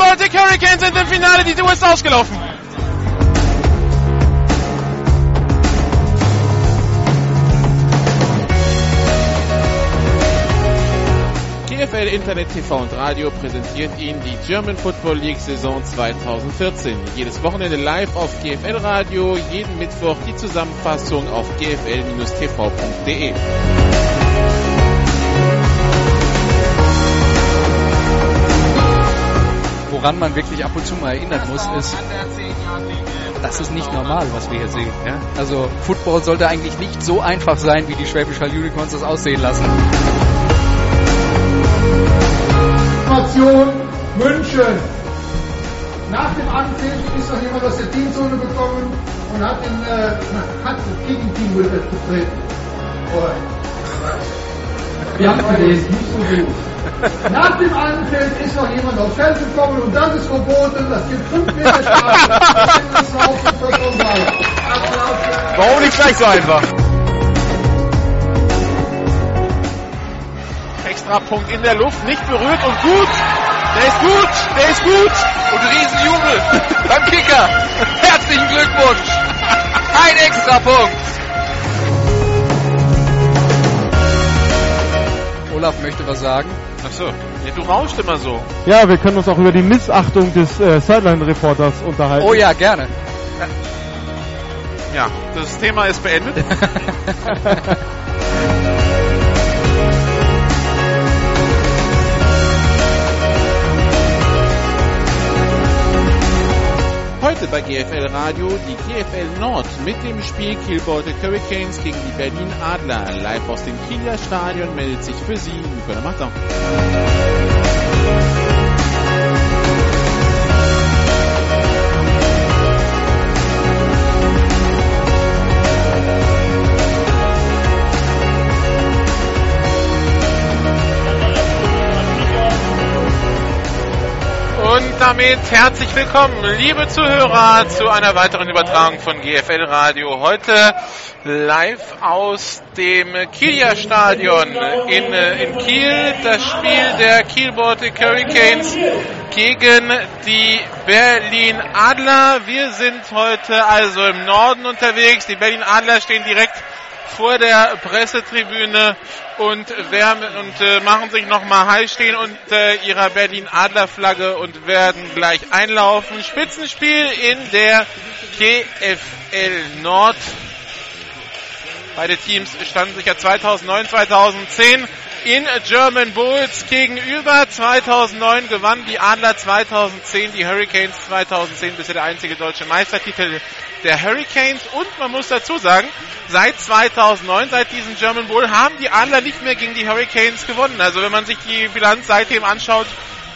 Baltic Hurricanes sind im Finale, die Tour ist ausgelaufen. GFL Internet TV und Radio präsentiert Ihnen die German Football League Saison 2014. Jedes Wochenende live auf GFL Radio, jeden Mittwoch die Zusammenfassung auf gfl-tv.de. woran man wirklich ab und zu mal erinnern muss, ist, das ist nicht normal, was wir hier sehen. Ja? Also Football sollte eigentlich nicht so einfach sein, wie die Schwäbisch Hall Unicorns das aussehen lassen. Situation München. Nach dem Anpfiff ist noch jemand aus der Teamzone gekommen und hat, den, äh, hat das Gegenteam betreten. Oh. Wir haben gelesen, nicht so gut. Nach dem Anpfiff ist noch jemand aufs Feld gekommen und das ist verboten. Das gibt 5 Meter Strafe. Warum nicht gleich so einfach? Extrapunkt in der Luft, nicht berührt und gut. Der ist gut, der ist gut. Und Riesenjubel beim Kicker. Herzlichen Glückwunsch. Ein Extrapunkt. Olaf möchte was sagen. Ach so, ja, du rauscht immer so. Ja, wir können uns auch über die Missachtung des äh, Sideline-Reporters unterhalten. Oh ja, gerne. Ja, das Thema ist beendet. Heute bei GFL Radio die GFL Nord mit dem Spiel Kiel Baltic Hurricanes gegen die Berlin Adler. Live aus dem Kieler Stadion meldet sich für Sie Nicola Martin. Und damit herzlich willkommen, liebe Zuhörer, zu einer weiteren Übertragung von GFL Radio. Heute live aus dem Kieler Stadion in, äh, in Kiel. Das Spiel der Kiel Baltic Hurricanes gegen die Berlin Adler. Wir sind heute also im Norden unterwegs. Die Berlin Adler stehen direkt vor der Pressetribüne und wärmen und äh, machen sich nochmal heiß stehen unter ihrer Berlin Adler Flagge und werden gleich einlaufen. Spitzenspiel in der GFL Nord. Beide Teams standen sich ja 2009, 2010 in German Bulls gegenüber. 2009 gewann die Adler, 2010 die Hurricanes, 2010 bisher der einzige deutsche Meistertitel der Hurricanes. Und man muss dazu sagen, seit 2009, seit diesem German Bowl, haben die Adler nicht mehr gegen die Hurricanes gewonnen. Also wenn man sich die Bilanz seitdem anschaut,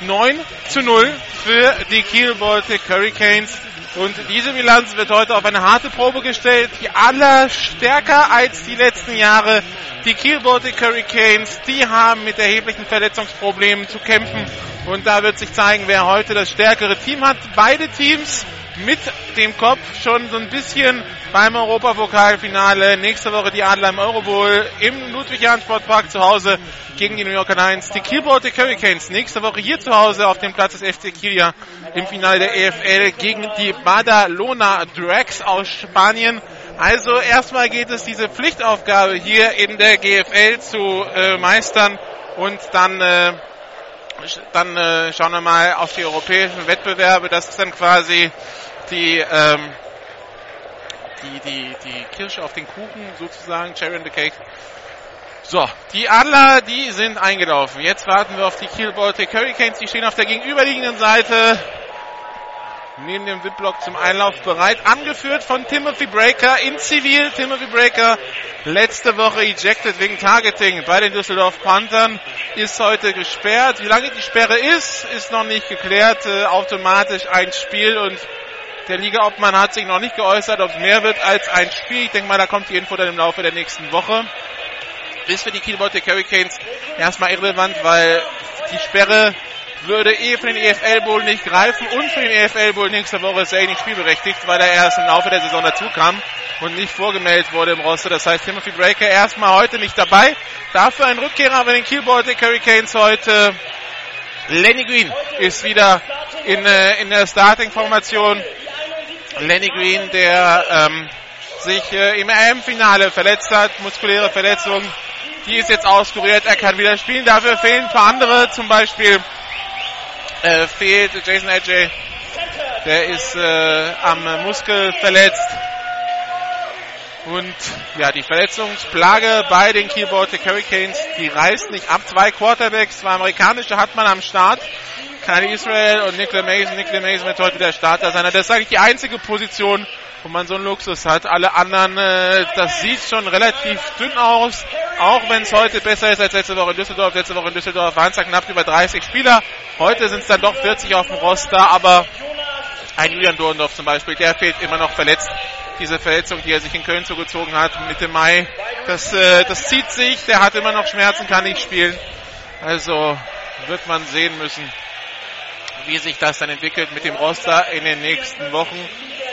9 zu 0 für die Kiel Baltic Hurricanes. Und diese Bilanz wird heute auf eine harte Probe gestellt. Die aller stärker als die letzten Jahre. Die Kiel Baltic Hurricanes, die haben mit erheblichen Verletzungsproblemen zu kämpfen. Und da wird sich zeigen, wer heute das stärkere Team hat. Beide Teams mit dem Kopf schon so ein bisschen beim Europapokalfinale. Nächste Woche die Adler im Eurobowl im Ludwig-Jahn-Sportpark zu Hause gegen die New Yorker Lions. Die Kiel Baltic Hurricanes nächste Woche hier zu Hause auf dem Platz des FC Kielia im Finale der EFL gegen die Badalona Drags aus Spanien. Also erstmal geht es diese Pflichtaufgabe hier in der GFL zu äh, meistern und dann äh, dann äh, schauen wir mal auf die europäischen Wettbewerbe. Das ist dann quasi die, ähm, die, die, die Kirsche auf den Kuchen sozusagen, Cherry in the Cake. So, die Adler, die sind eingelaufen. Jetzt warten wir auf die Kiel Baltic Hurricanes. Die stehen auf der gegenüberliegenden Seite neben dem VIP-Block zum Einlauf bereit. Angeführt von Timothy Breaker in Zivil. Timothy Breaker letzte Woche ejected wegen Targeting bei den Düsseldorf Panthern. Ist heute gesperrt. Wie lange die Sperre ist, ist noch nicht geklärt. Äh, automatisch ein Spiel und der Ligaobmann hat sich noch nicht geäußert, ob es mehr wird als ein Spiel. Ich denke mal, da kommt die Info dann im Laufe der nächsten Woche. Ist für die Kiel Baltic Hurricanes erstmal irrelevant, weil die Sperre würde eh den EFL Bowl nicht greifen und für den EFL Bowl nächste Woche ist er nicht spielberechtigt, weil er erst im Laufe der Saison dazu kam und nicht vorgemeldet wurde im Roster. Das heißt, Timothy Breaker erstmal heute nicht dabei. Dafür ein Rückkehrer bei den Kiel Hurricanes heute. Lenny Green ist wieder in, äh, in der Starting-Formation. Lenny Green, der ähm, sich äh, im AM-Finale verletzt hat, muskuläre Verletzung, die ist jetzt auskuriert, er kann wieder spielen. Dafür fehlen ein paar andere, zum Beispiel äh, fehlt Jason Edge, der ist äh, am Muskel verletzt. Und ja, die Verletzungsplage bei den Kiel Baltic Hurricanes, die reißt nicht ab. Zwei Quarterbacks, zwei amerikanische hat man am Start. Kyle Israel und Nicola Mason. Nicola Mason wird heute der Starter sein. Das ist eigentlich die einzige Position, wo man so einen Luxus hat. Alle anderen, äh, das sieht schon relativ dünn aus. Auch wenn es heute besser ist als letzte Woche in Düsseldorf. Letzte Woche in Düsseldorf waren es knapp über 30 Spieler. Heute sind es dann doch 40 auf dem Roster, aber ein Julian Dorndorf zum Beispiel, der fehlt immer noch verletzt diese Verletzung, die er sich in Köln zugezogen hat, Mitte Mai, das, äh, das zieht sich, der hat immer noch Schmerzen, kann nicht spielen. Also wird man sehen müssen, wie sich das dann entwickelt mit dem Roster in den nächsten Wochen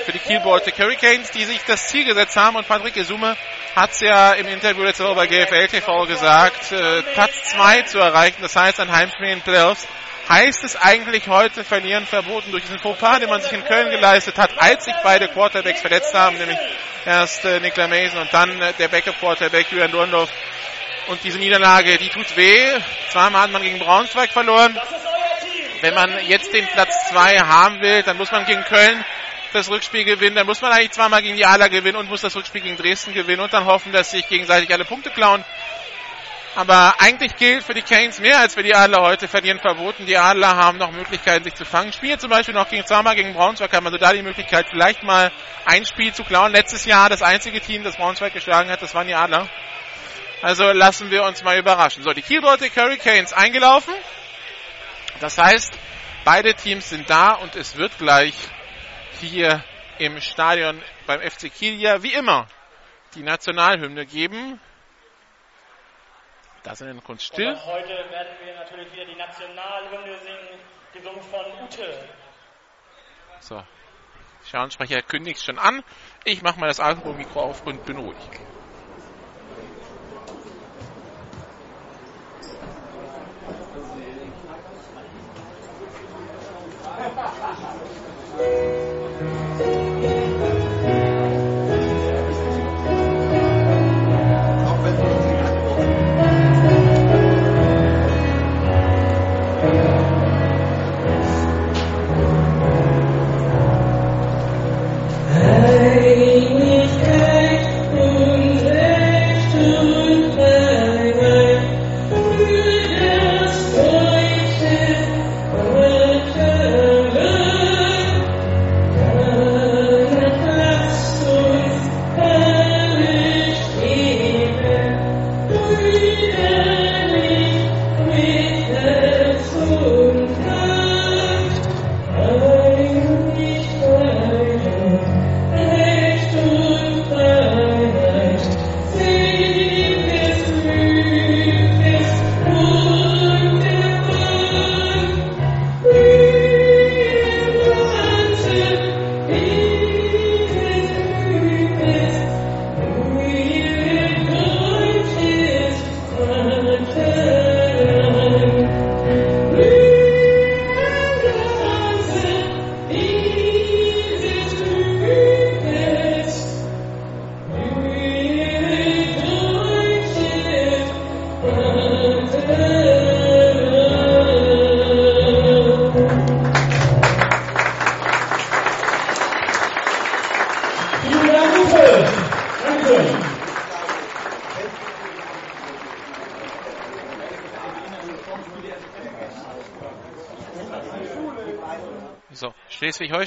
für die Kiel Baltic Hurricanes, die sich das Ziel gesetzt haben. Und Patrick Esume hat es ja im Interview letzte Woche bei GFL TV gesagt, äh, Platz 2 zu erreichen, das heißt ein Heimspiel in Playoffs heißt es eigentlich heute verlieren verboten durch diesen Fauxpas, den man sich in Köln geleistet hat, als sich beide Quarterbacks verletzt haben, nämlich erst äh, Nikla Mason und dann äh, der Backup-Quarterback Julian Dorndorf. Und diese Niederlage, die tut weh. Zweimal hat man gegen Braunschweig verloren. Wenn man jetzt den Platz 2 haben will, dann muss man gegen Köln das Rückspiel gewinnen, dann muss man eigentlich zweimal gegen die Adler gewinnen und muss das Rückspiel gegen Dresden gewinnen und dann hoffen, dass sich gegenseitig alle Punkte klauen. Aber eigentlich gilt für die Canes mehr als für die Adler heute verlieren verboten. Die Adler haben noch Möglichkeiten, sich zu fangen. Spielen zum Beispiel noch gegen zweimal gegen Braunschweig, haben also da die Möglichkeit, vielleicht mal ein Spiel zu klauen. Letztes Jahr das einzige Team, das Braunschweig geschlagen hat, das waren die Adler. Also lassen wir uns mal überraschen. So, die Kiel Baltic Hurricanes eingelaufen. Das heißt, beide Teams sind da und es wird gleich hier im Stadion beim FC Kiel ja wie immer die Nationalhymne geben. Da sind wir kurz still. Und heute werden wir natürlich wieder die Nationalhymne singen, gesungen von Ute. So. Schauensprecher kündigt schon an. Ich mache mal das Alkoholmikro auf und bin ruhig.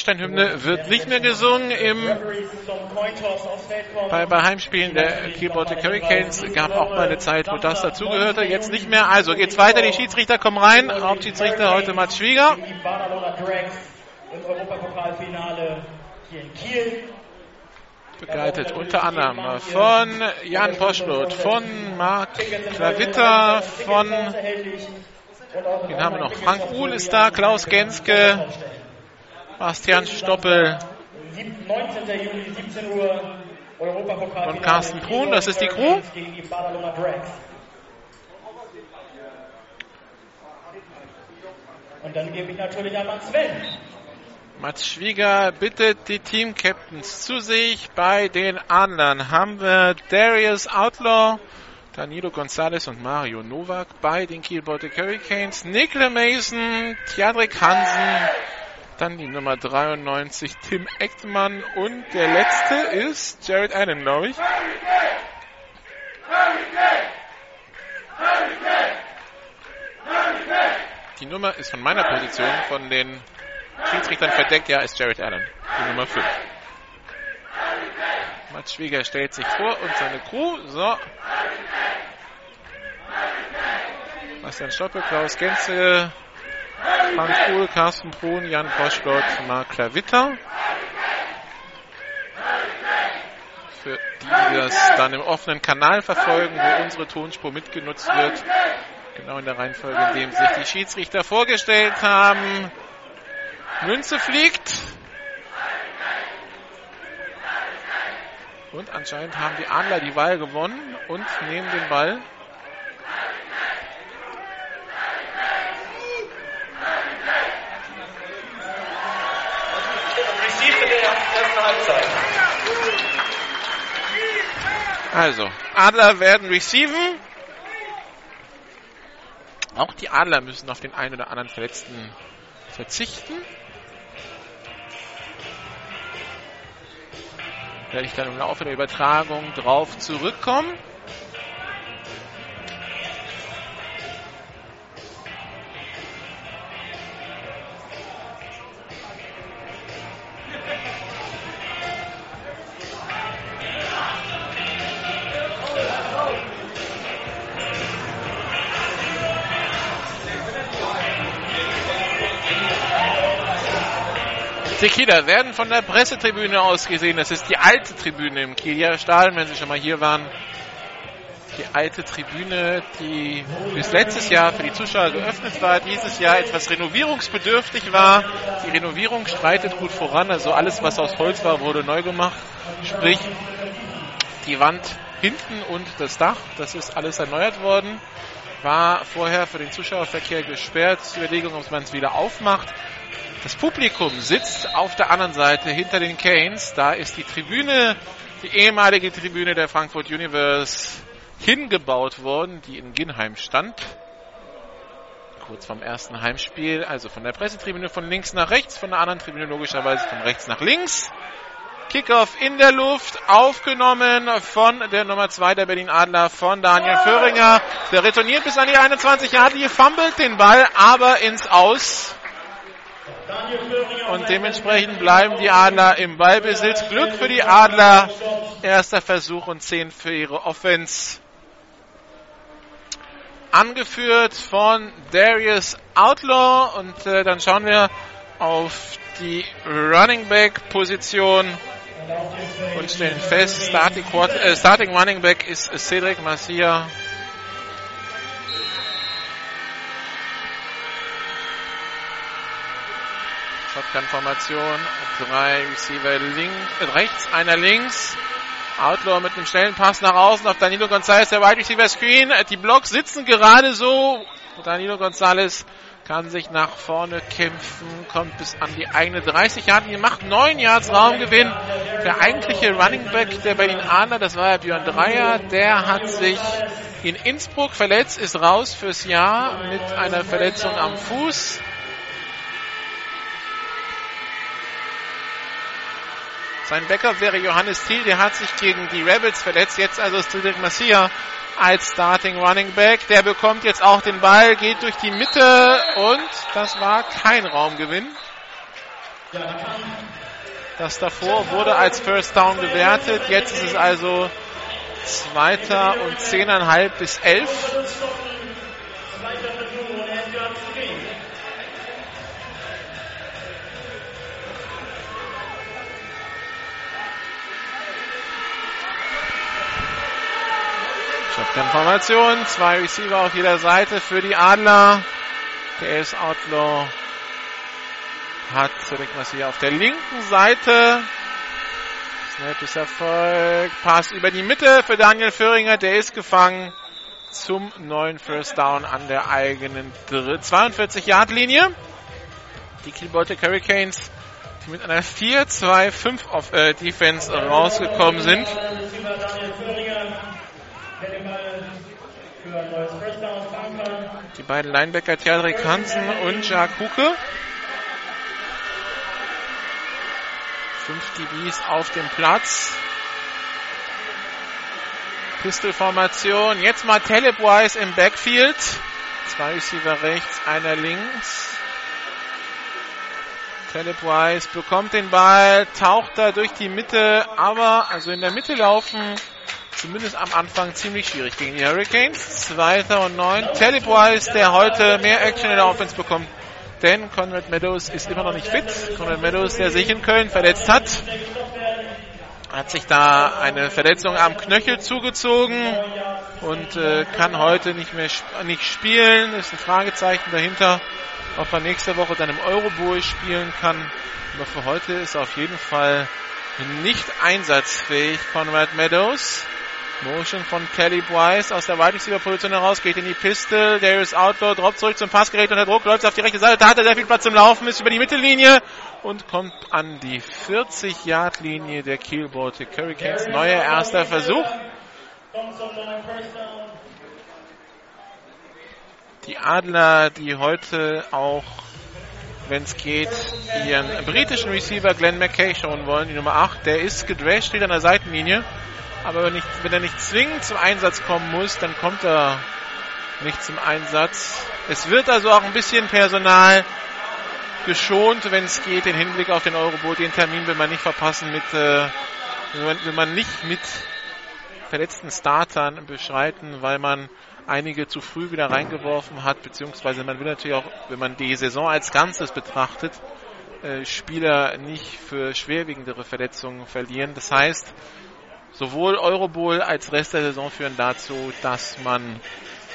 Schleswig-Holstein-Hymne wird nicht mehr gesungen im, bei, bei Heimspielen der Keyboard Hurricanes. Gab auch mal eine Zeit, wo das dazugehörte. Jetzt nicht mehr. Also geht's weiter. Die Schiedsrichter kommen rein. Hauptschiedsrichter heute Mats Schwieger. Begleitet unter anderem von Jan Poschlot, von Marc Klavitter, von den haben wir noch. Frank Uhl ist da, Klaus Genske, Bastian Stoppel. 19. Juli, 17 Uhr, Europapokal. Und Carsten Kuhn, das ist die Crew. Und dann gebe ich natürlich einmal Sven. Mats Schwieger bittet die Team-Captains zu sich. Bei den Adlern haben wir Darius Outlaw, Danilo Gonzalez und Mario Novak. Bei den Kiel Baltic Hurricanes Nikle Mason, Tjadrik Hansen, dann die Nummer 93 Tim Eckmann und der letzte ist Jared Allen, glaube ich. Die Nummer ist von meiner Position, von den Schiedsrichtern verdeckt, ja, ist Jared Allen, die Nummer 5. Mats Schwieger stellt sich vor und seine Crew. So. Bastian Stoppe, Klaus Genze, Frank Kuhl, Carsten Brun, Jan Boschlott, Mark Klavitter. Für die, die das dann im offenen Kanal verfolgen, wo unsere Tonspur mitgenutzt wird. Genau in der Reihenfolge, in dem sich die Schiedsrichter vorgestellt haben. Münze fliegt. Und anscheinend haben die Adler die Wahl gewonnen und nehmen den Ball. Also, Adler werden receiven. Auch die Adler müssen auf den einen oder anderen Verletzten verzichten. Werde ich dann im Laufe der Übertragung drauf zurückkommen. Die Kieler werden von der Pressetribüne aus gesehen. Das ist die alte Tribüne im Kieler Stadion, wenn Sie schon mal hier waren. Die alte Tribüne, die bis letztes Jahr für die Zuschauer geöffnet war, dieses Jahr etwas renovierungsbedürftig war. Die Renovierung streitet gut voran. Also alles, was aus Holz war, wurde neu gemacht. Sprich, die Wand hinten und das Dach, das ist alles erneuert worden. War vorher für den Zuschauerverkehr gesperrt. Überlegung, ob man es wieder aufmacht. Das Publikum sitzt auf der anderen Seite hinter den Canes. Da ist die Tribüne, die ehemalige Tribüne der Frankfurt Universe, hingebaut worden, die in Ginheim stand. Kurz vorm ersten Heimspiel, also von der Pressetribüne von links nach rechts, von der anderen Tribüne logischerweise von rechts nach links. Kickoff in der Luft, aufgenommen von der Nummer 2 der Berlin Adler, von Daniel Föhringer. Der retourniert bis an die 21 Jahre, fummelt den Ball, aber ins Aus. Und dementsprechend bleiben die Adler im Ballbesitz. Glück für die Adler. Erster Versuch und 10 für ihre Offense. Angeführt von Darius Outlaw. Und äh, dann schauen wir auf die Running Back Position und stellen fest, Starting, Quarter, äh, Starting Running Back ist Cedric Marcia. Shotgun-Formation. Drei Receiver links, äh, rechts, einer links. Outlaw mit einem schnellen Pass nach außen auf Danilo Gonzalez, der Wide Receiver Screen. Die Blocks sitzen gerade so. Danilo Gonzalez kann sich nach vorne kämpfen, kommt bis an die eigene 30 Yard linie macht 9 Yards Raumgewinn. Der eigentliche Running Back der Berlin Adler, das war ja Björn Dreier, der hat sich in Innsbruck verletzt, ist raus fürs Jahr mit einer Verletzung am Fuß. Sein Backup wäre Johannes Thiel, der hat sich gegen die Rebels verletzt. Jetzt also Cedric Massia als Starting Running Back. Der bekommt jetzt auch den Ball, geht durch die Mitte und das war kein Raumgewinn. Das davor wurde als First Down gewertet. Jetzt ist es also zweiter und zehneinhalb bis elf. Shotgun-Formation, zwei Receiver auf jeder Seite für die Adler. Ist Outlaw hat Cedric Massier auf der linken Seite. Snap ist Erfolg. Pass über die Mitte für Daniel Föhringer. Der ist gefangen zum neuen First Down an der eigenen 42-Yard-Linie. Die Kiel Baltic Hurricanes, die mit einer 4-2-5 auf äh, Defense rausgekommen sind. Die beiden Linebacker Theodrik Hansen und Jacques Huke. Fünf DBs auf dem Platz. Pistol-Formation. Jetzt mal Telebwise im Backfield. Zwei Receiver rechts, einer links. Telebwise bekommt den Ball, taucht da durch die Mitte, aber also in der Mitte laufen zumindest am Anfang ziemlich schwierig gegen die Hurricanes. Zweiter und neun. Telebwise, der heute mehr Action in der Offense bekommt. Denn Conrad Meadows ist immer noch nicht fit. Conrad Meadows, der sich in Köln verletzt hat, hat sich da eine Verletzung am Knöchel zugezogen und äh, kann heute nicht mehr sp nicht spielen. Ist ein Fragezeichen dahinter, ob er nächste Woche dann im Eurobowl spielen kann. Aber für heute ist er auf jeden Fall nicht einsatzfähig, Conrad Meadows. Motion von Kelly Bryce aus der Wide Receiver Position heraus, geht in die Pistol. Darius Outlaw droppt zurück zum Passgerät unter Druck, läuft auf die rechte Seite, da hat er sehr viel Platz zum Laufen, ist über die Mittellinie und kommt an die 40-Yard-Linie der Kiel Baltic Hurricanes. Neuer erster Versuch. Die Adler, die heute auch, wenn es geht, ihren britischen Receiver Glenn McKay schauen wollen, die Nummer 8, der ist gedrescht, steht an der Seitenlinie. Aber wenn, nicht, wenn er nicht zwingend zum Einsatz kommen muss, dann kommt er nicht zum Einsatz. Es wird also auch ein bisschen Personal geschont, wenn es geht, den Hinblick auf den Euroboot. Den Termin will man nicht verpassen mit, äh, will man nicht mit verletzten Startern beschreiten, weil man einige zu früh wieder reingeworfen hat, beziehungsweise man will natürlich auch, wenn man die Saison als Ganzes betrachtet, äh, Spieler nicht für schwerwiegendere Verletzungen verlieren. Das heißt, sowohl Eurobowl als Rest der Saison führen dazu, dass man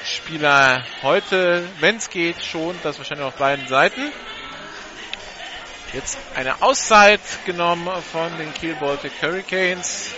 Spieler heute, wenn es geht, schon, das wahrscheinlich auf beiden Seiten. Jetzt eine Auszeit genommen von den Kiel Baltic Hurricanes.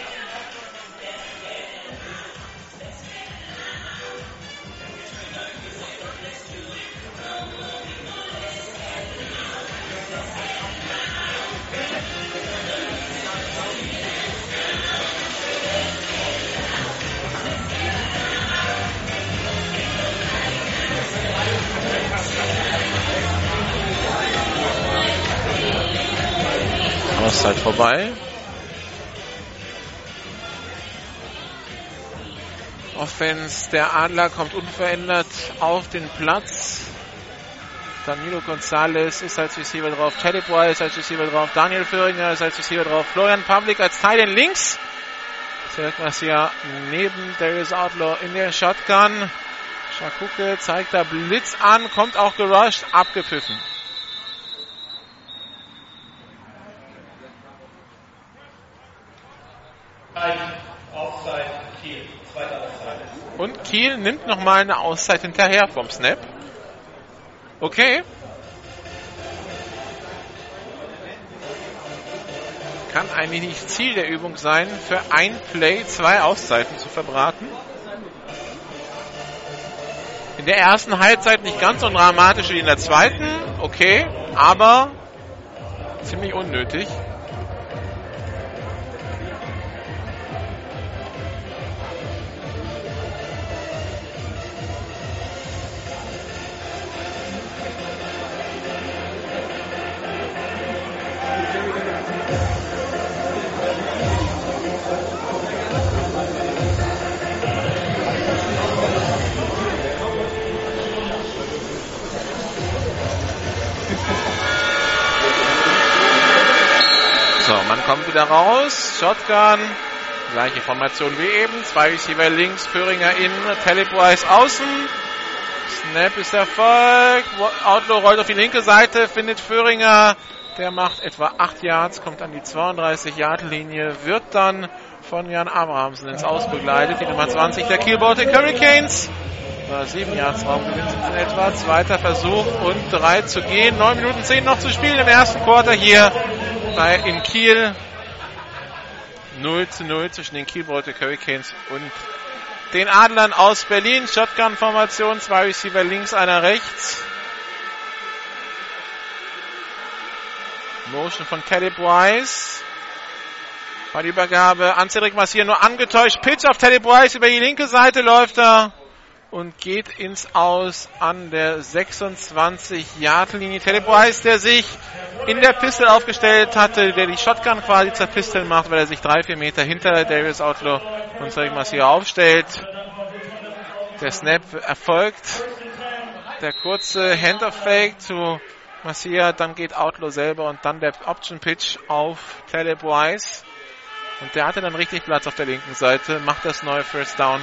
Auszeit vorbei. Offense der Adler kommt unverändert auf den Platz. Danilo Gonzalez ist als Receiver drauf, Teddy Boy ist als Receiver drauf, Daniel Föhringer ist als Receiver drauf, Florian Pavlik als Teil in links. Serg Garcia neben Darius Outlaw in der Shotgun. Schakuke zeigt da Blitz an, kommt auch gerusht, abgepfiffen. Und Kiel nimmt nochmal eine Auszeit hinterher vom Snap. Okay. Kann eigentlich nicht Ziel der Übung sein, für ein Play zwei Auszeiten zu verbraten. In der ersten Halbzeit nicht ganz so dramatisch wie in der zweiten, okay, aber ziemlich unnötig. Wieder raus. Shotgun. Gleiche Formation wie eben. Zwei Receiver links, Föhringer innen, Telebwise außen. Snap ist erfolgt. Outlaw rollt auf die linke Seite, findet Föhringer. Der macht etwa 8 Yards, kommt an die 32 Yard Linie, wird dann von Jan Abrahamsen ins Ausbegleitet. Die Nummer 20 der Kiel Baltic Hurricanes. 7 Yards Raumgewinn sind in etwa. Zweiter Versuch und 3 zu gehen. 9 Minuten 10 noch zu spielen im ersten Quarter hier bei, in Kiel 0 zu 0 zwischen den Baltic Hurricanes und den Adlern aus Berlin. Shotgun-Formation, zwei Receiver links, einer rechts. Motion von Teddy Bryce. Bei der Übergabe an Cedric Massier nur angetäuscht. Pitch auf Teddy Bryce über die linke Seite läuft er und geht ins Aus an der 26-Yard-Linie. Teddy Bryce, der sich in der Pistol aufgestellt hatte, der die Shotgun quasi zur Pistol macht, weil er sich drei, vier Meter hinter Darius Outlaw und Cedric Massier aufstellt. Der Snap erfolgt. Der kurze Handoff-Fake zu Massier, dann geht Outlaw selber und dann der Option-Pitch auf Wise. Und der hatte dann richtig Platz auf der linken Seite, macht das neue First Down,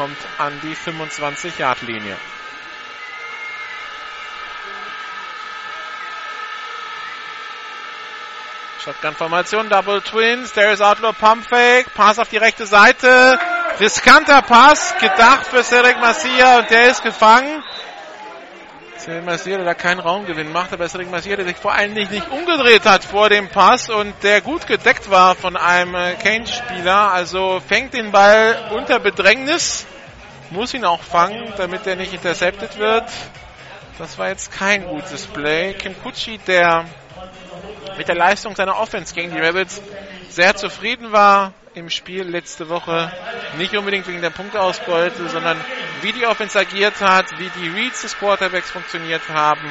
kommt an die 25-Yard-Linie. Shotgun-Formation, Double Twins, there is Outlaw Pump Fake, Pass auf die rechte Seite, riskanter Pass, gedacht für Cedric Massia und der ist gefangen. Cedric Massia, der da keinen Raumgewinn macht, aber Cedric Massia, der sich vor allen Dingen nicht umgedreht hat vor dem Pass und der gut gedeckt war von einem Kane-Spieler, also fängt den Ball unter Bedrängnis, muss ihn auch fangen, damit er nicht intercepted wird. Das war jetzt kein gutes Play. Kim Kutschi, der mit der Leistung seiner Offense gegen die Rabbits sehr zufrieden war im Spiel letzte Woche. Nicht unbedingt wegen der Punkteausbeute, sondern wie die Offense agiert hat, wie die Reads des Quarterbacks funktioniert haben.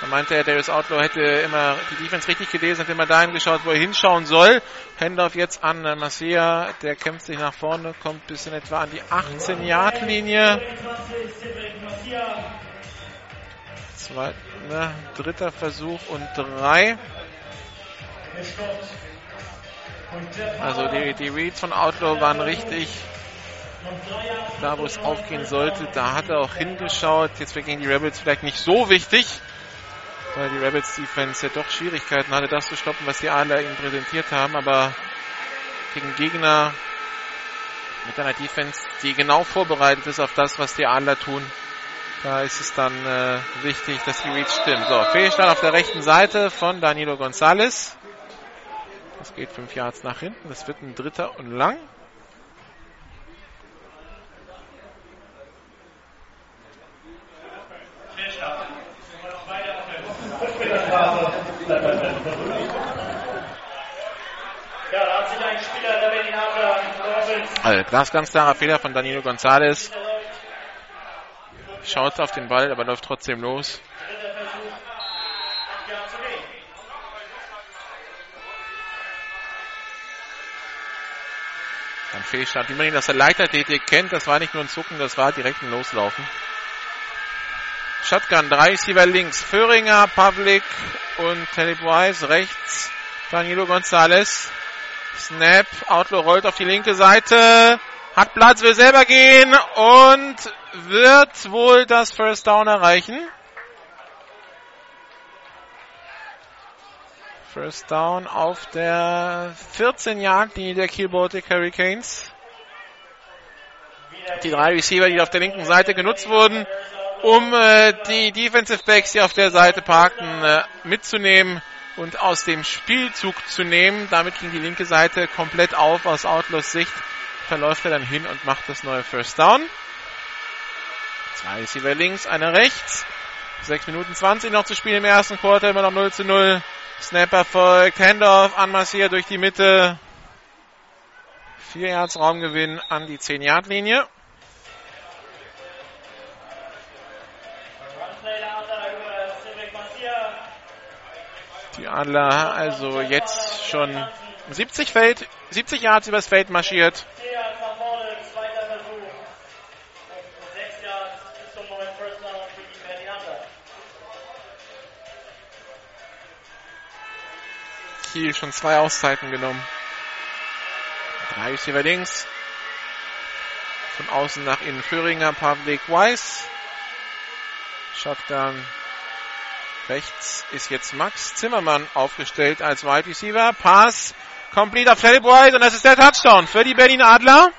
Da meinte er, Darius Outlaw hätte immer die Defense richtig gelesen, hat immer dahin geschaut, wo er hinschauen soll. Handoff jetzt an Masia, der kämpft sich nach vorne, kommt bis in etwa an die 18-Yard-Linie. Zwei, ne, dritter Versuch und drei. Also die, die Reads von Outlaw waren richtig da, wo es aufgehen sollte. Da hat er auch hingeschaut. Jetzt wäre gegen die Rebels vielleicht nicht so wichtig, weil die Rebels Defense ja doch Schwierigkeiten hatte, das zu stoppen, was die Adler ihnen präsentiert haben. Aber gegen Gegner mit einer Defense, die genau vorbereitet ist auf das, was die Adler tun, da ist es dann äh, wichtig, dass die Reads stimmen. So, Fehlstart auf der rechten Seite von Danilo Gonzalez. Das geht fünf Yards nach hinten. Das wird ein dritter und lang. Also, ganz, ganz klarer Fehler von Danilo Gonzalez. Schaut auf den Ball, aber läuft trotzdem los. Dritter Versuch, acht Jahre zu gehen. Ein Fehlstart. Wie man ihn aus der Leichtathletik kennt, das war nicht nur ein Zucken, das war direkt ein Loslaufen. Shotgun, drei Receiver links. Föhringer, Pavlik und Teddy Wise rechts. Danilo Gonzalez. Snap, Outlaw rollt auf die linke Seite. Hat Platz, will selber gehen und wird wohl das First Down erreichen. First Down auf der 14-Yard-Linie der Kiel Baltic Hurricanes. Die drei Receiver, die auf der linken Seite genutzt wurden, um äh, die Defensive Backs, die auf der Seite parkten, äh, mitzunehmen und aus dem Spielzug zu nehmen. Damit ging die linke Seite komplett auf. Aus Outlaws Sicht verläuft er dann hin und macht das neue First Down. Zwei Receiver links, einer rechts. 6 Minuten 20 noch zu spielen im ersten Quarter, immer noch 0 zu 0. Snap erfolgt, Handoff an durch die Mitte. 4 Yards Raumgewinn an die 10 Yard Linie. Runplay der Adler über Cedric Massier. Die Adler also jetzt schon 70 Feld, 70 Yards übers Feld marschiert. Kiel schon zwei Auszeiten genommen. Drei Receiver links. Von außen nach innen Föhringer, Pavlik, Weiss. Shotgun. Rechts ist jetzt Max Zimmermann aufgestellt als Wide Receiver. Pass. Complete auf Philip und das ist der Touchdown für die Berlin Adler.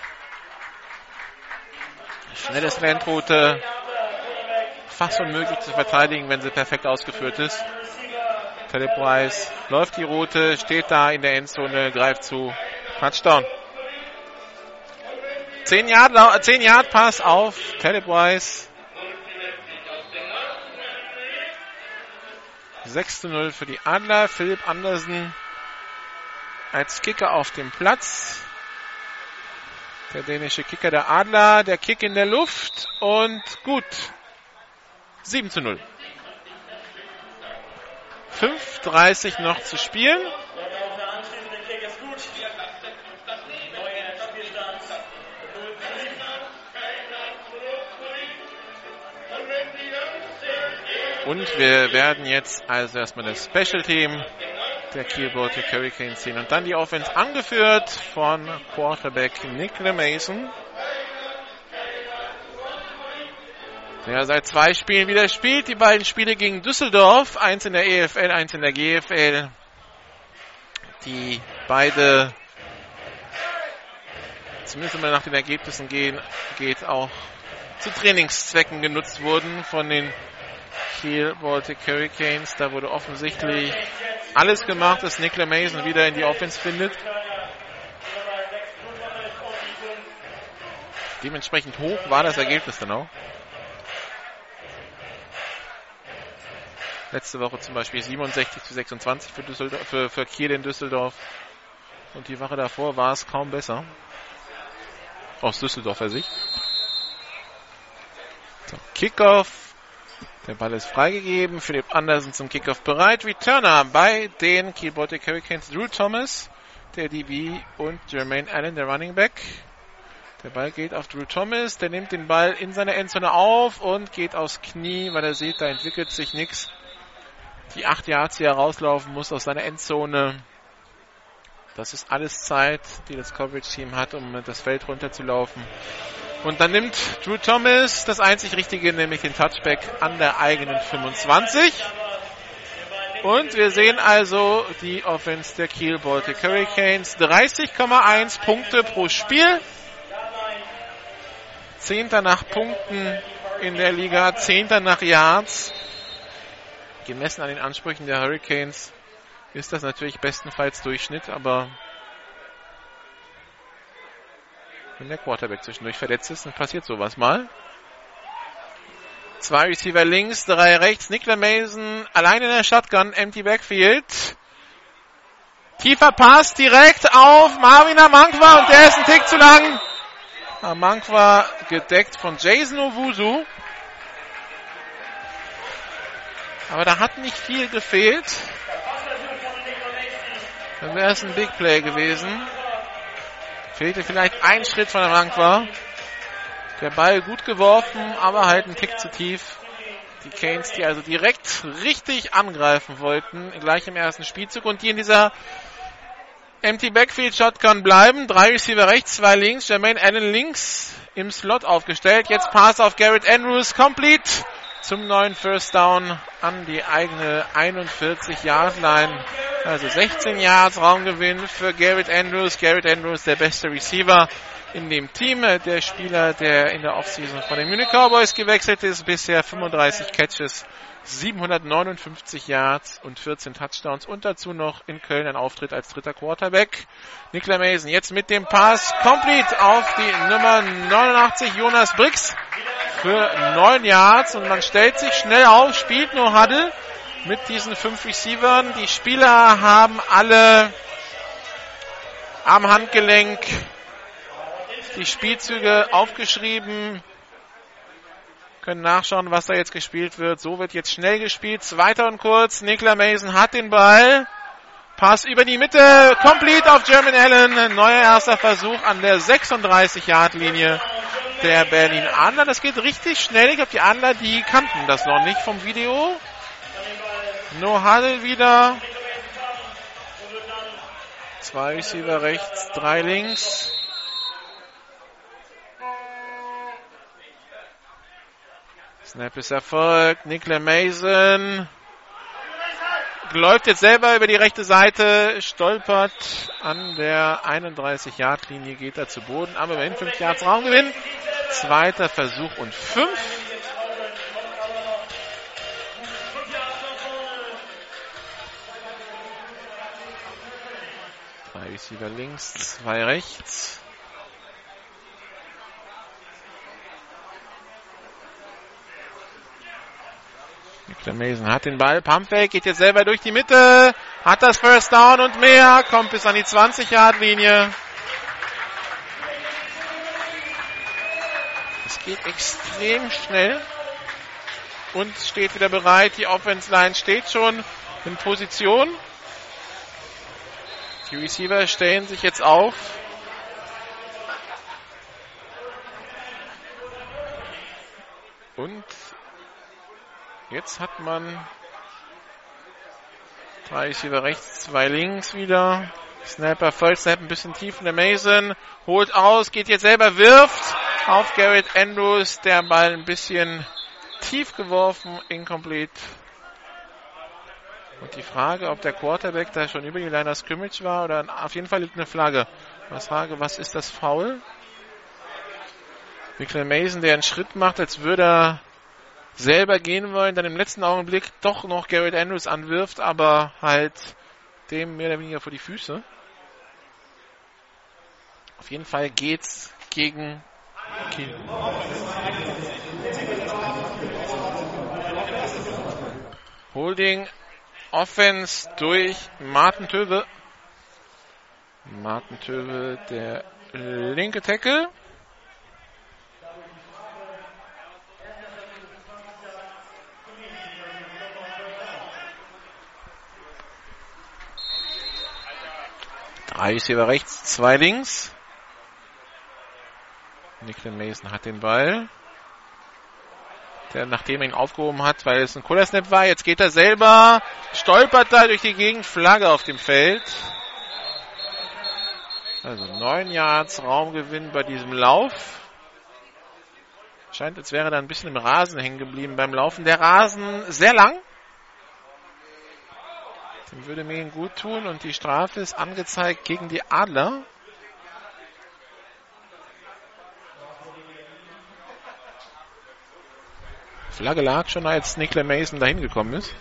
Schnelles Landroute. Fast unmöglich zu verteidigen, wenn sie perfekt ausgeführt ist. Philip Weiss läuft die Route, steht da in der Endzone, greift zu. Touchdown. 10 Yard, lau- 10 Yard Pass auf Philip Weiss. 6 zu 0 für die Adler. Philipp Andersen als Kicker auf dem Platz. Der dänische Kicker der Adler, der Kick in der Luft und gut. 7 zu 0. 5.30 noch zu spielen. Und auch der anschließende Kick ist gut. Neuer Spielstand 0 zu 7. Und wir werden jetzt also erstmal das Special Team der Kiel Baltic Hurricanes sehen. Und dann die Offense angeführt von Quarterback Nick Mason. Der seit zwei Spielen wieder spielt. Die beiden Spiele gegen Düsseldorf. Eins in der EFL, eins in der GFL. Die beide, zumindest wenn man nach den Ergebnissen gehen, geht, auch zu Trainingszwecken genutzt wurden von den Kiel Baltic Hurricanes. Da wurde offensichtlich alles gemacht, dass Nicola Mason wieder in die Offense findet. Dementsprechend hoch war das Ergebnis dann auch. Letzte Woche zum Beispiel 67 zu 26 für, Düsseldorf, für, für Kiel in Düsseldorf. Und die Woche davor war es kaum besser. Aus Düsseldorfer Sicht. So, Kickoff. Der Ball ist freigegeben. Philipp Andersen zum Kickoff bereit. Returner bei den Kiel Hurricanes. Drew Thomas, der DB und Jermaine Allen, der Running Back. Der Ball geht auf Drew Thomas. Der nimmt den Ball in seiner Endzone auf und geht aufs Knie, weil er sieht, da entwickelt sich nichts. Die acht Yards, die er rauslaufen muss aus seiner Endzone. Das ist alles Zeit, die das Coverage-Team hat, um das Feld runterzulaufen. Und dann nimmt Drew Thomas das einzig Richtige, nämlich den Touchback an der eigenen 25. Und wir sehen also die Offense der Kiel Baltic Hurricanes. 30,1 Punkte pro Spiel. Zehnter nach Punkten in der Liga, Zehnter nach Yards. Gemessen an den Ansprüchen der Hurricanes ist das natürlich bestenfalls Durchschnitt, aber wenn der Quarterback zwischendurch verletzt ist, dann passiert sowas mal. Zwei Receiver links, drei rechts. Nicola Mason allein in der Shotgun, empty Backfield. Tiefer Pass direkt auf Marvin Amankwa und der ist ein Tick zu lang. Amankwa gedeckt von Jason Owusu. Aber da hat nicht viel gefehlt. Dann wäre es ein Big Play gewesen. Fehlte vielleicht ein Schritt von Amankwa. Der Ball gut geworfen, aber halt ein Tick zu tief. Die Canes, die also direkt richtig angreifen wollten, gleich im ersten Spielzug und die in dieser Empty Backfield Shotgun bleiben. Drei Receiver rechts, zwei links. Jermaine Allen links im Slot aufgestellt. Jetzt Pass auf Garrett Andrews. Complete zum neuen First Down an die eigene 41 Yard Line. Also 16 Yards Raumgewinn für Garrett Andrews. Garrett Andrews der beste Receiver in dem Team. Der Spieler, der in der Offseason von den Munich Cowboys gewechselt ist. Bisher 35 Catches, 759 Yards und 14 Touchdowns. Und dazu noch in Köln ein Auftritt als dritter Quarterback. Nicola Mason jetzt mit dem Pass complete auf die Nummer 89 Jonas Briggs für 9 Yards. Und man stellt sich schnell auf, spielt nur Huddle mit diesen fünf Receivern. Die Spieler haben alle am Handgelenk die Spielzüge aufgeschrieben. Können nachschauen, was da jetzt gespielt wird. So wird jetzt schnell gespielt. Zweiter und kurz. Nikla Mason hat den Ball. Pass über die Mitte. Complete auf German Allen. Neuer erster Versuch an der 36-Yard-Linie der Berlin Adler. Das geht richtig schnell. Ich glaube, die Adler, die kannten das noch nicht vom Video. No Huddle wieder. Zwei Receiver rechts, drei links. Snap ist erfolgt. Nicola Mason läuft jetzt selber über die rechte Seite, stolpert an der 31-Yard-Linie, geht er zu Boden, aber immerhin 5 Yards Raumgewinn. Zweiter Versuch und 5. Drei Receiver links, zwei rechts. Der Mason hat den Ball. Pumpfake geht jetzt selber durch die Mitte. Hat das First Down und mehr. Kommt bis an die 20-Yard-Linie. Es geht extrem schnell. Und steht wieder bereit. Die Offense Line steht schon in Position. Die Receiver stellen sich jetzt auf. Und jetzt hat man drei Receiver rechts, zwei links wieder. Snapper, Vollsnap, ein bisschen tief in der Mason. Holt aus, geht jetzt selber, wirft auf Garrett Andrews. Der Ball ein bisschen tief geworfen, incomplete. Und die Frage, ob der Quarterback da schon über die Line of Scrimmage war oder auf jeden Fall liegt eine Flagge. Was Frage, was ist das Foul? Michael Mason, der einen Schritt macht, als würde er selber gehen wollen, dann im letzten Augenblick doch noch Garrett Andrews anwirft, aber halt dem mehr oder weniger vor die Füße. Auf jeden Fall geht's gegen Kiel. Holding Offense durch Martin Töwe. Martin Töwe, der linke Tackle. Drei Receiver rechts, zwei links. Nicklen Mason hat den Ball. Der, nachdem er ihn aufgehoben hat, weil es ein cooler Snap war, jetzt geht er selber, stolpert da durch die Gegend, Flagge auf dem Feld. Also neun Yards Raumgewinn bei diesem Lauf. Scheint, als wäre da ein bisschen im Rasen hängen geblieben beim Laufen. Der Rasen sehr lang. Dem würde mir ihn gut tun und die Strafe ist angezeigt gegen die Adler. Flagge lag schon, als Nicola Mason dahin gekommen ist.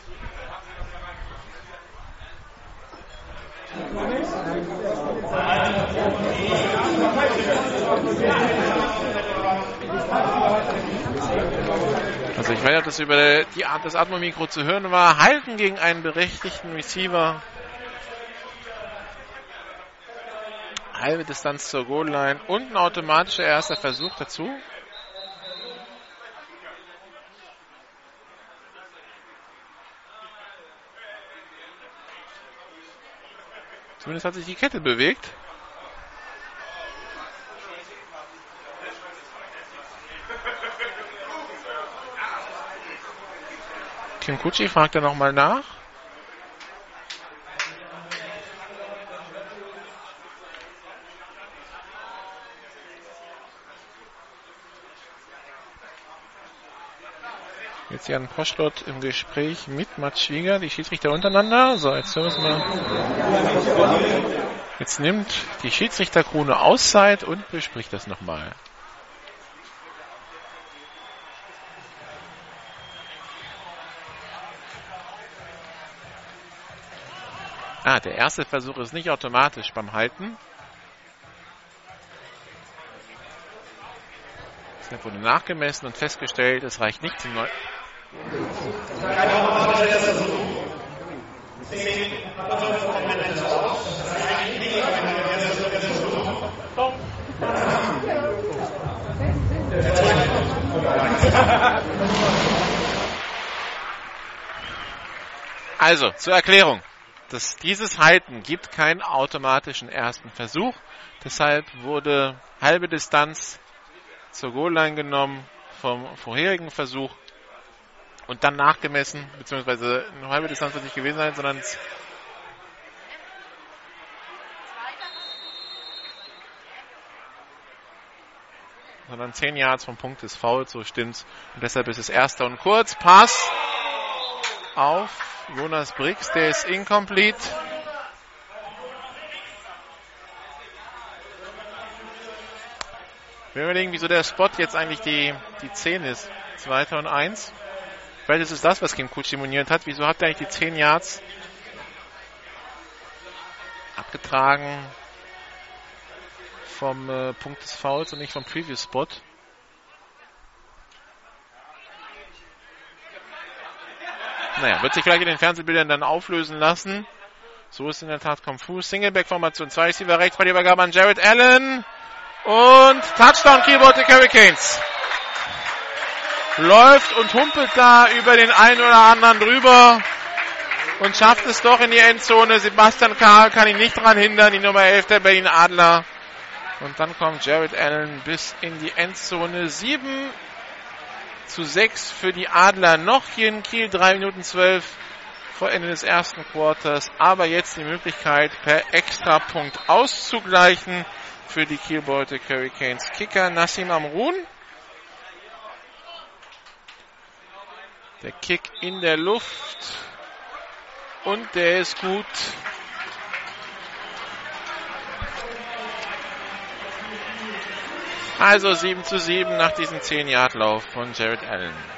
Ich weiß nicht, ob das über die Art des Atmomikro zu hören war. Halten gegen einen berechtigten Receiver. Halbe Distanz zur Goal-Line und ein automatischer erster Versuch dazu. Zumindest hat sich die Kette bewegt. Kim Kutschi fragt er nochmal nach. Jetzt Jan Poschlott im Gespräch mit Mats Schwieger, die Schiedsrichter untereinander. So, jetzt hören wir mal. Jetzt nimmt die Schiedsrichterkrone Auszeit und bespricht das nochmal. Ah, der erste Versuch ist nicht automatisch beim Halten. Es wurde nachgemessen und festgestellt, es reicht nicht zum Neu Also, zur Erklärung. Das, dieses Halten gibt keinen automatischen ersten Versuch. Deshalb wurde halbe Distanz zur Goal-Line genommen vom vorherigen Versuch und dann nachgemessen, beziehungsweise eine halbe Distanz wird nicht gewesen sein, sondern sondern 10 Yards vom Punkt des Fouls, so stimmt's. Und deshalb ist es erster und kurz. Pass auf Jonas Briggs, der ist incomplete. Wir überlegen, wieso der Spot jetzt eigentlich die, die 10 ist. Zweiter und eins. Vielleicht ist es das, was Kim Kutsch simuliert hat. Wieso hat er eigentlich die 10 Yards abgetragen vom äh, Punkt des Fouls und nicht vom Previous Spot? Naja, wird sich gleich in den Fernsehbildern dann auflösen lassen. So ist in der Tat konfus. Singleback-Formation, zwei Receiver rechts bei der Übergabe an Jared Allen. Und Touchdown Keyboard der Hurricanes. Läuft und humpelt da über den einen oder anderen drüber und schafft es doch in die Endzone. Sebastian Karl kann ihn nicht daran hindern, die Nummer 11 der Berlin Adler. Und dann kommt Jared Allen bis in die Endzone. 7 zu 6 für die Adler noch hier in Kiel. 3 Minuten 12 vor Ende des ersten Quarters. Aber jetzt die Möglichkeit, per Extrapunkt auszugleichen für die Kiel Baltic Hurricanes. Kicker Nassim Amrun. Der Kick in der Luft. Und der ist gut. Also 7 zu 7 nach diesem 10-Yard-Lauf von Jared Allen.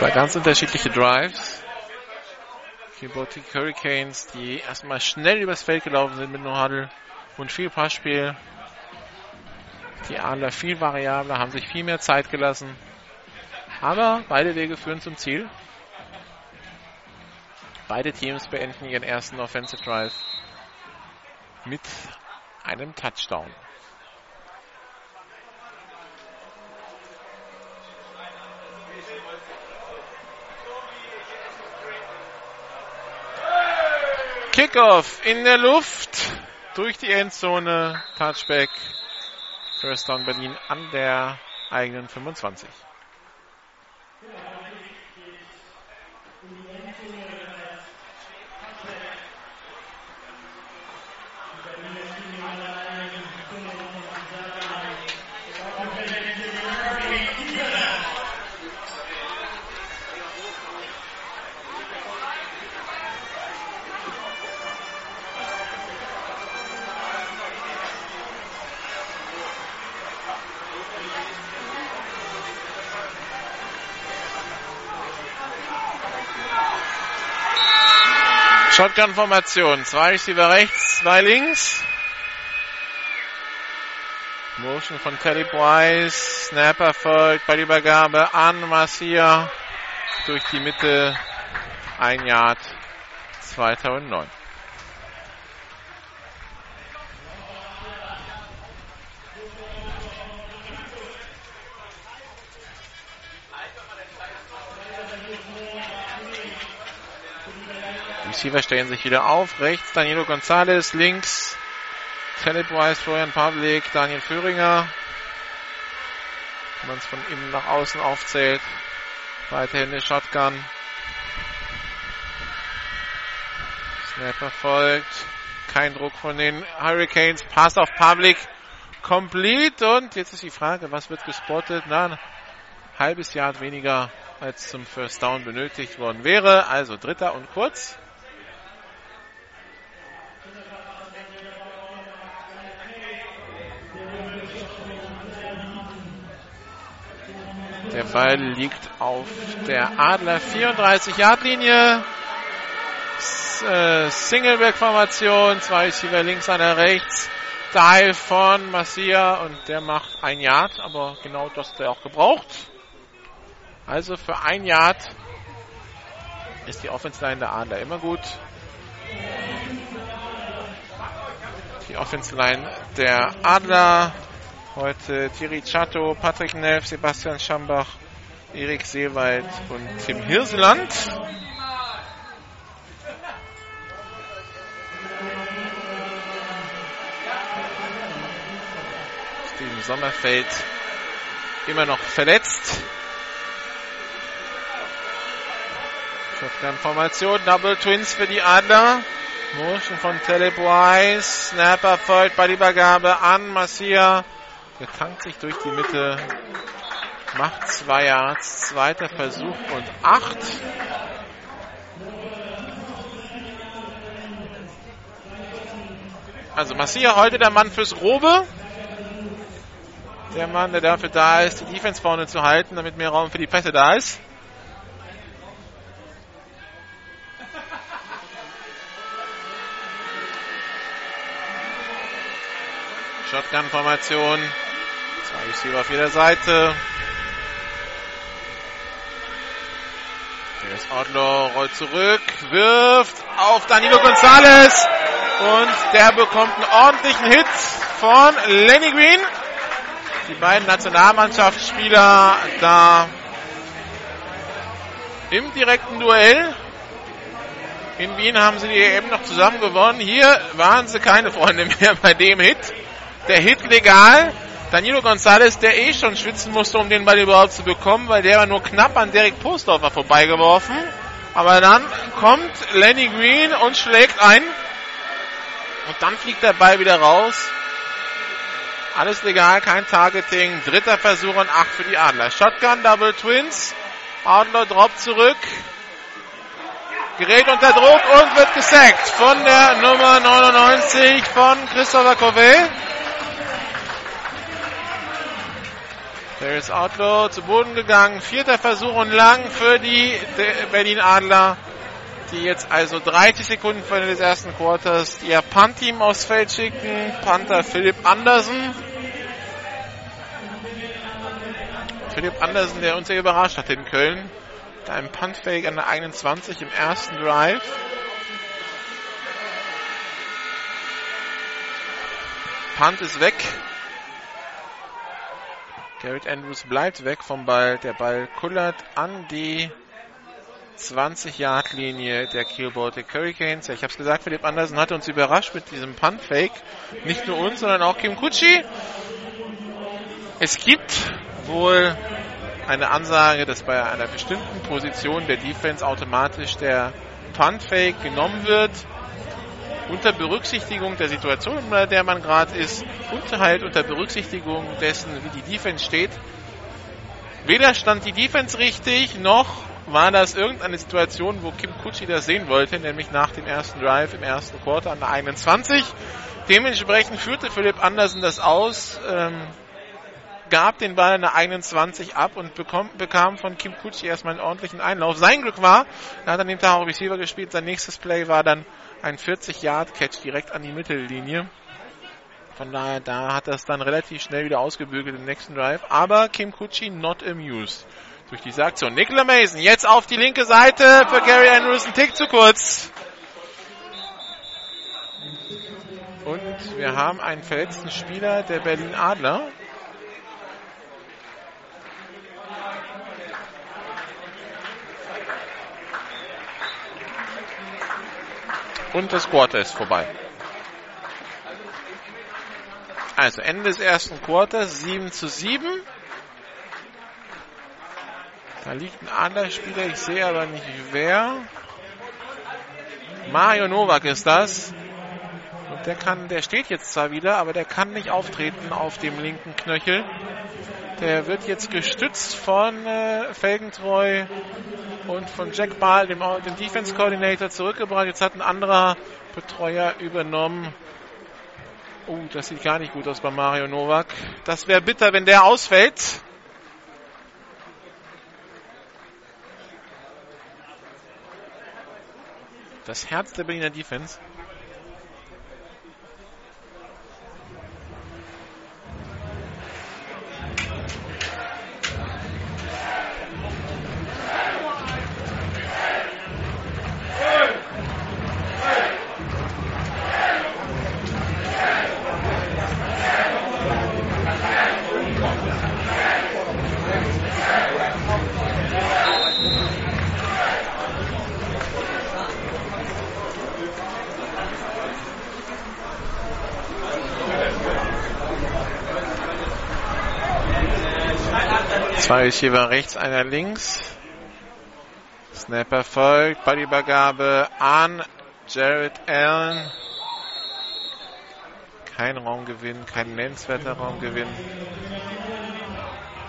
Zwei ganz unterschiedliche Drives. Keyboarding Hurricanes, die erstmal schnell übers Feld gelaufen sind mit No Huddle und viel Passspiel. Die Adler viel variabler, haben sich viel mehr Zeit gelassen. Aber beide Wege führen zum Ziel. Beide Teams beenden ihren ersten Offensive Drive mit einem Touchdown. Kickoff in der Luft durch die Endzone. Touchback. First Down Berlin an der eigenen 25. Shotgun-Formation. Zwei Receiver rechts, zwei links. Motion von Kelly Price. Snapper folgt bei der Übergabe an Marcia. Durch die Mitte. Ein Yard. 2009. Receiver stellen sich wieder auf. Rechts Danilo Gonzalez, links Philip Weiss, Florian Pavlik, Daniel Föhringer. Wenn man es von innen nach außen aufzählt. Weiterhin eine Shotgun. Snap erfolgt. Kein Druck von den Hurricanes. Pass auf Pavlik. Complete. Und jetzt ist die Frage, was wird gespottet? Na, ein halbes Jahr weniger als zum First Down benötigt worden wäre. Also dritter und kurz. Der Ball liegt auf der Adler 34 Yard Linie. Äh, Singleback-Formation, zwei Receiver links, einer rechts. Dive von Massia und der macht ein Yard, aber genau das hat er auch gebraucht. Also für ein Yard ist die Offense Line der Adler immer gut. Die Offense Line der Adler Heute Thierry Chato, Patrick Nelf, Sebastian Schambach, Erik Seewald und Tim Hirseland. Steven Sommerfeld immer noch verletzt. Shotgun-Formation, Double Twins für die Adler. Motion von Telebois. Snapper folgt bei Übergabe an Massia. Der tankt sich durch die Mitte. Macht zwei Yards. Zweiter Versuch und acht. Also Massia heute der Mann fürs Grobe. Der Mann, der dafür da ist, die Defense vorne zu halten, damit mehr Raum für die Pässe da ist. Shotgun-Formation. Zwei Receiver auf jeder Seite. Here's Outlaw, rollt zurück, wirft auf Danilo Gonzalez und der bekommt einen ordentlichen Hit von Lenny Green. Die beiden Nationalmannschaftsspieler da im direkten Duell. In Wien haben sie die eben noch zusammen gewonnen. Hier waren sie keine Freunde mehr bei dem Hit. Der Hit legal. Danilo Gonzalez, der eh schon schwitzen musste, um den Ball überhaupt zu bekommen, weil der war nur knapp an Derek Postdorfer vorbeigeworfen. Aber dann kommt Lenny Green und schlägt ein. Und dann fliegt der Ball wieder raus. Alles legal, kein Targeting. Dritter Versuch und acht für die Adler. Shotgun, Double Twins. Adler droppt zurück. Gerät unter Druck und wird gesackt von der Nummer 99 von Christopher Covey. Der ist Outlaw zu Boden gegangen. Vierter Versuch und lang für die Berlin Adler, die jetzt also 30 Sekunden vor Ende des ersten Quarters ihr Punt-Team aufs Feld schicken. Panther Philipp Andersen. Philipp Andersen, der uns sehr überrascht hat in Köln. Mit einem Punt-Fake an der 21 im ersten Drive. Punt ist weg. Garrett Andrews bleibt weg vom Ball. Der Ball kullert an die 20-Yard-Linie der Kiel Hurricanes. Ja, ich habe es gesagt, Philipp Andersen hat uns überrascht mit diesem Punt-Fake. Nicht nur uns, sondern auch Kim Kutschi. Es gibt wohl eine Ansage, dass bei einer bestimmten Position der Defense automatisch der Punt-Fake genommen wird unter Berücksichtigung der Situation, in der man gerade ist, und halt unter Berücksichtigung dessen, wie die Defense steht. Weder stand die Defense richtig, noch war das irgendeine Situation, wo Kim Kutschi das sehen wollte, nämlich nach dem ersten Drive im ersten Quarter an der 21. Dementsprechend führte Philipp Andersen das aus, ähm, gab den Ball an der 21 ab und bekommt, bekam von Kim Kutschi erstmal einen ordentlichen Einlauf. Sein Glück war, er hat an dem Tag auch Receiver gespielt, sein nächstes Play war dann ein 40-Yard-Catch direkt an die Mittellinie. Von daher, da hat das dann relativ schnell wieder ausgebügelt im nächsten Drive. Aber Kim Kutschi not amused durch diese Aktion. Nicola Mason jetzt auf die linke Seite für Gary Andrews. Ein Tick zu kurz. Und wir haben einen verletzten Spieler der Berlin Adler. Und das Quarter ist vorbei. Also Ende des ersten Quarters 7 zu 7. Da liegt ein anderer Spieler, ich sehe aber nicht wer. Mario Novak ist das. Und der kann, der steht jetzt zwar wieder, aber der kann nicht auftreten auf dem linken Knöchel. Der wird jetzt gestützt von äh, Felgentreu und von Jack Ball, dem, dem Defense Coordinator, zurückgebracht. Jetzt hat ein anderer Betreuer übernommen. Oh, das sieht gar nicht gut aus bei Mario Novak. Das wäre bitter, wenn der ausfällt. Das Herz der Berliner Defense. Zwei Receiver rechts, einer links. Snapper folgt, Ballübergabe an Jared Allen. Kein Raumgewinn, kein nennenswerter Raumgewinn.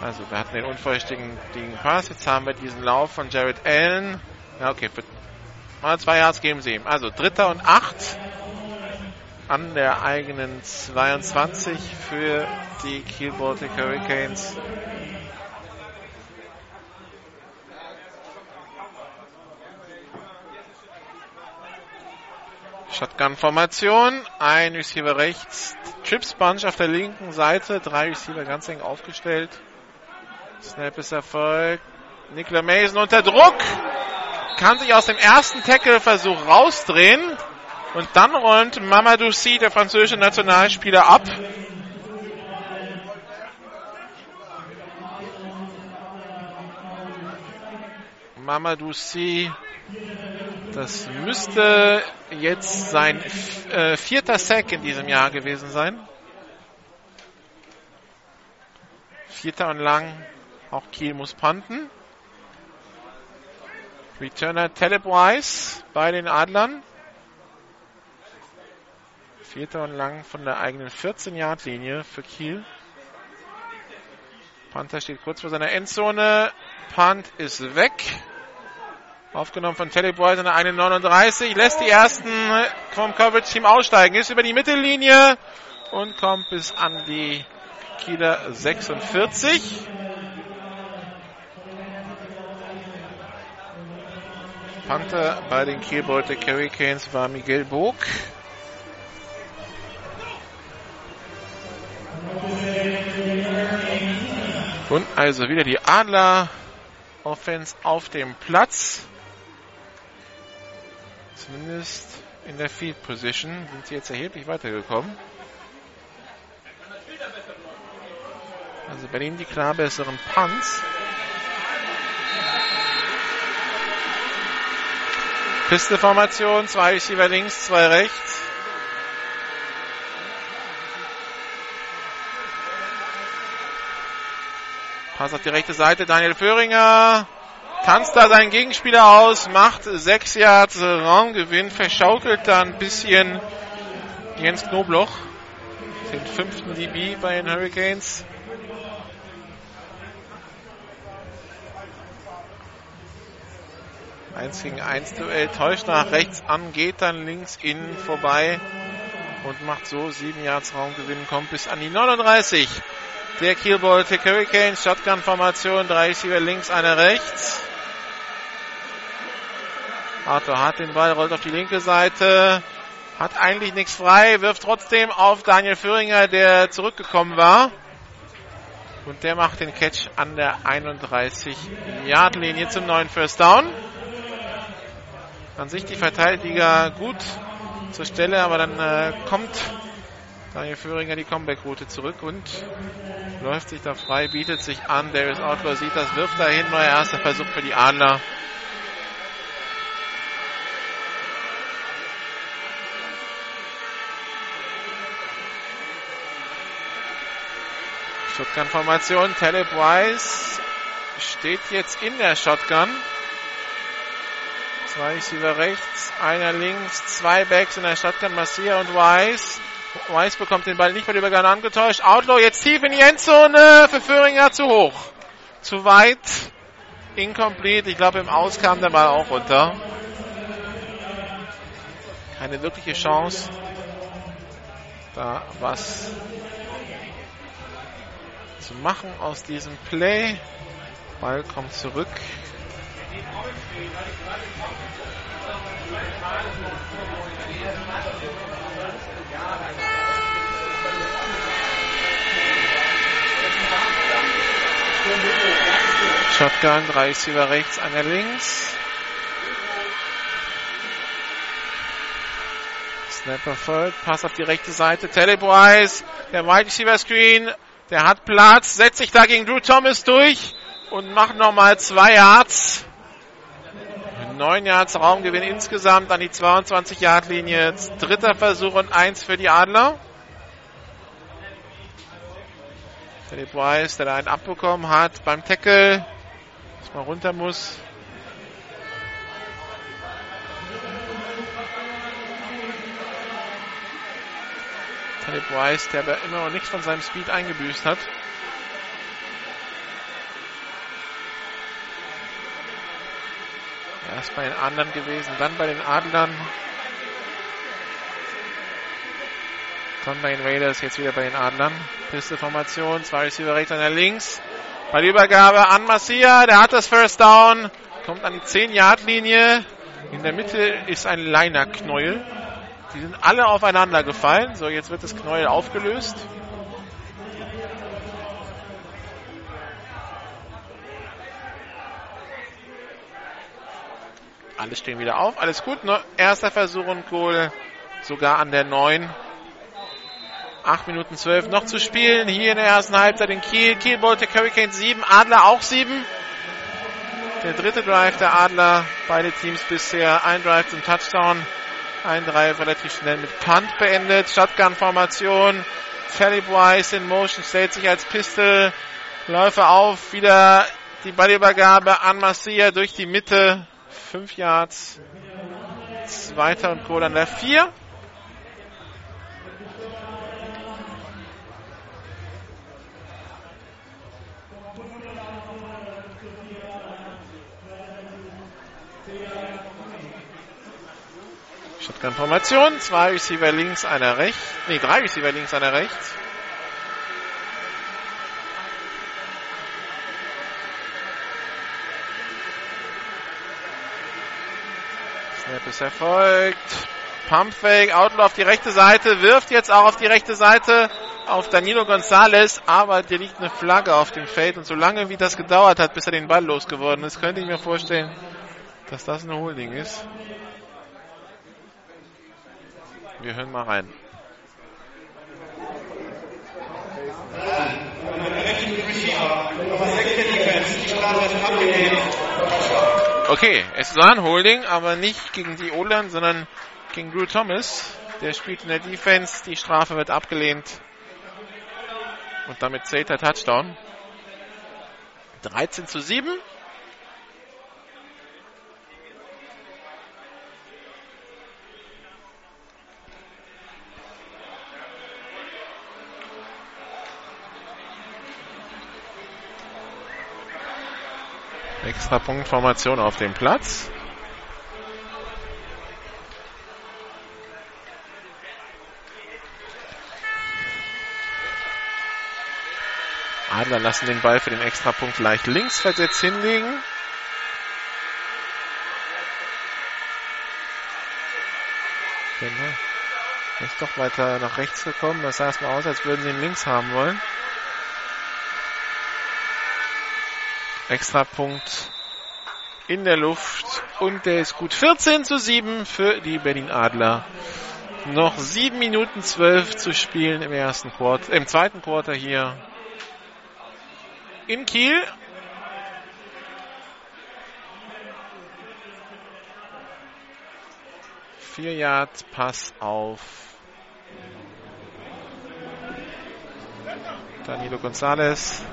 Also wir hatten den unvollständigen Pass. Jetzt haben wir diesen Lauf von Jared Allen. Ja, okay, mal zwei Yards geben sie ihm. Also dritter und acht an der eigenen 22 für die Kiel Hurricanes. Shotgun-Formation, ein Receiver rechts, Chips Bunch auf der linken Seite, drei Receiver ganz eng aufgestellt. Snap ist erfolgt. Nicola Mason unter Druck, kann sich aus dem ersten Tackle-Versuch rausdrehen und dann räumt Mamadou Sy, der französische Nationalspieler, ab. Mamadou Sy das müsste jetzt sein äh, vierter Sack in diesem Jahr gewesen sein. Vierter und lang. Auch Kiel muss panten. Returner Taleb Wise bei den Adlern. Vierter und lang von der eigenen 14-Yard-Linie für Kiel. Panther steht kurz vor seiner Endzone. Punt ist weg. Aufgenommen von Teddy Boys in der 1,39. Lässt die ersten vom Coverage-Team aussteigen. Ist über die Mittellinie und kommt bis an die Kieler 46. Panther bei den Kielbeute Hurricanes war Miguel Bog. Und also wieder die Adler Offense auf dem Platz. Zumindest in der Field Position sind sie jetzt erheblich weitergekommen. Also Berlin die klar besseren Punts. Pisteformation, zwei Receiver links, zwei rechts. Pass auf die rechte Seite, Daniel Föhringer tanzt da seinen Gegenspieler aus, macht sechs Yards Raumgewinn, verschaukelt da ein bisschen Jens Knobloch, den fünften DB bei den Hurricanes. Eins gegen eins Duell, täuscht nach rechts an, geht dann links innen vorbei und macht so sieben Yards Raumgewinn, kommt bis an die 39 der Kiel Baltic Hurricanes. Shotgun-Formation, drei Receiver links, einer rechts. Arthur hat den Ball, rollt auf die linke Seite. Hat eigentlich nichts frei, wirft trotzdem auf Daniel Führinger, der zurückgekommen war. Und der macht den Catch an der 31-Yard-Linie zum neuen First Down. An sich die Verteidiger gut zur Stelle, aber dann äh, kommt Daniel Föhringer die Comeback-Route zurück und läuft sich da frei, bietet sich an. Darius Outlaw sieht das, wirft dahin. Neuer erster Versuch für die Adler. Shotgun-Formation. Taleb Wise steht jetzt in der Shotgun. Zwei Receiver rechts, einer links, zwei Backs in der Shotgun, Marcia und Wise. Weiss bekommt den Ball nicht bei Übergang angetäuscht. Outlaw jetzt tief in die Endzone. Für Föhringer zu hoch. Zu weit. Incomplete. Ich glaube, im Aus kam der Ball auch runter. Keine wirkliche Chance. Da was zu machen aus diesem Play. Ball kommt zurück. Shotgun, drei Receiver rechts, einer links. Snapper folgt, Pass auf die rechte Seite, Teleboise, der Wide Receiver Screen, der hat Platz, setzt sich da gegen Drew Thomas durch und macht nochmal zwei Yards. Neun Yards Raumgewinn insgesamt an die 22 Yard Linie. Dritter Versuch und eins für die Adler. Philipp Weiss, der da einen abbekommen hat beim Tackle. Dass man runter muss. Philipp Weiss, der aber immer noch nichts von seinem Speed eingebüßt hat. Erst bei den anderen gewesen, dann bei den Adlern. Thunder Invaders jetzt wieder bei den Adlern. Pistolformation, zwei Receiver rechts, einer links. Bei der Übergabe an Massia, der hat das First Down, kommt an die 10-Yard-Linie. In der Mitte ist ein Liner-Knäuel. Die sind alle aufeinander gefallen. So, jetzt wird das Knäuel aufgelöst. Alle stehen wieder auf. Alles gut. Ne? Erster Versuch und Goal sogar an der 9. 8 Minuten 12 noch zu spielen. Hier in der ersten Halbzeit in Kiel. Kiel Baltic Hurricanes 7, Adler auch 7. Der dritte Drive der Adler. Beide Teams bisher ein Drive zum Touchdown. Ein Drive relativ schnell mit Punt beendet. Shotgun-Formation. Philip Weiss in Motion stellt sich als Pistol. Läufe auf. Wieder die Ballübergabe an Marcia durch die Mitte. 5 Yards. Zweiter und Goal an der 4. Shotgun-Formation. Zwei Receiver links, einer rechts. Nee, drei Receiver links, einer rechts. Snap ist erfolgt. Pumpfake, Outlaw auf die rechte Seite, wirft jetzt auch auf die rechte Seite auf Danilo Gonzalez, aber dir liegt eine Flagge auf dem Feld und solange wie das gedauert hat, bis er den Ball losgeworden ist, könnte ich mir vorstellen, dass das ein Holding ist. Wir hören mal rein. Okay, es war ein Holding, aber nicht gegen die Olan, sondern gegen Drew Thomas. Der spielt in der Defense, die Strafe wird abgelehnt. Und damit zählt der Touchdown. 13 zu 7. Extra Punktformation auf dem Platz. Adler lassen den Ball für den Extrapunkt leicht links versetzt hinlegen. Ist doch weiter nach rechts gekommen. Das sah erstmal aus, als würden sie ihn links haben wollen. Extrapunkt in der Luft und der ist gut. 14 zu 7 für die Berlin Adler. Noch 7 Minuten 12 zu spielen im ersten Quarter, im zweiten Quarter hier in Kiel. Vier Yard Pass auf Danilo Gonzalez.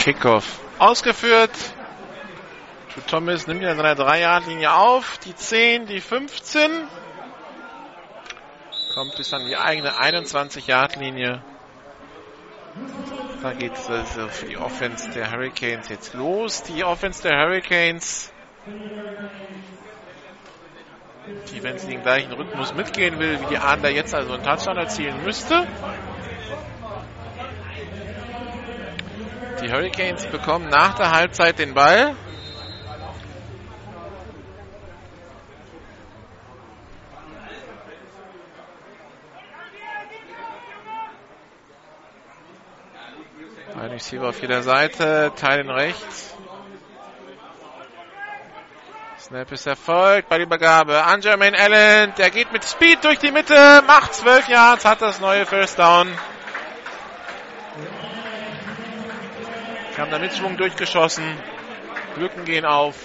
Kickoff ausgeführt. Drew Thomas nimmt an seiner 3-Yard-Linie auf. Die 10, die 15. Kommt bis an die eigene 21-Yard-Linie. Da geht es also für die Offense der Hurricanes jetzt los. Die Offense der Hurricanes, die, wenn sie den gleichen Rhythmus mitgehen will, wie die Adler jetzt also einen Touchdown erzielen müsste. Die Hurricanes bekommen nach der Halbzeit den Ball. Ein Receiver auf jeder Seite, teilen rechts. Snap ist erfolgt bei der Übergabe an Jermaine Allen. Der geht mit Speed durch die Mitte, macht 12 Yards, hat das neue First Down. Kam da mit Schwung durchgeschossen. Lücken gehen auf.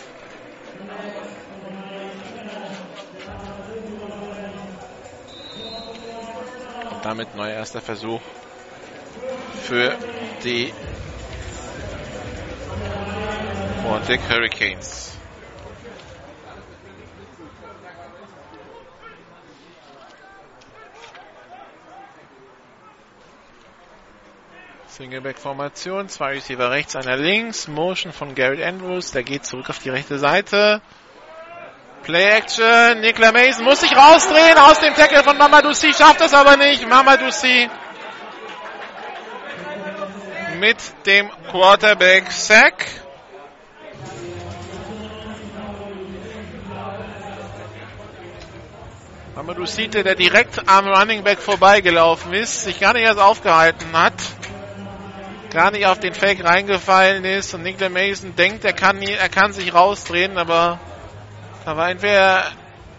Und damit neuer erster Versuch für die Montic Hurricanes. Singleback-Formation, zwei Receiver rechts, einer links, Motion von Garrett Andrews, der geht zurück auf die rechte Seite. Play-Action, Nikla Mason muss sich rausdrehen aus dem Tackle von Mamadou-Si, schafft das aber nicht. Mamadou-Si mit dem Quarterback-Sack. Mamadou Site, der direkt am Running Back vorbeigelaufen ist, sich gar nicht erst aufgehalten hat gar nicht auf den Fake reingefallen ist und Nick Mason denkt, er kann, er kann sich rausdrehen, aber da war entweder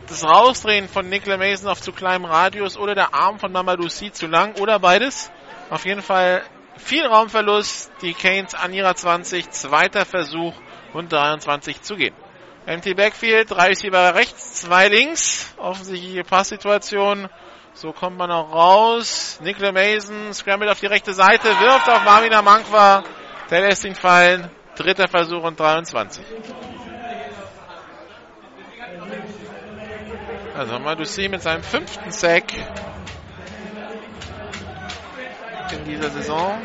das Rausdrehen von Nick Mason auf zu kleinem Radius oder der Arm von Mamadou Si zu lang oder beides. Auf jeden Fall viel Raumverlust. Die Canes an ihrer 20, zweiter Versuch und 23 zu gehen. Empty Backfield, drei Receiver rechts, zwei links. Offensichtliche Passsituation. So kommt man auch raus. Nicola Mason scrambled auf die rechte Seite, wirft auf Marvin Amankwa. Der lässt ihn fallen. Dritter Versuch und 23. Also Madussi mit seinem fünften Sack in dieser Saison.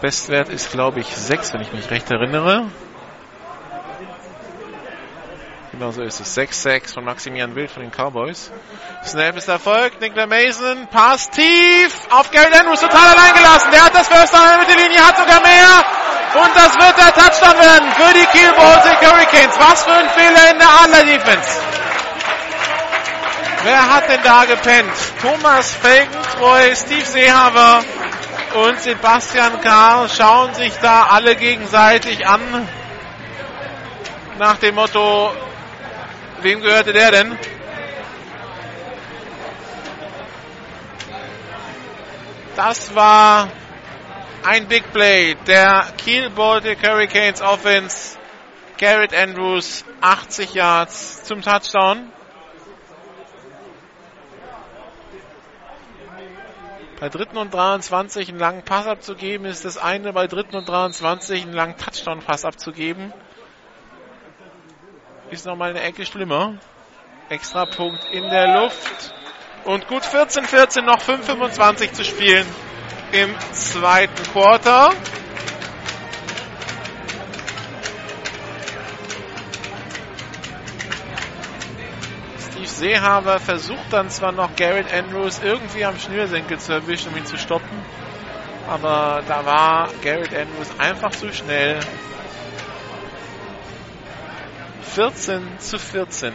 Bestwert ist, glaube ich, 6, wenn ich mich recht erinnere. Genau so ist es. 6-6 von Maximilian Wild von den Cowboys. Snap ist erfolgt. Nicola Mason. Pass tief auf Gary Andrews. Total allein gelassen. Der hat das First Down mit der Linie. Hat sogar mehr. Und das wird der Touchdown werden für die Kiel Baltic Hurricanes. Was für ein Fehler in der Adler Defense. Wer hat denn da gepennt? Thomas Felgentreu, Steve Seehaver und Sebastian Karl schauen sich da alle gegenseitig an. Nach dem Motto, wem gehörte der denn? Das war ein Big Play der Kiel Baltic Hurricanes Offense. Garrett Andrews 80 Yards zum Touchdown. Bei dritten und 23 einen langen Pass abzugeben, ist das eine. Bei dritten und 23 einen langen Touchdown-Pass abzugeben, ist nochmal eine Ecke schlimmer. Extra Punkt in der Luft. Und gut 14, 14, noch 5,25 zu spielen im zweiten Quarter. Seehaber versucht dann zwar noch Garrett Andrews irgendwie am Schnürsenkel zu erwischen, um ihn zu stoppen. Aber da war Garrett Andrews einfach zu schnell. 14 zu 14.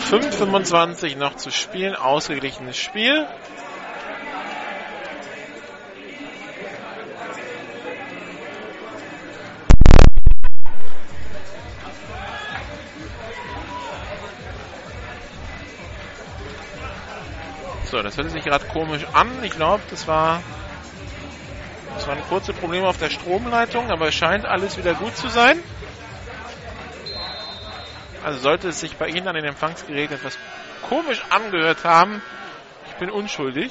Fünf noch zu spielen, ausgeglichenes Spiel. So, das hört sich gerade komisch an. Ich glaube, das war, das waren kurze Probleme auf der Stromleitung, aber es scheint alles wieder gut zu sein. Also sollte es sich bei Ihnen an den Empfangsgeräten etwas komisch angehört haben, ich bin unschuldig.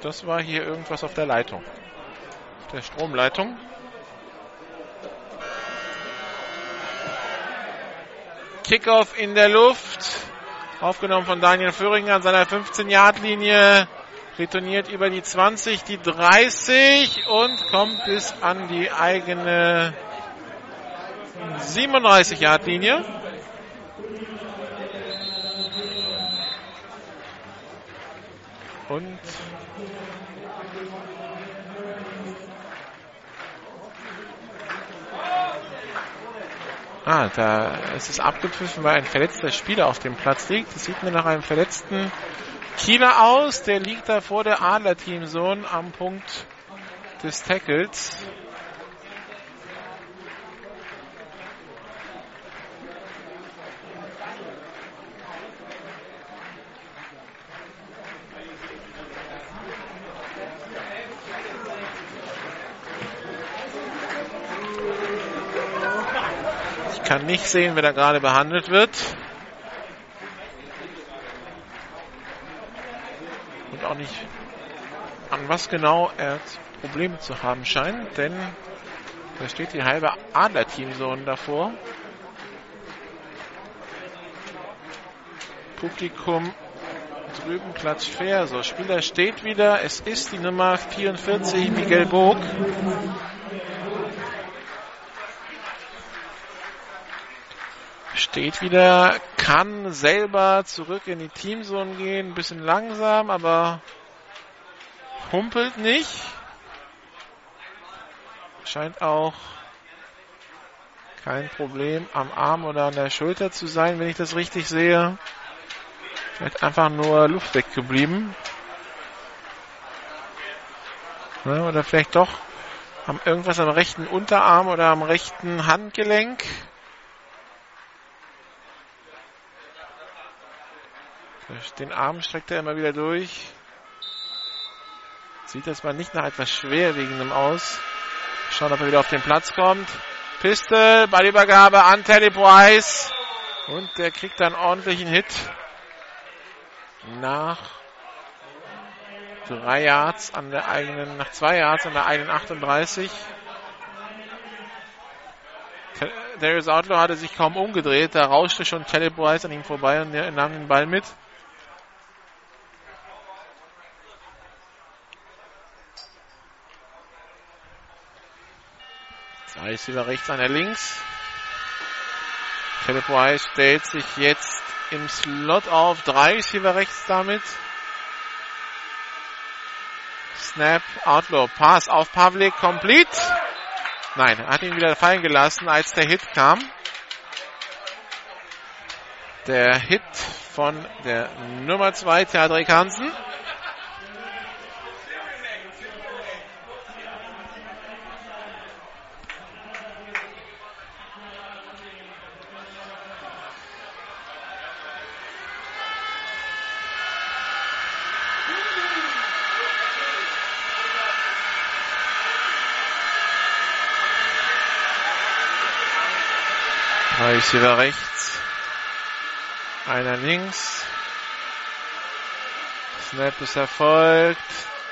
Das war hier irgendwas auf der Leitung. Auf der Stromleitung. Kickoff in der Luft. Aufgenommen von Daniel Föhringer an seiner 15-Yard-Linie. Retourniert über die 20, die 30 und kommt bis an die eigene 37 Yard Linie. Und Ah, da ist es abgepfiffen, weil ein verletzter Spieler auf dem Platz liegt. Das sieht mir nach einem verletzten Kieler aus. Der liegt da vor der Adler-Teamzone am Punkt des Tackles. Kann nicht sehen, wer da gerade behandelt wird. Und auch nicht, an was genau er Probleme zu haben scheint, denn da steht die halbe Adler-Teamzone davor. Publikum drüben klatscht fair. So, Spieler steht wieder. Es ist die Nummer 44, Miguel Bog. Steht wieder, kann selber zurück in die Teamzone gehen. Ein bisschen langsam, aber humpelt nicht. Scheint auch kein Problem am Arm oder an der Schulter zu sein, wenn ich das richtig sehe. Vielleicht einfach nur Luft weggeblieben. Ja, oder vielleicht doch haben irgendwas am rechten Unterarm oder am rechten Handgelenk. Den Arm streckt er immer wieder durch. Sieht das mal nicht nach etwas Schwerwiegendem aus. Schauen, ob er wieder auf den Platz kommt. Pistol, Ballübergabe an Teddy Price. Und der kriegt dann ordentlichen Hit. Nach drei Yards an der eigenen, nach zwei Yards an der eigenen 38. Darius Outlaw hatte sich kaum umgedreht. Da rauschte schon Teddy Price an ihm vorbei und er nahm den Ball mit. Zwei Receiver rechts, einer links. Philip Wise stellt sich jetzt im Slot auf. Drei Receiver rechts damit. Snap, Outlaw, Pass auf Pavlik, complete. Nein, hat ihn wieder fallen gelassen, als der Hit kam. Der Hit von der Nummer 2, Theodrik Hansen. Receiver rechts. Einer links. Snap ist erfolgt.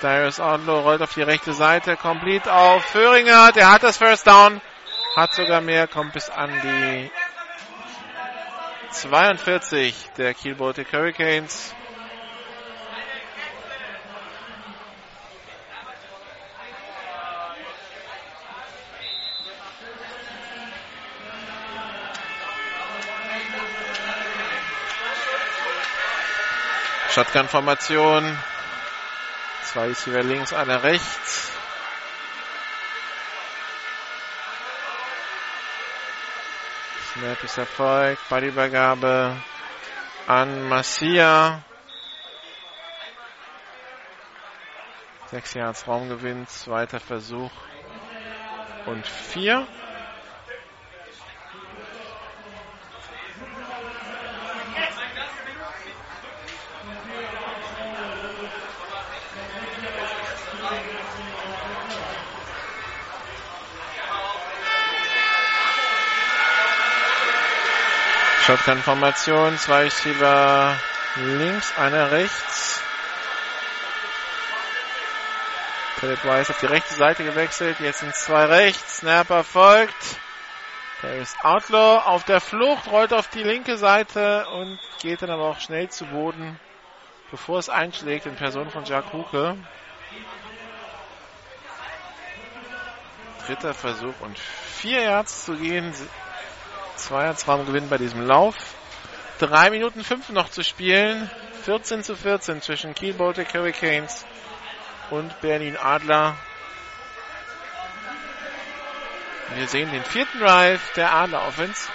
Darius Outlaw rollt auf die rechte Seite. Complete auf Föhringer. Der hat das First Down. Hat sogar mehr. Kommt bis an die 42 der Kiel Baltic Hurricanes. Shotgun-Formation. Zwei Receiver links, einer rechts. Snap ist erfolgt. Ballübergabe an Massia. Sechs Yards Raumgewinn, zweiter Versuch und vier. Shotgun-Formation, zwei Receiver links, einer rechts. Philip Weiss auf die rechte Seite gewechselt, jetzt sind zwei rechts, Snapper folgt. Der ist Outlaw auf der Flucht, rollt auf die linke Seite und geht dann aber auch schnell zu Boden, bevor es einschlägt in Person von Jack Huke. Dritter Versuch und vier Yards zu gehen Zweiertraumgewinn bei diesem Lauf. Drei Minuten fünf noch zu spielen. 14 zu 14 zwischen Kiel Baltic Hurricanes und Berlin Adler. Wir sehen den vierten Drive der Adler Offense.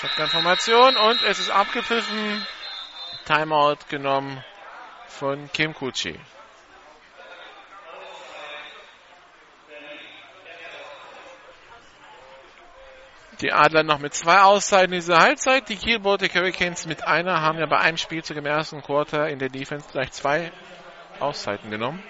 Shotgun-Formation und es ist abgepfiffen. Timeout genommen von Kim Kuchi. Die Adler noch mit zwei Auszeiten in dieser Halbzeit. Die Kiel Baltic Hurricanes mit einer haben ja bei einem Spielzug im ersten Quarter in der Defense gleich zwei Auszeiten genommen.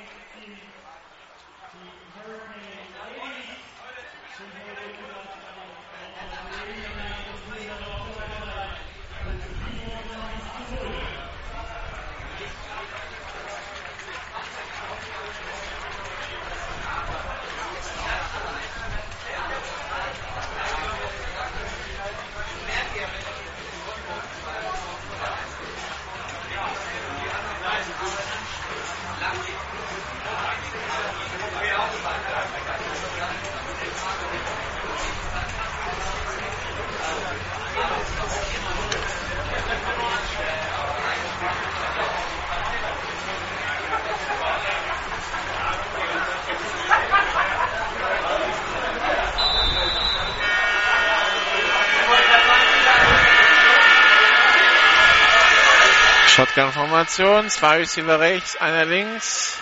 Shotgun-Formation, zwei Receiver rechts, einer links.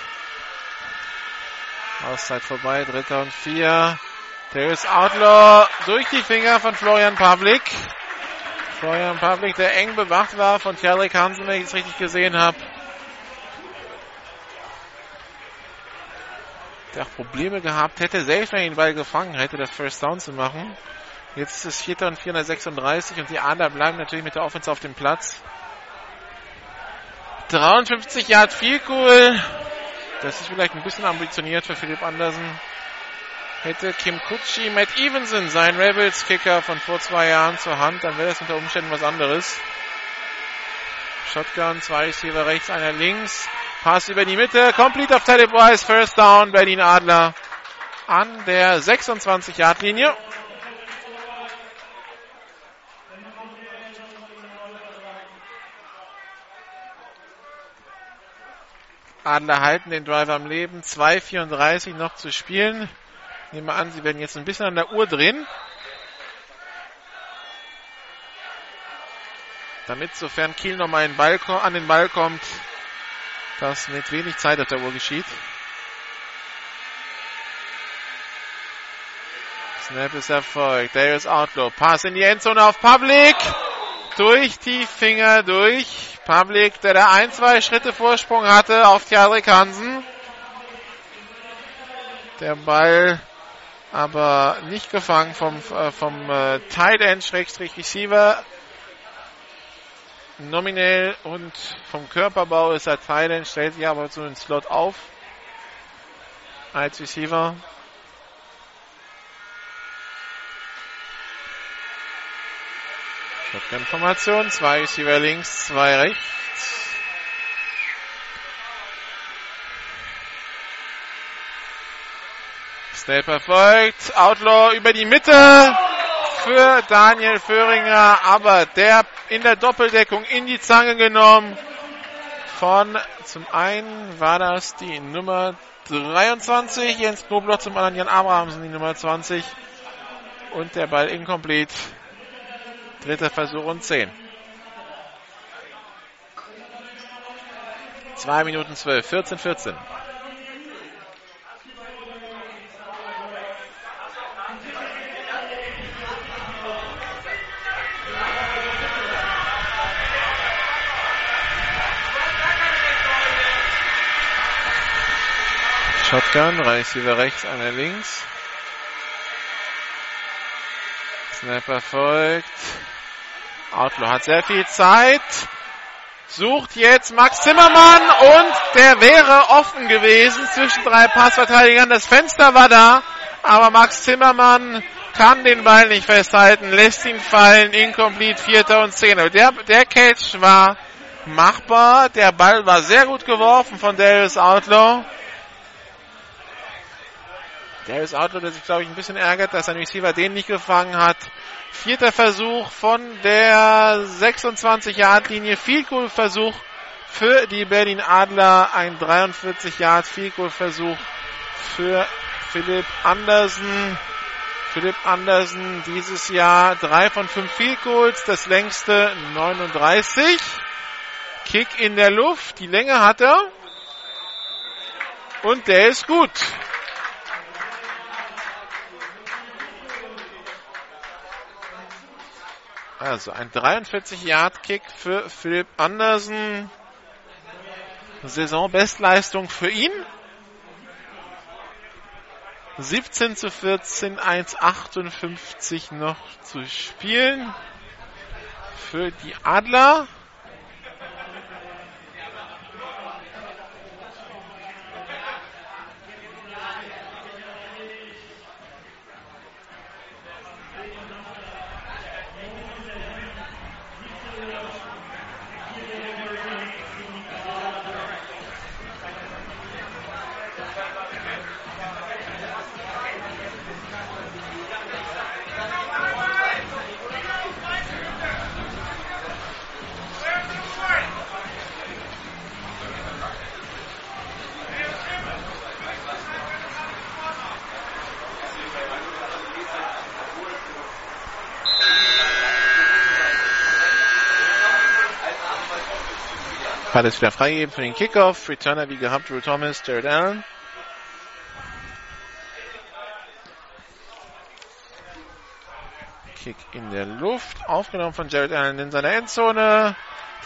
Auszeit vorbei, dritter und vier. Darius Outlaw durch die Finger von Florian Pavlik. Florian Pavlik, der eng bewacht war von Tjadrik Hansen, wenn ich es richtig gesehen habe. Der auch Probleme gehabt hätte, selbst wenn er den Ball gefangen hätte, das First Down zu machen. Jetzt ist es 4. und 436 und die Adler bleiben natürlich mit der Offense auf dem Platz. 53 Yard viel cool. Das ist vielleicht ein bisschen ambitioniert für Philipp Andersen. Hätte Kim Kutschi Matt Evenson, sein Rebels-Kicker von vor zwei Jahren zur Hand, dann wäre das unter Umständen was anderes. Shotgun, zwei Receiver rechts, einer links. Pass über die Mitte, complete auf Teddy Wise, First Down, Berlin Adler an der 26-Yard-Linie. Adler halten den Driver am Leben. 2,34 noch zu spielen. Nehmen wir an, sie werden jetzt ein bisschen an der Uhr drehen. Damit, sofern Kiel nochmal an den Ball kommt, das mit wenig Zeit auf der Uhr geschieht. Snap ist erfolgt. Darius Outlaw. Pass in die Endzone auf Public. Durch die Finger durch. Public, der da ein, zwei Schritte Vorsprung hatte auf Tjadrik Hansen. Der Ball aber nicht gefangen vom, äh, vom äh, Tight End Schrägstrich Receiver. Nominell und vom Körperbau ist er Tight End, stellt sich aber so einen Slot auf. Als Receiver. Shotgun-Formation. Zwei Receiver links, zwei rechts. Snap erfolgt. Outlaw über die Mitte für Daniel Föhringer, aber der in der Doppeldeckung in die Zange genommen. Von zum einen war das die Nummer 23, Jens Knobloch, zum anderen Jan Abrahamsen die Nummer 20 und der Ball incomplete Dritter Versuch und 10. 2 Minuten 12, 14, 14. Shotgun, Receiver rechts, einer links. Snapper folgt. Outlaw hat sehr viel Zeit. Sucht jetzt Max Zimmermann und der wäre offen gewesen zwischen drei Passverteidigern. Das Fenster war da, aber Max Zimmermann kann den Ball nicht festhalten, lässt ihn fallen, incomplete, vierter und zehner. Der, der Catch war machbar, der Ball war sehr gut geworfen von Darius Outlaw. Darius Outlaw, der sich, glaube ich, ein bisschen ärgert, dass sein Receiver den nicht gefangen hat. Vierter Versuch von der 26-Yard-Linie. Field Goal Versuch für die Berlin Adler. Ein 43 Yard Field Goal Versuch für Philipp Andersen. Philipp Andersen dieses Jahr drei von fünf Field Goals, das längste 39. Kick in der Luft, die Länge hat er. Und der ist gut. Also ein 43-Yard-Kick für Philipp Andersen. Saisonbestleistung für ihn. 17 zu 14, 1,58 noch zu spielen. Für die Adler. Ball ist wieder freigegeben für den Kickoff. Returner wie gehabt, Drew Thomas, Jared Allen. Kick in der Luft, aufgenommen von Jared Allen in seiner Endzone.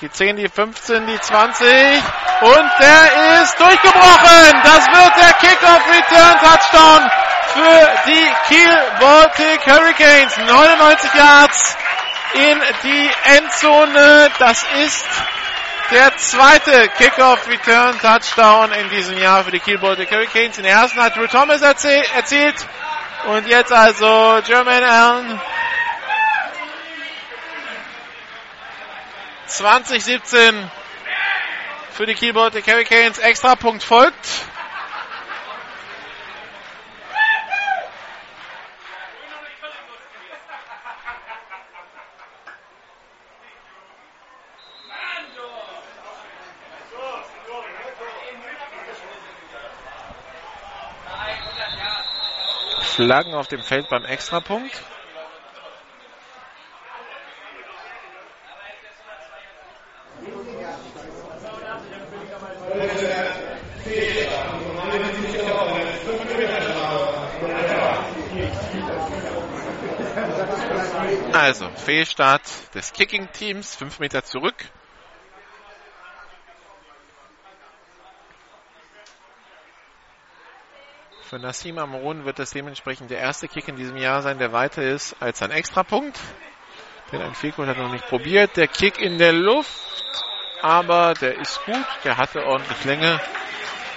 Die 10, die 15, die 20 und der ist durchgebrochen. Das wird der Kickoff Return Touchdown für die Kiel Baltic Hurricanes. 99 Yards in die Endzone. Das ist der zweite Kickoff Return Touchdown in diesem Jahr für die Kiel Baltic Hurricanes. Den ersten hat Drew Thomas erzielt. Und jetzt also German Allen. 2017 für die Kiel Baltic Hurricanes. Extrapunkt folgt. Flaggen auf dem Feld beim Extrapunkt. Also, Fehlstart des Kicking-Teams, fünf Meter zurück. Für Nassim Amrun wird das dementsprechend der erste Kick in diesem Jahr sein, der weiter ist als ein Extrapunkt. Denn ein Fehlkurs hat noch nicht probiert. Der Kick in der Luft, aber der ist gut, der hatte ordentlich Länge.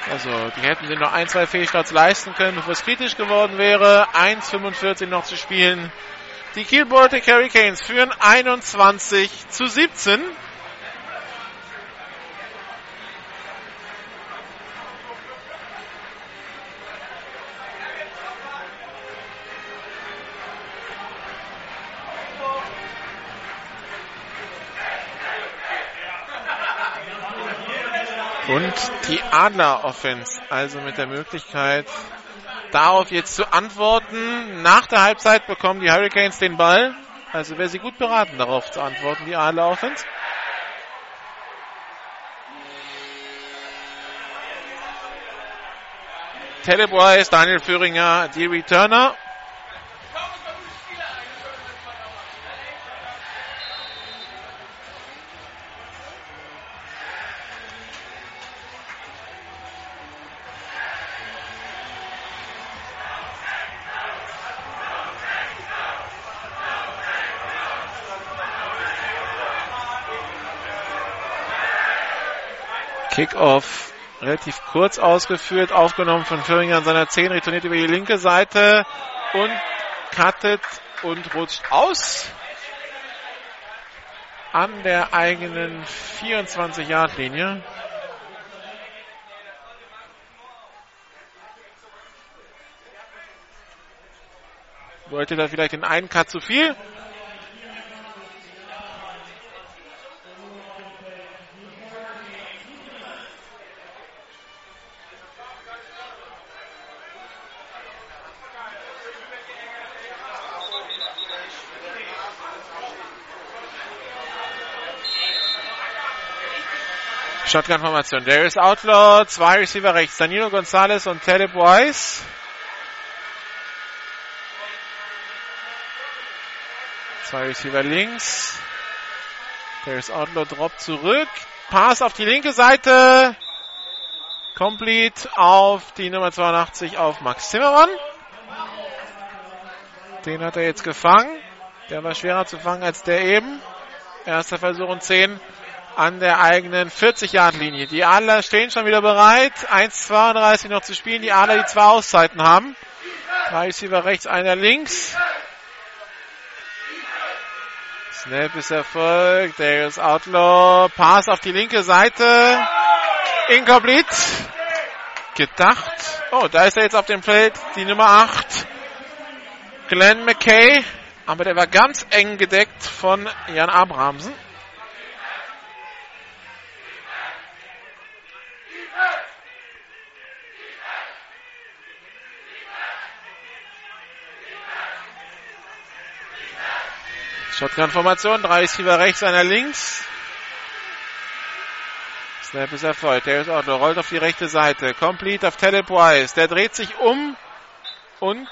Also, die hätten sie noch ein, zwei Fehlstarts leisten können, bevor es kritisch geworden wäre. 1,45 noch zu spielen. Die Kiel Baltic Hurricanes führen 21 zu 17. Und die Adler Offense, also mit der Möglichkeit, darauf jetzt zu antworten. Nach der Halbzeit bekommen die Hurricanes den Ball. Also wäre sie gut beraten, darauf zu antworten, die Adler Offense. Telebois, Daniel Führinger, die Returner. Kickoff relativ kurz ausgeführt, aufgenommen von Führinger an seiner 10, retourniert über die linke Seite und cuttet und rutscht aus an der eigenen 24-Yard-Linie. Wollte da vielleicht den einen Cut zu viel. Shotgun-Formation. Darius Outlaw, zwei Receiver rechts. Danilo Gonzalez und Talib Weiss. Zwei Receiver links. Darius Outlaw droppt zurück. Pass auf die linke Seite. Complete auf die Nummer 82 auf Max Zimmermann. Den hat er jetzt gefangen. Der war schwerer zu fangen als der eben. Erster Versuch und 10 an der eigenen 40-Yard-Linie. Die Adler stehen schon wieder bereit. 1,32 noch zu spielen. Die Adler, die zwei Auszeiten haben. Drei Receiver rechts, einer links. Snap ist erfolgt. Darius Outlaw. Pass auf die linke Seite. Incomplete. Gedacht. Oh, da ist er jetzt auf dem Feld. Die Nummer 8. Glenn McKay. Aber der war ganz eng gedeckt von Jan Abrahamsen. Shotgun-Formation, drei Receiver rechts, einer links. Snap ist erfolgt. Der ist Outlaw rollt auf die rechte Seite. Complete auf Talib Wise. Der dreht sich um und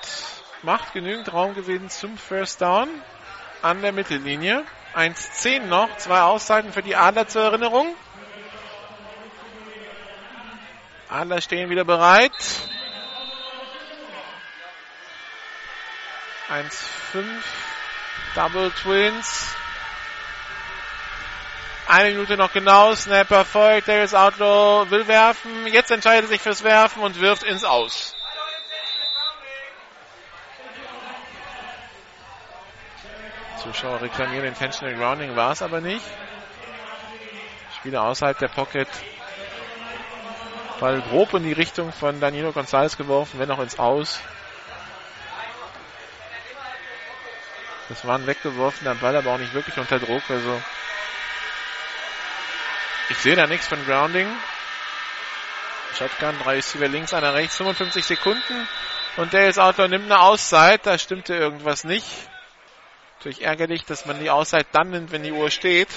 macht genügend Raumgewinn zum First Down an der Mittellinie. 1-10 noch, zwei Auszeiten für die Adler zur Erinnerung. Adler stehen wieder bereit. 1-5 Double Twins. Eine Minute noch genau. Snap erfolgt. Darius Outlaw will werfen. Jetzt entscheidet er sich fürs Werfen und wirft ins Aus. Zuschauer reklamieren Intentional Grounding, war es aber nicht. Spieler außerhalb der Pocket. Ball grob in die Richtung von Danilo Gonzalez geworfen, wenn auch ins Aus. Das war ein weggeworfener Ball, aber auch nicht wirklich unter Druck. Also ich sehe da nichts von Grounding. Shotgun, drei Receiver links, einer rechts, 55 Sekunden. Und der ist Outlaw nimmt eine Auszeit. Da stimmte irgendwas nicht. Natürlich ärgerlich, dass man die Auszeit dann nimmt, wenn die Uhr steht.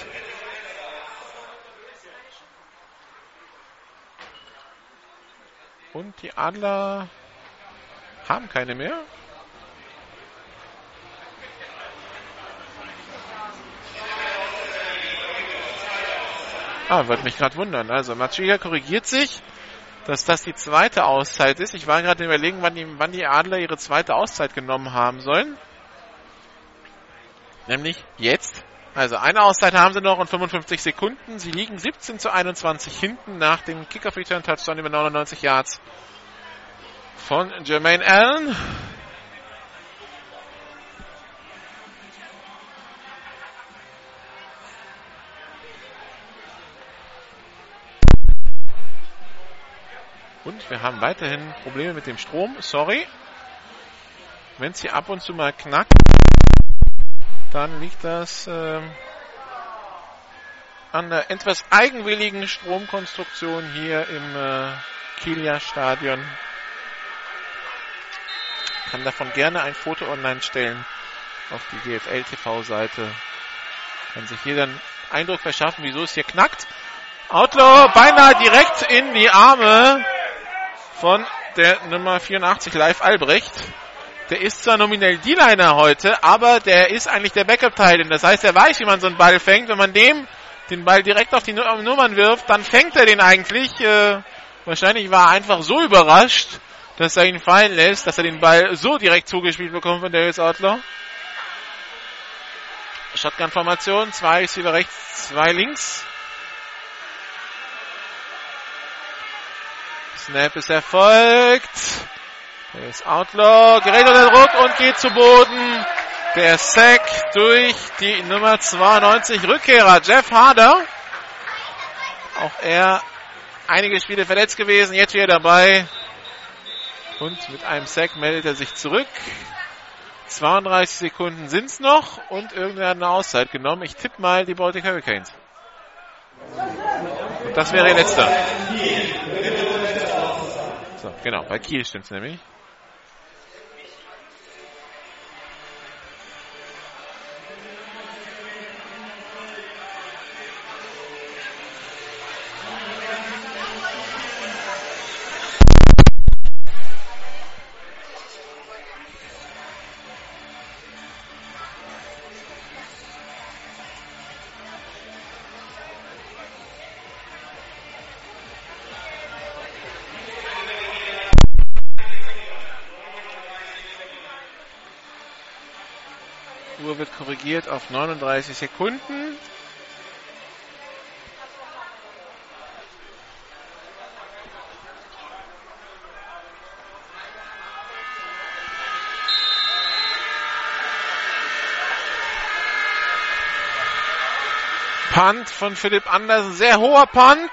Und die Adler haben keine mehr. Ah, würde mich gerade wundern. Also Machiga korrigiert sich, dass das die zweite Auszeit ist. Ich war gerade überlegen, wann die, wann die Adler ihre zweite Auszeit genommen haben sollen. Nämlich jetzt. Also eine Auszeit haben sie noch und 55 Sekunden. Sie liegen 17 zu 21 hinten nach dem Kickoff Return Touchdown über 99 Yards von Jermaine Allen. Und wir haben weiterhin Probleme mit dem Strom. Sorry. Wenn es hier ab und zu mal knackt, dann liegt das äh, an der etwas eigenwilligen Stromkonstruktion hier im äh, Kieler Stadion. Kann davon gerne ein Foto online stellen auf die GFL TV Seite. Kann sich jeder einen Eindruck verschaffen, wieso es hier knackt. Outlaw beinahe direkt in die Arme von der Nummer 84 Live Albrecht. Der ist zwar nominell D-Liner heute, aber der ist eigentlich der Backup-Teil. Das heißt, er weiß, wie man so einen Ball fängt. Wenn man dem den Ball direkt auf die Nummern wirft, dann fängt er den eigentlich. Äh, wahrscheinlich war er einfach so überrascht, dass er ihn fallen lässt, dass er den Ball so direkt zugespielt bekommt von Darius Outlaw. Shotgun-Formation, zwei Receiver rechts, zwei links. Snap ist erfolgt. Der ist Outlaw, gerät unter Druck und geht zu Boden. Der Sack durch die Nummer 92 Rückkehrer Jeff Harder. Auch er einige Spiele verletzt gewesen, jetzt wieder dabei. Und mit einem Sack meldet er sich zurück. 32 Sekunden sind's noch und irgendwer hat eine Auszeit genommen. Ich tippe mal die Baltic Hurricanes. Und das wäre ihr letzter. So, genau, bei Kiel stimmt's nämlich. Korrigiert auf 39 Sekunden. Punt von Philipp Andersen, sehr hoher Punt.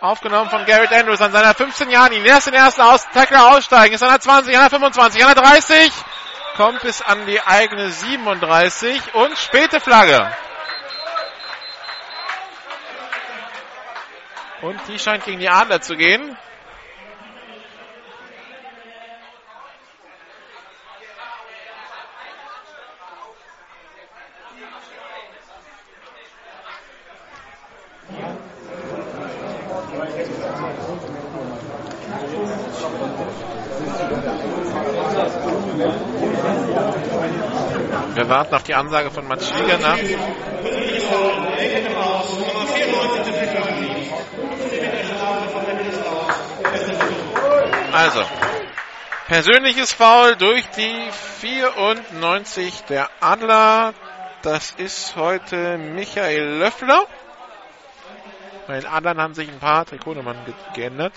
Aufgenommen von Garrett Andrews an seiner 15 Jahren. Ihn erst den ersten Aus Tackler aussteigen. Ist an der 20, an der 25, an der 30 kommt bis an die eigene 37 und späte Flagge. Und die scheint gegen die Adler zu gehen. Warten auf die Ansage von Mats Schwiegerner. Also, persönliches Foul durch die 94 der Adler. Das ist heute Michael Löffler. Bei den Adlern haben sich ein paar Trikotnummern ge geändert.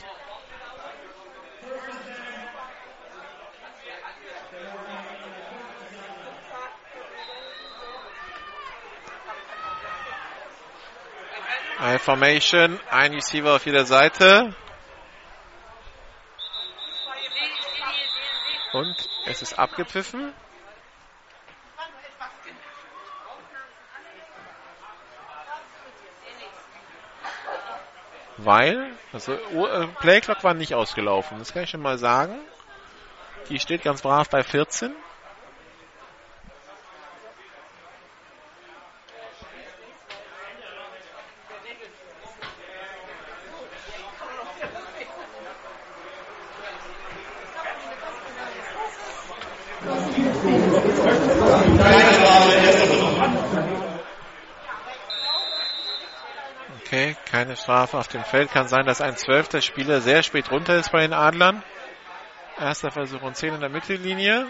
Formation, ein Receiver auf jeder Seite. Und es ist abgepfiffen. Weil, also uh, Playclock war nicht ausgelaufen, das kann ich schon mal sagen. Die steht ganz brav bei 14. Okay, keine Strafe auf dem Feld. Kann sein, dass ein zwölfter Spieler sehr spät runter ist bei den Adlern. Erster Versuch und 10 in der Mittellinie.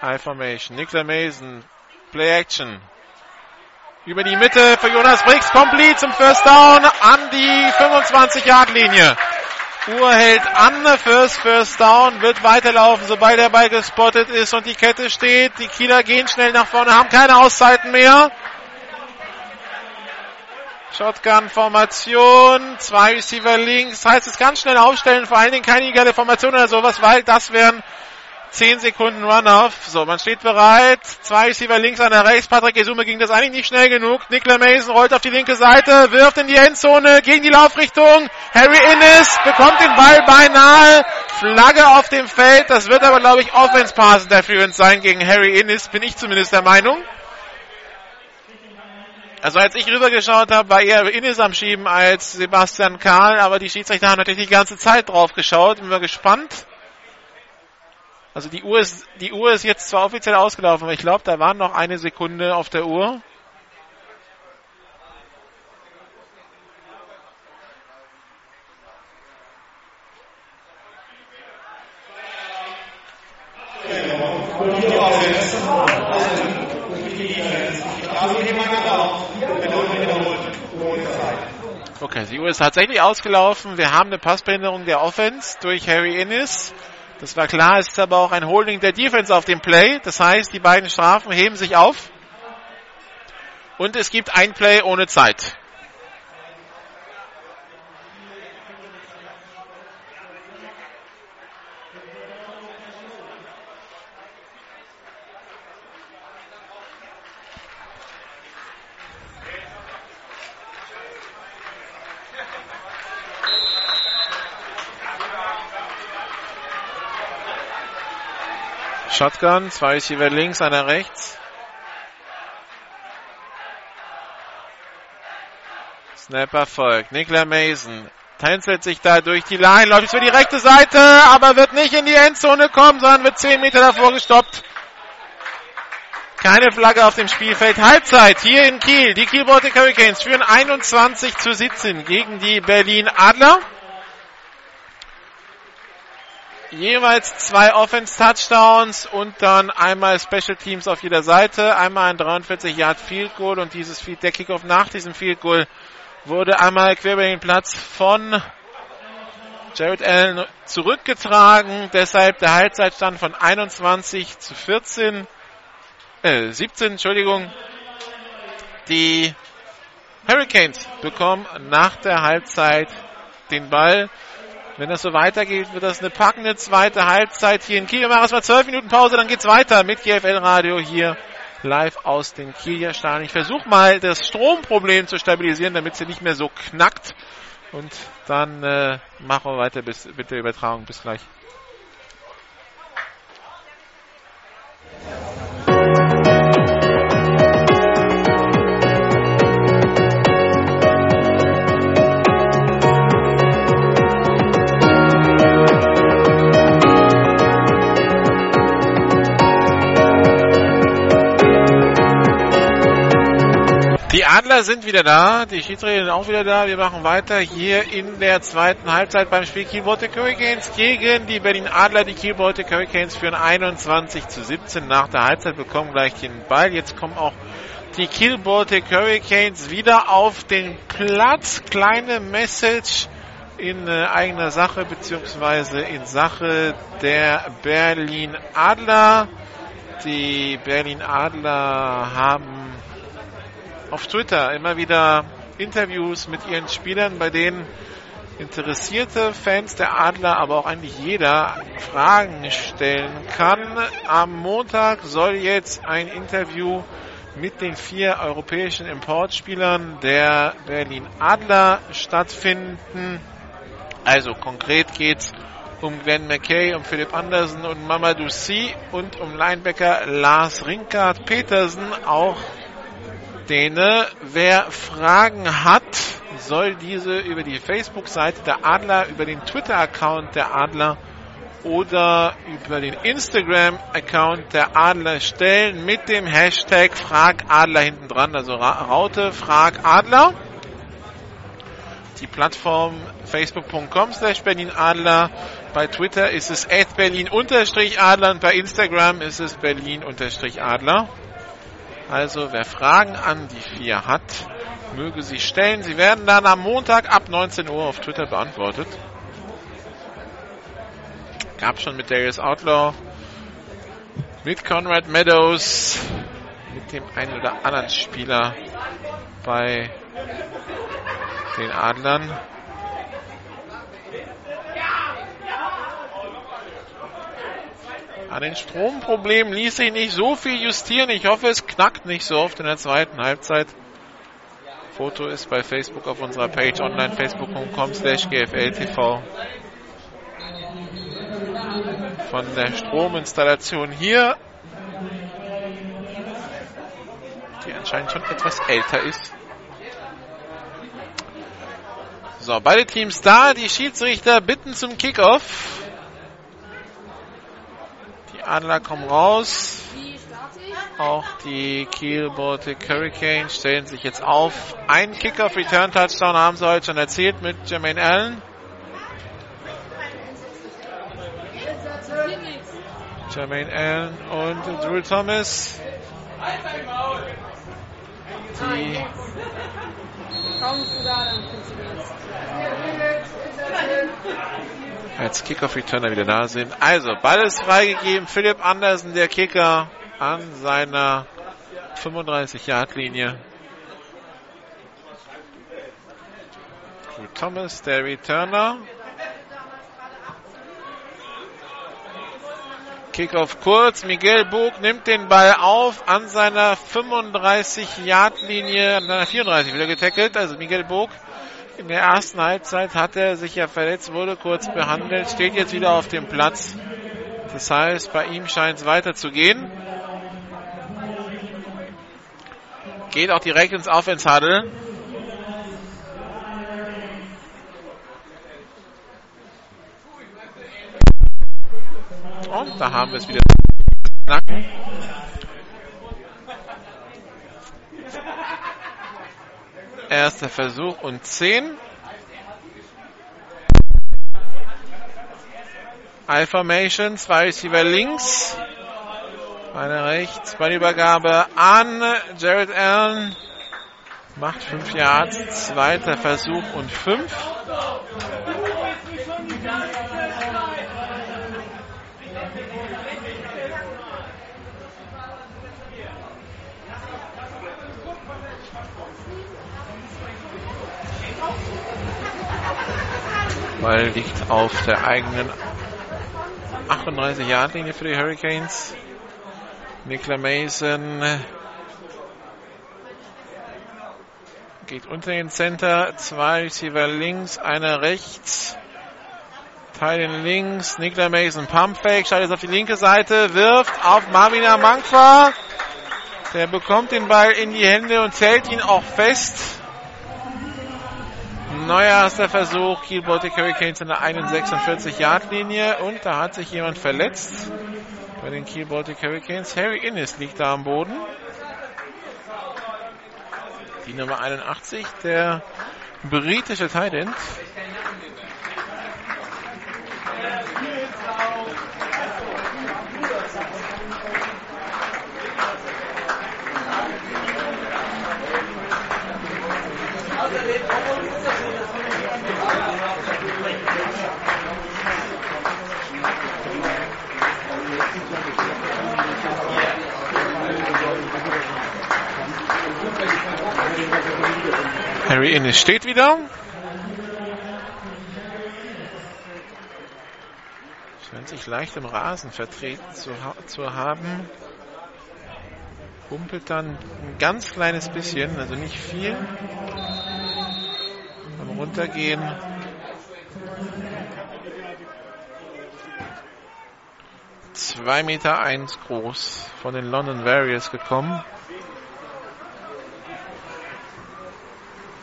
High Formation. Nicola Mason. Play Action. Über die Mitte für Jonas Briggs. Complete zum First Down an die 25-Yard-Linie. Uhr hält an fürs First Down, wird weiterlaufen, sobald der Ball gespottet ist und die Kette steht. Die Kieler gehen schnell nach vorne, haben keine Auszeiten mehr. Shotgun-Formation, zwei Receiver links. Heißt, es ganz schnell aufstellen, vor allen Dingen keine illegale Formation oder sowas, weil das wären 10 Sekunden Run-Off. So, man steht bereit. Zwei Receiver links, einer rechts. Patrick Esume ging das eigentlich nicht schnell genug. Nicola Mason rollt auf die linke Seite, wirft in die Endzone gegen die Laufrichtung. Harry Innes bekommt den Ball beinahe. Flagge auf dem Feld. Das wird aber, glaube ich, Offense Pass Interference sein gegen Harry Innes, bin ich zumindest der Meinung. Also als ich rübergeschaut habe, war eher Innes am Schieben als Sebastian Karl, aber die Schiedsrichter haben natürlich die ganze Zeit drauf geschaut. Bin mal gespannt. Also die Uhr ist, die Uhr ist jetzt zwar offiziell ausgelaufen, aber ich glaube, da waren noch eine Sekunde auf der Uhr. Okay, die Uhr ist tatsächlich ausgelaufen. Wir haben eine Passbehinderung der Offense durch Harry Innes. Das war klar, es ist aber auch ein Holding der Defense auf dem Play. Das heißt, die beiden Strafen heben sich auf. Und es gibt ein Play ohne Zeit. Shotgun, zwei Receiver links, einer rechts. Snapper folgt. Nikla Mason tänzelt sich da durch die Line, läuft für die rechte Seite, aber wird nicht in die Endzone kommen, sondern wird 10 Meter davor gestoppt. Keine Flagge auf dem Spielfeld. Halbzeit hier in Kiel. Die Kiel Baltic Hurricanes führen 21 zu 17 gegen die Berlin Adler. Jeweils zwei Offense-Touchdowns und dann einmal Special Teams auf jeder Seite. Einmal ein 43 Yard Field Goal und dieses Field, der Kickoff nach diesem Field Goal wurde einmal quer über den Platz von Jared Allen zurückgetragen. Deshalb der Halbzeitstand von 21 zu 14, äh, 17, Entschuldigung. Die Hurricanes bekommen nach der Halbzeit den Ball. Wenn das so weitergeht, wird das eine packende zweite Halbzeit hier in Kiel. Wir machen erstmal zwölf Minuten Pause, dann geht's weiter mit GFL Radio hier live aus dem Kieler Stadion. Ich versuche mal das Stromproblem zu stabilisieren, damit sie nicht mehr so knackt. Und dann äh, machen wir weiter bis, mit der Übertragung. Bis gleich. Die Adler sind wieder da, die Schiedsrichter sind auch wieder da. Wir machen weiter hier in der zweiten Halbzeit beim Spiel Kiel Baltic Hurricanes gegen die Berlin Adler. Die Kiel Baltic Hurricanes führen 21 zu 17 nach der Halbzeit, bekommen gleich den Ball. Jetzt kommen auch die Kiel Baltic Hurricanes wieder auf den Platz. Kleine Message in äh, eigener Sache beziehungsweise in Sache der Berlin Adler. Die Berlin Adler haben auf Twitter immer wieder Interviews mit ihren Spielern, bei denen interessierte Fans der Adler, aber auch eigentlich jeder Fragen stellen kann. Am Montag soll jetzt ein Interview mit den vier europäischen Importspielern der Berlin Adler stattfinden. Also konkret geht's um Glenn McKay, um Philipp Andersen und Mamadou Si und um Linebacker Lars Rinkard Petersen, auch Däne. Wer Fragen hat, soll diese über die Facebook-Seite der Adler, über den Twitter-Account der Adler oder über den Instagram-Account der Adler stellen mit dem Hashtag FragAdler hinten dran, also Raute FragAdler. Die Plattform facebook.com slash Berlin Adler. Bei Twitter ist es Berlin Adler und bei Instagram ist es Berlin Adler. Also wer Fragen an die vier hat, möge sie stellen. Sie werden dann am Montag ab 19 Uhr auf Twitter beantwortet. Gab schon mit Darius Outlaw, mit Conrad Meadows, mit dem einen oder anderen Spieler bei den Adlern. An den Stromproblemen ließ sich nicht so viel justieren. Ich hoffe, es knackt nicht so oft in der zweiten Halbzeit. Foto ist bei Facebook auf unserer Page online facebook.com slash gfltv von der Strominstallation hier, die anscheinend schon etwas älter ist. So, beide Teams da, die Schiedsrichter bitten zum Kickoff. Adler kommen raus. Auch die Kiel Baltic Hurricanes stellen sich jetzt auf. Ein Kickoff Return Touchdown haben sie heute schon erzählt mit Jermaine Allen. Jermaine Allen und Drew Thomas. Die als Kickoff-Returner wieder da sind. Also, Ball ist freigegeben. Philipp Andersen, der Kicker, an seiner 35-Yard-Linie. Thomas, der Returner. Kickoff kurz. Miguel Bog nimmt den Ball auf an seiner 35-Yard-Linie, an seiner 34 wieder getackelt. Also Miguel Bog in der ersten Halbzeit hat er sich ja verletzt, wurde kurz behandelt, steht jetzt wieder auf dem Platz. Das heißt, bei ihm scheint es weiterzugehen. Geht auch direkt ins Offense-Huddle. Und da haben wir es wieder. Erster Versuch und 10. I-Formation, zwei Receiver links, eine rechts, Ballübergabe an Jared Allen, macht 5 Yards, zweiter Versuch und 5. Ball liegt auf der eigenen 38 Yard Linie für die Hurricanes. Nicola Mason geht unter den Center. Zwei Receiver links, einer rechts. Teilen links. Nicola Mason Pump Fake, schaltet auf die linke Seite, wirft auf Marvina Mankwa. Der bekommt den Ball in die Hände und zählt ihn auch fest. Neuer erster Versuch, Kiel Baltic Hurricanes in der 41-Yard-Linie und da hat sich jemand verletzt bei den Kiel Baltic Hurricanes. Harry Innes liegt da am Boden. Die Nummer 81, der britische Tight End. Harry Innes steht wieder. Scheint sich leicht im Rasen vertreten zu, zu haben. Humpelt dann ein ganz kleines bisschen, also nicht viel. Beim Runtergehen. Zwei Meter eins groß von den London Warriors gekommen.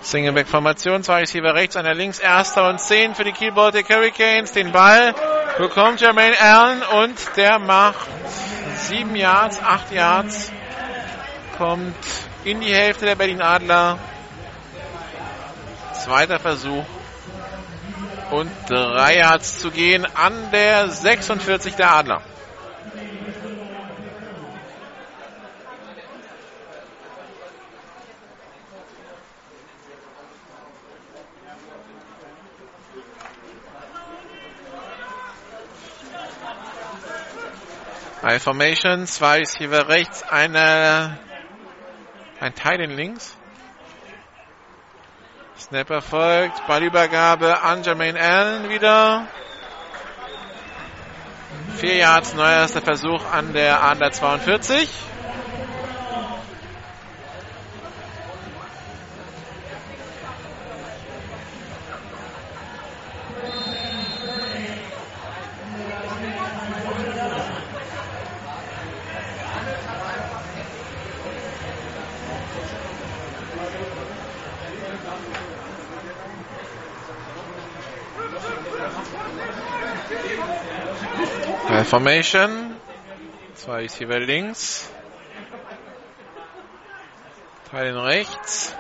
Singleback-Formation, zwei Receiver rechts, einer links, erster und zehn für die Kiel Baltic Hurricanes. Den Ball bekommt Jermaine Allen und der macht sieben Yards, acht Yards, kommt in die Hälfte der Berlin Adler. Zweiter Versuch und drei Yards zu gehen an der 46 der Adler. High Formation, zwei Receiver rechts, eine, ein Teil in links. Snapper folgt, Ballübergabe an Jermaine Allen wieder. Vier Yards, neuer erster Versuch an der Adler 42. Formation. Zwei Receiver links. Teilen rechts.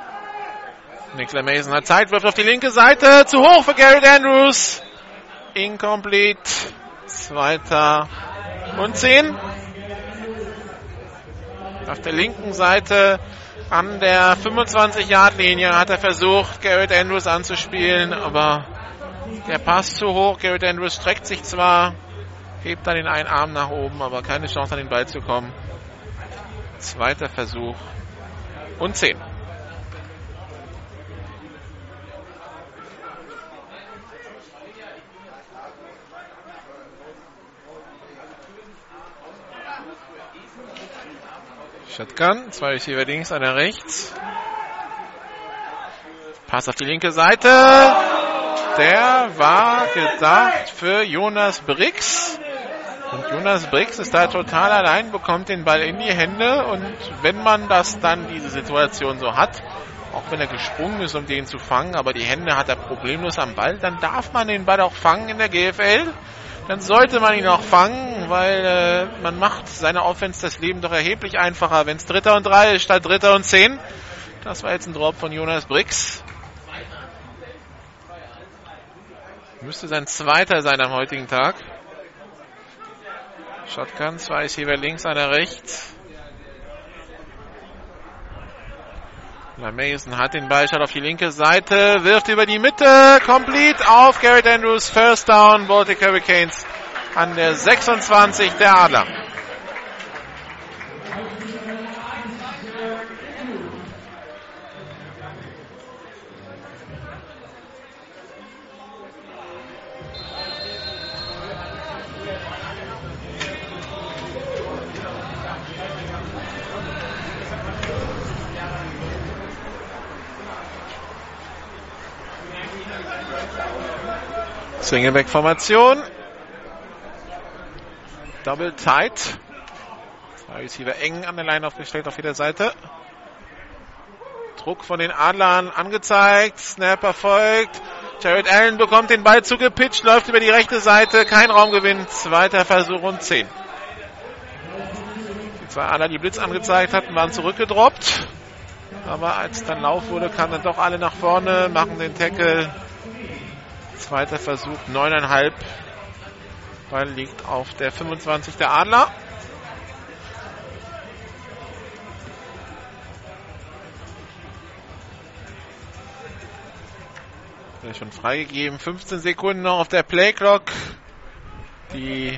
Nicola Mason hat Zeit, wirft auf die linke Seite. Zu hoch für Garrett Andrews. Incomplete. Zweiter und zehn. Auf der linken Seite an der 25-Yard-Linie hat er versucht, Garrett Andrews anzuspielen, aber der Pass zu hoch. Garrett Andrews streckt sich zwar, hebt dann den einen Arm nach oben, aber keine Chance an den Ball zu kommen. Zweiter Versuch und 10. Shotgun, zwei Receiver links, einer rechts. Pass auf die linke Seite. Der war gedacht für Jonas Brix. Und Jonas Briggs ist da total allein, bekommt den Ball in die Hände und wenn man das dann, diese Situation so hat, auch wenn er gesprungen ist, um den zu fangen, aber die Hände hat er problemlos am Ball, dann darf man den Ball auch fangen in der GFL. Dann sollte man ihn auch fangen, weil äh, man macht seiner Offense das Leben doch erheblich einfacher, wenn es Dritter und Drei ist statt Dritter und Zehn. Das war jetzt ein Drop von Jonas Briggs. Müsste sein zweiter sein am heutigen Tag. Shotgun, zwei ist hier links, einer rechts. Mason hat den Ball, schaut auf die linke Seite, wirft über die Mitte, complete auf Garrett Andrews, First Down, Baltic Hurricanes an der 26 der Adler. Swingeback-Formation. Double tight. Zwei Receiver eng an der Line aufgestellt auf jeder Seite. Druck von den Adlern angezeigt. Snap erfolgt. Jared Allen bekommt den Ball zugepitcht, läuft über die rechte Seite. Kein Raumgewinn. Zweiter Versuch und 10. Die zwei Adler, die Blitz angezeigt hatten, waren zurückgedroppt. Aber als dann Lauf wurde, kamen dann doch alle nach vorne, machen den Tackle Zweiter Versuch, neuneinhalb. Ball liegt auf der 25 der Adler. Schon freigegeben. 15 Sekunden noch auf der Playclock. Die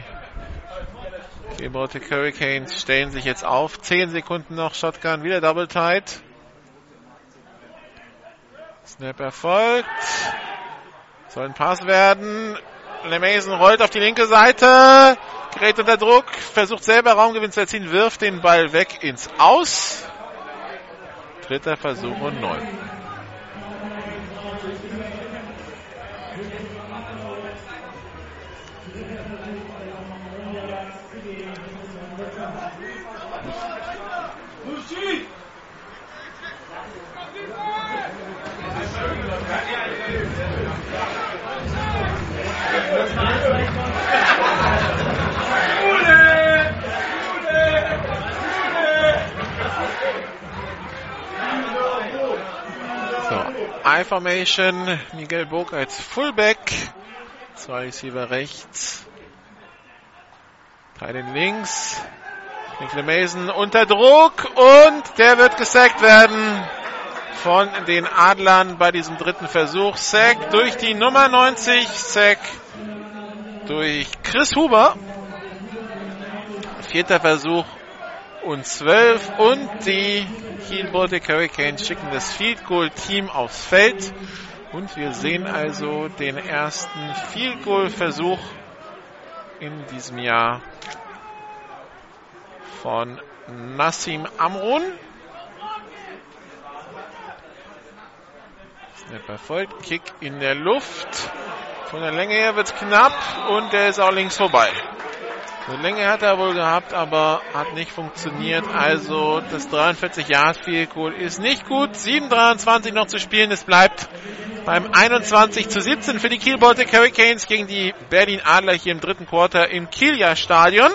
Baltic Hurricanes stellen sich jetzt auf. 10 Sekunden noch Shotgun. Wieder Double Tight. Snap erfolgt. Soll ein Pass werden. LeMason rollt auf die linke Seite. Gerät unter Druck. Versucht selber Raumgewinn zu erzielen. Wirft den Ball weg ins Aus. Dritter Versuch und neun. I-Formation. Miguel Burg als Fullback. Zwei Receiver rechts. Drei links. Nicola Mason unter Druck und der wird gesackt werden von den Adlern bei diesem dritten Versuch. Sack durch die Nummer 90. Sack durch Chris Huber. Vierter Versuch und 12 und die Kiel Baltic Hurricanes schicken das Field Goal Team aufs Feld und wir sehen also den ersten Field Goal Versuch in diesem Jahr von Nassim Amrun. Snap erfolgt, Kick in der Luft. Von der Länge her wird es knapp und der ist auch links vorbei. Eine Länge hat er wohl gehabt, aber hat nicht funktioniert. Also das 43 Yard Field Goal ist nicht gut. 7:23 noch zu spielen. Es bleibt beim 21 zu 17 für die Kiel Baltic Hurricanes gegen die Berlin Adler hier im dritten Quarter im Kieler Stadion.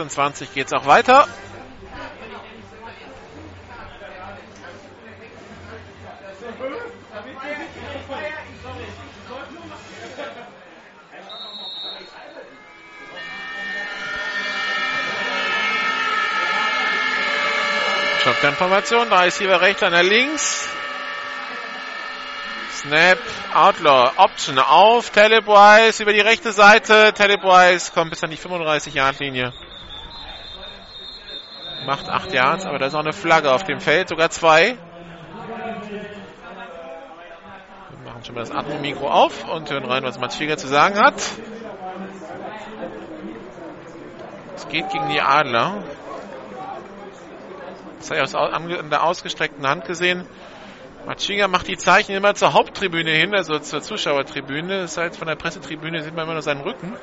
26 geht es auch weiter. Shotgun-Formation, drei Receiver rechts, einer links. Snap, Outlaw, Option auf, Telebwise über die rechte Seite. Telebwise kommt bis an die 35-Yard-Linie. Macht 8 Yards, aber da ist auch eine Flagge auf dem Feld, sogar zwei. Wir machen schon mal das Atemmikro auf und hören rein, was Mats Schieger zu sagen hat. Es geht gegen die Adler. Das habe ich aus der ausgestreckten Hand gesehen. Matschiga macht die Zeichen immer zur Haupttribüne hin, also zur Zuschauertribüne. Das heißt, von der Pressetribüne sieht man immer nur seinen Rücken.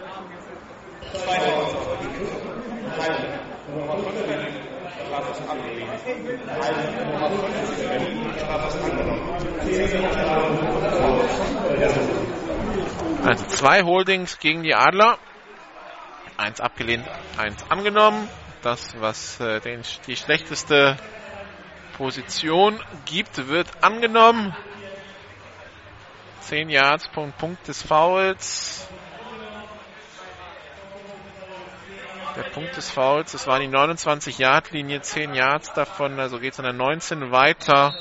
Also zwei Holdings gegen die Adler. Eins abgelehnt, eins angenommen. Das, was äh, den, die schlechteste Position gibt, wird angenommen. 10 Yards, Punkt, Punkt des Fouls. Der Punkt des Fouls, das war die 29-Yard-Linie, 10 Yards davon, also geht es an der 19 weiter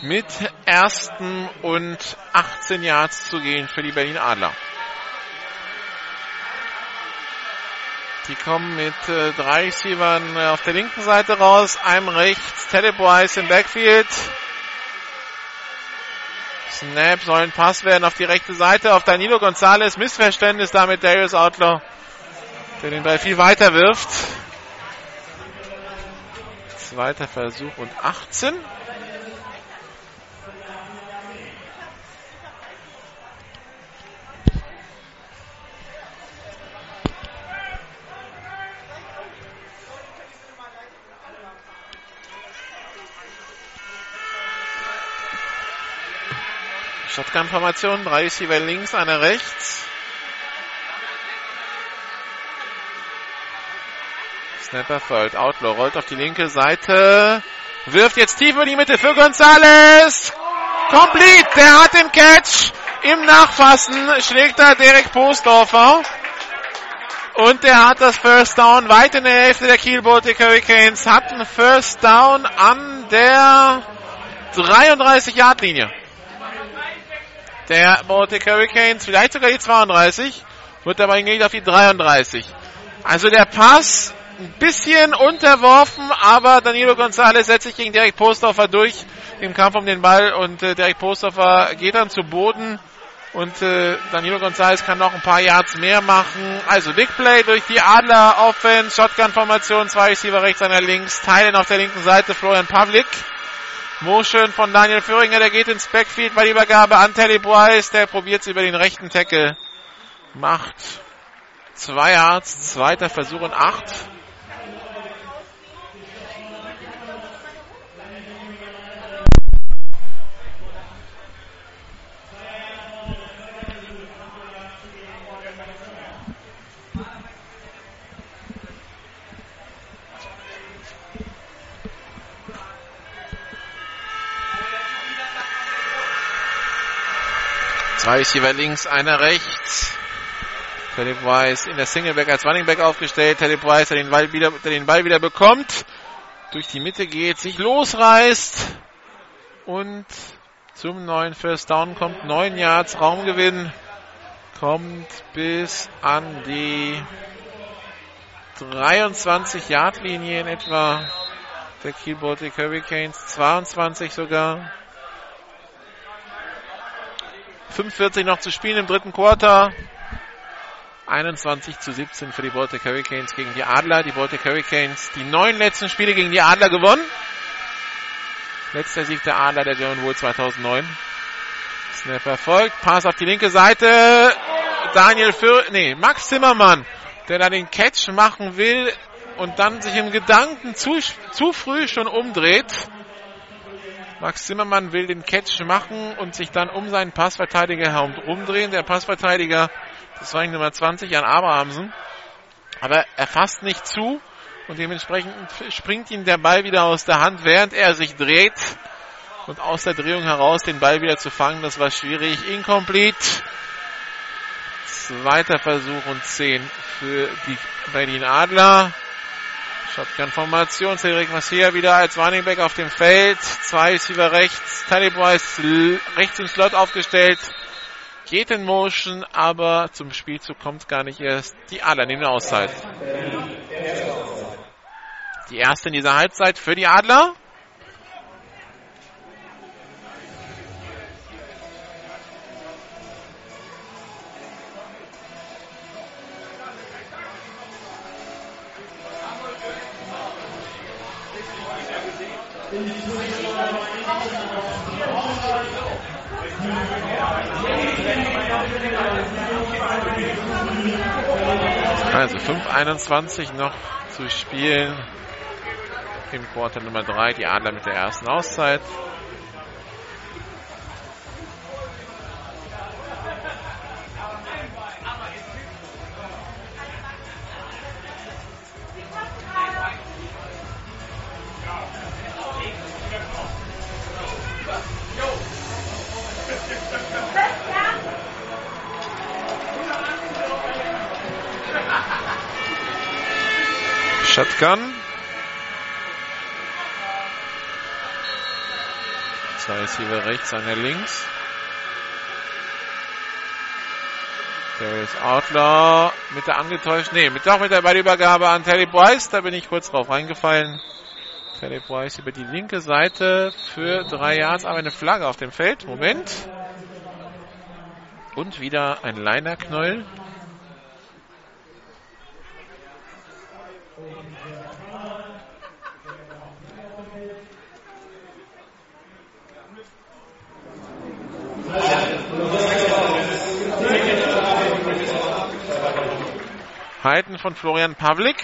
mit ersten und 18 Yards zu gehen für die Berlin Adler. Die kommen mit äh, drei Receivern äh, auf der linken Seite raus, einem rechts, Telebois im Backfield. Snap soll ein Pass werden auf die rechte Seite, auf Danilo Gonzalez. Missverständnis damit Darius Outlaw, der den Ball viel weiter wirft. Zweiter Versuch und 18. Shotgun-Formation, drei Receiver links, einer rechts. Snapper folgt, Outlaw rollt auf die linke Seite, wirft jetzt tief in die Mitte für Gonzales. Complete, der hat den Catch. Im Nachfassen schlägt da Derek Postdorfer. Und der hat das First Down weit in der Hälfte der Kiel Baltic Hurricanes. Hat einen First Down an der 33 Yard Linie der Baltic Hurricanes, vielleicht sogar die 32, wird aber hingelegt auf die 33. Also der Pass ein bisschen unterworfen, aber Danilo Gonzalez setzt sich gegen Derek Postoffer durch im Kampf um den Ball und äh, Derek Postoffer geht dann zu Boden und äh, Danilo Gonzalez kann noch ein paar Yards mehr machen. Also Big Play durch die Adler Offense, Shotgun Formation, zwei Receiver rechts, einer links, Teilen auf der linken Seite, Florian Pavlik. Motion von Daniel Föhringer, der geht ins Backfield bei Übergabe an Telly Bryce, der probiert über den rechten Tackle. Macht zwei Yards, zweiter Versuch und acht. Zwei Receiver links, einer rechts. Teddy Weiss in der Singleback als Running Back aufgestellt. Teddy Weiss, der den Ball wieder, der den Ball wieder bekommt. Durch die Mitte geht, sich losreißt. Und zum neuen First Down kommt. Neun Yards Raumgewinn. Kommt bis an die 23 Yard Linie in etwa. Der Kiel Baltic Hurricanes. 22 sogar. 45 noch zu spielen im dritten Quarter. 21 zu 17 für die Baltic Hurricanes gegen die Adler. Die Baltic Hurricanes die neun letzten Spiele gegen die Adler gewonnen. Letzter Sieg der Adler der German Wohl 2009. Snap erfolgt. Pass auf die linke Seite. Daniel für, nee, Max Zimmermann, der da den Catch machen will und dann sich im Gedanken zu, zu früh schon umdreht. Max Zimmermann will den Catch machen und sich dann um seinen Passverteidiger herumdrehen. Der Passverteidiger, das war Nummer 20, Jan Abrahamsen. Aber er fasst nicht zu und dementsprechend springt ihm der Ball wieder aus der Hand, während er sich dreht. Und aus der Drehung heraus den Ball wieder zu fangen, das war schwierig. Incomplete. Zweiter Versuch und 10 für die Berlin Adler. Shotgun-Formation. Cedric Massia wieder als Running Back auf dem Feld. Zwei Receiver rechts. Talibor ist rechts im Slot aufgestellt. Geht in Motion, aber zum Spielzug kommt gar nicht erst. Die Adler nehmen eine Auszeit. Die erste in dieser Halbzeit für die Adler. Also 5,21 noch zu spielen im Quarter Nummer 3. Die Adler mit der ersten Auszeit. Shotgun. Zwei Receiver rechts, einer links. Darius Outlaw mit der angetäuscht, nee, mit, doch mit der Ballübergabe an Teddy Bryce, da bin ich kurz drauf reingefallen. Teddy Bryce über die linke Seite für drei Yards, aber eine Flagge auf dem Feld. Moment. Und wieder ein Liner-Knäuel. Halten von Florian Pavlik.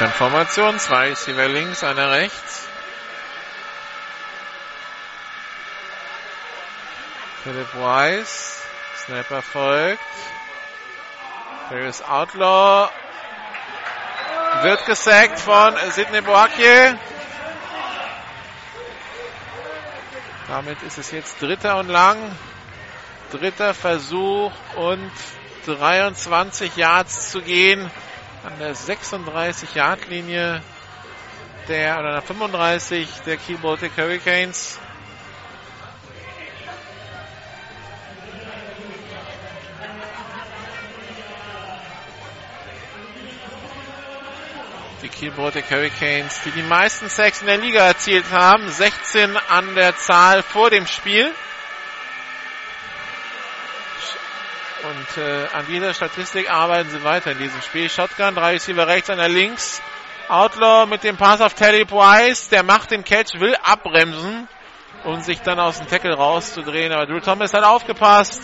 Shotgun-Formation, zwei Receiver links, einer rechts. Philip Weiss, Snapper folgt. Darius Outlaw wird gesackt von Sidney Boakye. Damit ist es jetzt dritter und lang. Dritter Versuch und 23 Yards zu gehen an der 36-Yard-Linie der, oder der 35 der Baltic Hurricanes. Die Baltic Hurricanes, die die meisten Sacks in der Liga erzielt haben, 16 an der Zahl vor dem Spiel. Und äh, an dieser Statistik arbeiten sie weiter in diesem Spiel. Shotgun, drei Receiver rechts, einer links. Outlaw mit dem Pass auf Teddy Price, der macht den Catch, will abbremsen und sich dann aus dem Tackle rauszudrehen. Aber Drew Thomas hat aufgepasst,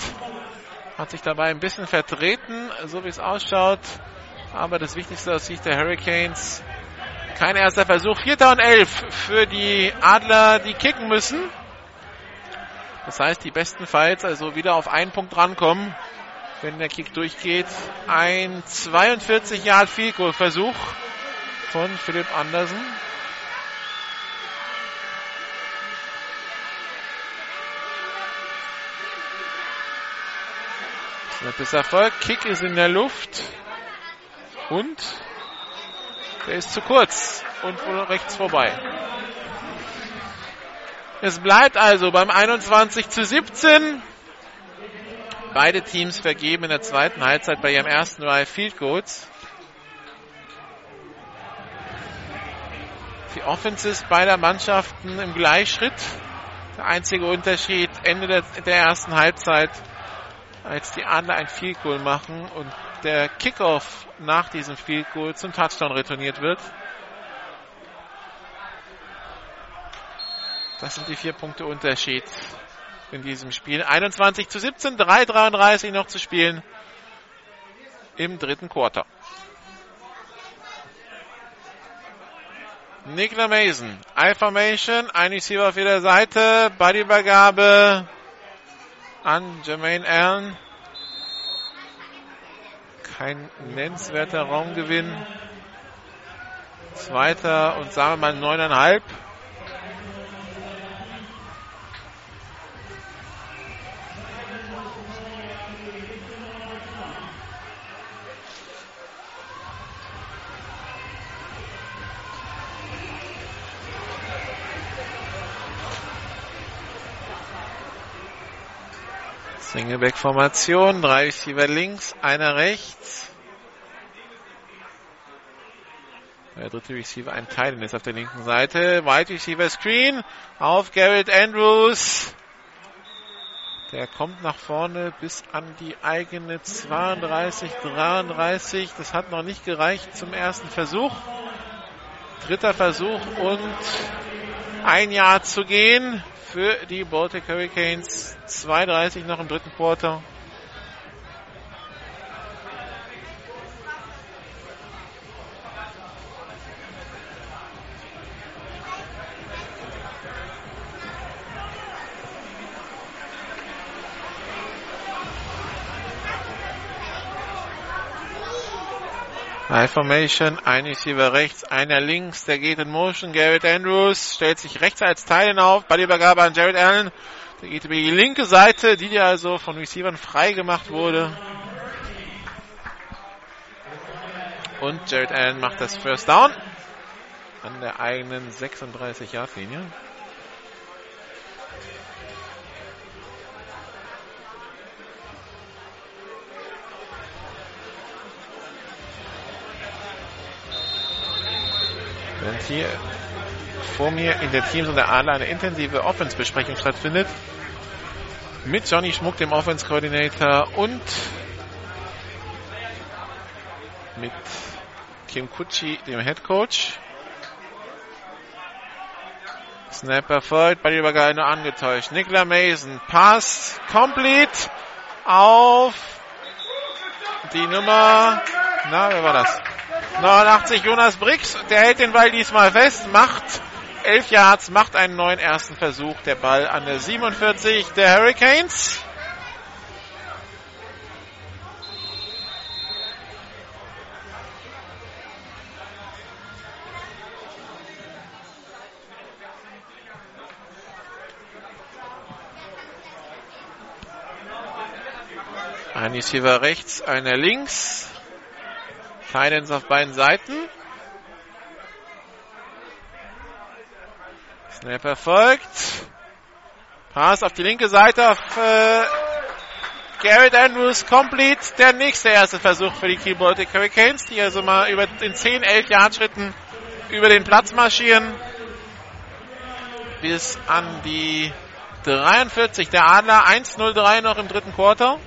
hat sich dabei ein bisschen vertreten, so wie es ausschaut. Aber das Wichtigste aus Sicht der Hurricanes, kein erster Versuch. Vierter und elf für die Adler, die kicken müssen. Das heißt, die besten Fights also wieder auf einen Punkt rankommen wenn der Kick durchgeht. Ein 42 Yard Field Goal Versuch von Philipp Andersen. Ist Erfolg. Kick ist in der Luft. Und der ist zu kurz und rechts vorbei. Es bleibt also beim 21 zu 17. Beide Teams vergeben in der zweiten Halbzeit bei ihrem ersten Drive Field Goals. Die Offenses beider Mannschaften im Gleichschritt. Der einzige Unterschied Ende der, der ersten Halbzeit, als die Adler ein Field Goal machen und der Kickoff nach diesem Field Goal zum Touchdown retourniert wird. Das sind die vier Punkte Unterschied in diesem Spiel. 21 zu 17, 3,33 noch zu spielen im dritten Quarter. Nicola Mason, I-Formation, ein Receiver auf jeder Seite, Bodyübergabe an Jermaine Allen. Kein nennenswerter Raumgewinn. Zweiter und sagen wir mal neuneinhalb. Singleback-Formation, drei Receiver links, einer rechts. Der dritte Receiver, ein Teil ist auf der linken Seite. Wide Receiver Screen auf Garrett Andrews. Der kommt nach vorne bis an die eigene 32, 33. Das hat noch nicht gereicht zum ersten Versuch. Dritter Versuch und ein Jahr zu gehen für die Baltic Hurricanes. 2,30 noch im dritten Quarter. High Formation, ein Receiver rechts, einer links, der geht in Motion. Garrett Andrews stellt sich rechts als Teilen auf, Ballübergabe an Jared Allen. Der geht über die linke Seite, die ja also von Receivern frei gemacht wurde. Und Jared Allen macht das First Down an der eigenen 36-Yard-Linie. Während hier vor mir in der Teams und der Adler eine intensive Offense-Besprechung stattfindet. Mit Johnny Schmuck, dem Offense-Coordinator und mit Kim Kutschi, dem Head Coach. Snap erfolgt, bei der Übergabe nur angetäuscht. Nicola Mason, Pass, complete auf die Nummer, na, wer war das? 89 Jonas Brix, der hält den Ball diesmal fest, macht 11 Yards, macht einen neuen ersten Versuch. Der Ball an der 47 der Hurricanes. Ein Receiver rechts, einer links. Titans auf beiden Seiten. Snap erfolgt. Pass auf die linke Seite auf äh, Garrett Andrews complete. Der nächste erste Versuch für die Baltic Hurricanes, die also mal über in 10, 11 Yard Schritten über den Platz marschieren. Bis an die 43 der Adler. 1-0-3 noch im dritten Quarter.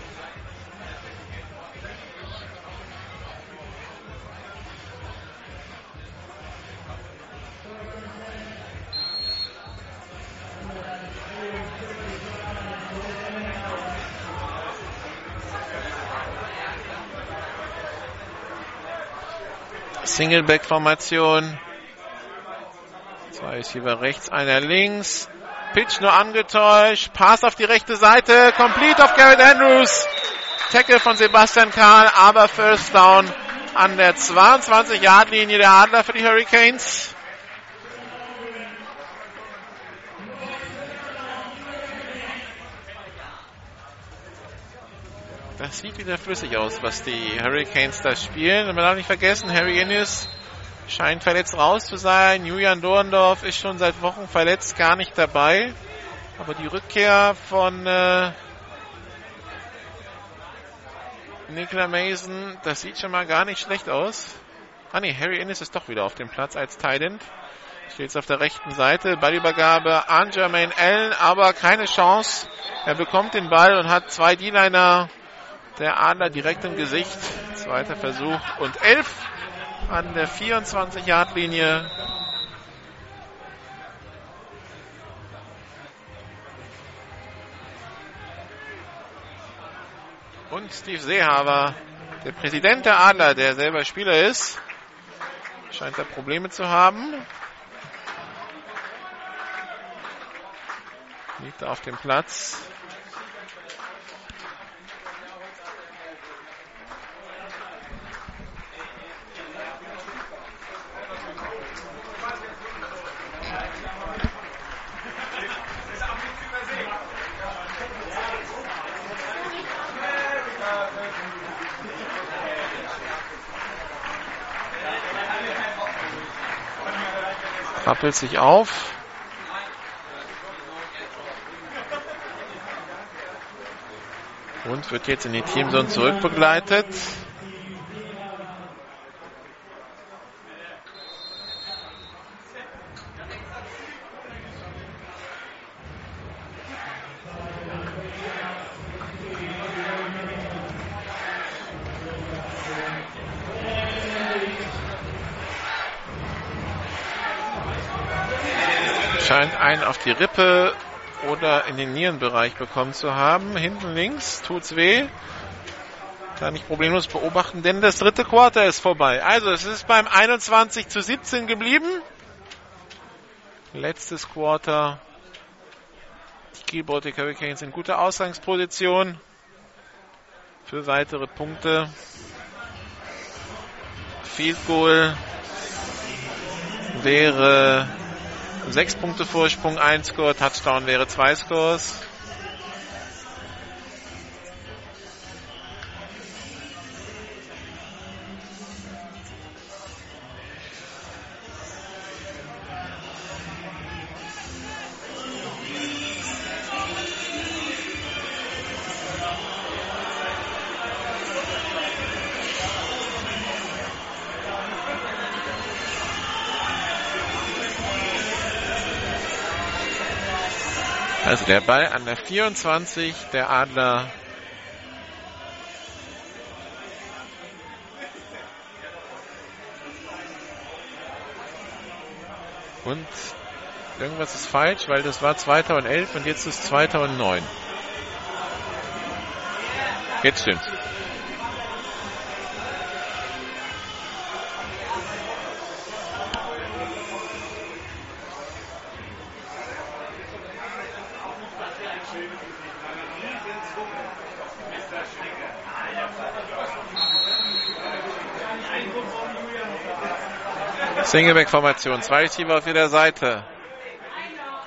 Singleback-Formation. Zwei Receiver rechts, einer links. Pitch nur angetäuscht. Pass auf die rechte Seite. Complete auf Garrett Andrews. Tackle von Sebastian Karl, aber First Down an der 22-Yard-Linie der Adler für die Hurricanes. Das sieht wieder flüssig aus, was die Hurricanes da spielen. Und man darf nicht vergessen, Harry Innes scheint verletzt raus zu sein. Julian Dorndorf ist schon seit Wochen verletzt, gar nicht dabei. Aber die Rückkehr von äh, Nicola Mason, das sieht schon mal gar nicht schlecht aus. Ah ne, Harry Innes ist doch wieder auf dem Platz als Titan. Steht jetzt auf der rechten Seite. Ballübergabe an Jermaine Allen, aber keine Chance. Er bekommt den Ball und hat zwei D-Liner der Adler direkt im Gesicht. Zweiter Versuch und 11 an der 24-Yard-Linie. Und Steve Seehaber, der Präsident der Adler, der selber Spieler ist, scheint da Probleme zu haben. Liegt auf dem Platz. Rappelt sich auf. Und wird jetzt in die Teamzone zurückbegleitet. scheint einen die Rippe oder in den Nierenbereich bekommen zu haben. Hinten links tut's weh. Kann ich problemlos beobachten, denn das dritte Quarter ist vorbei. Also es ist beim 21 zu 17 geblieben. Letztes Quarter. Die Kiel Baltic Hurricanes in guter Ausgangsposition für weitere Punkte. Field Goal wäre Sechs Punkte Vorsprung, ein Score, Touchdown wäre zwei Scores. Der Ball an der 24 der Adler. Und irgendwas ist falsch, weil das war 2011 und jetzt ist 2009. Jetzt stimmt's. Singleback-Formation. Zwei Receiver auf jeder Seite.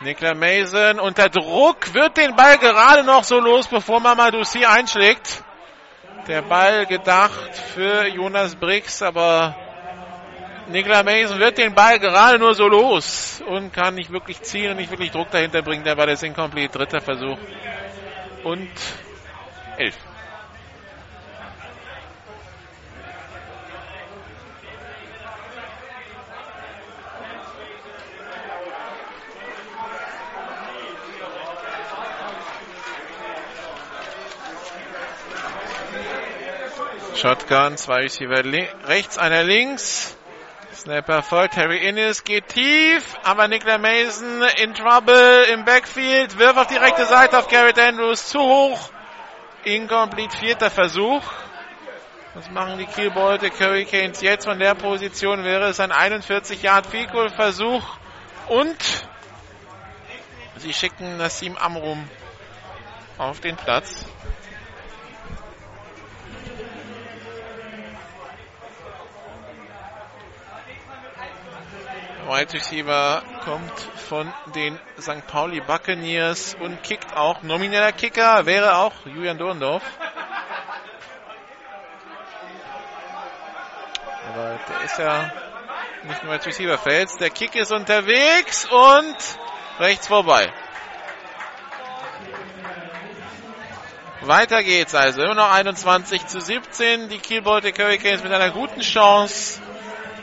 Nikla Mason unter Druck wird den Ball gerade noch so los, bevor Mamadou C einschlägt. Der Ball gedacht für Jonas Briggs, aber Nikla Mason wird den Ball gerade nur so los und kann nicht wirklich zielen nicht wirklich Druck dahinter bringen. Der Ball ist incomplete. Dritter Versuch und elf. Shotgun, zwei Receiver rechts, einer links. Snapper folgt, Harry Innes geht tief, aber Nicola Mason in Trouble im Backfield, wirft auf die rechte Seite auf Garrett Andrews, zu hoch. Incomplete, vierter Versuch. Was machen die Kiel Baltic Hurricanes jetzt von der Position? Wäre es ein 41 Yard Field Versuch und sie schicken Nassim Amrum auf den Platz. Wide Receiver kommt von den St. Pauli Buccaneers und kickt auch. Nomineller Kicker wäre auch Julian Dorndorf. Aber der ist ja nicht nur als Receiver Fels. Der Kick ist unterwegs und rechts vorbei. Weiter geht's also. Immer noch 21 zu 17. Die Kiel Baltic Hurricanes mit einer guten Chance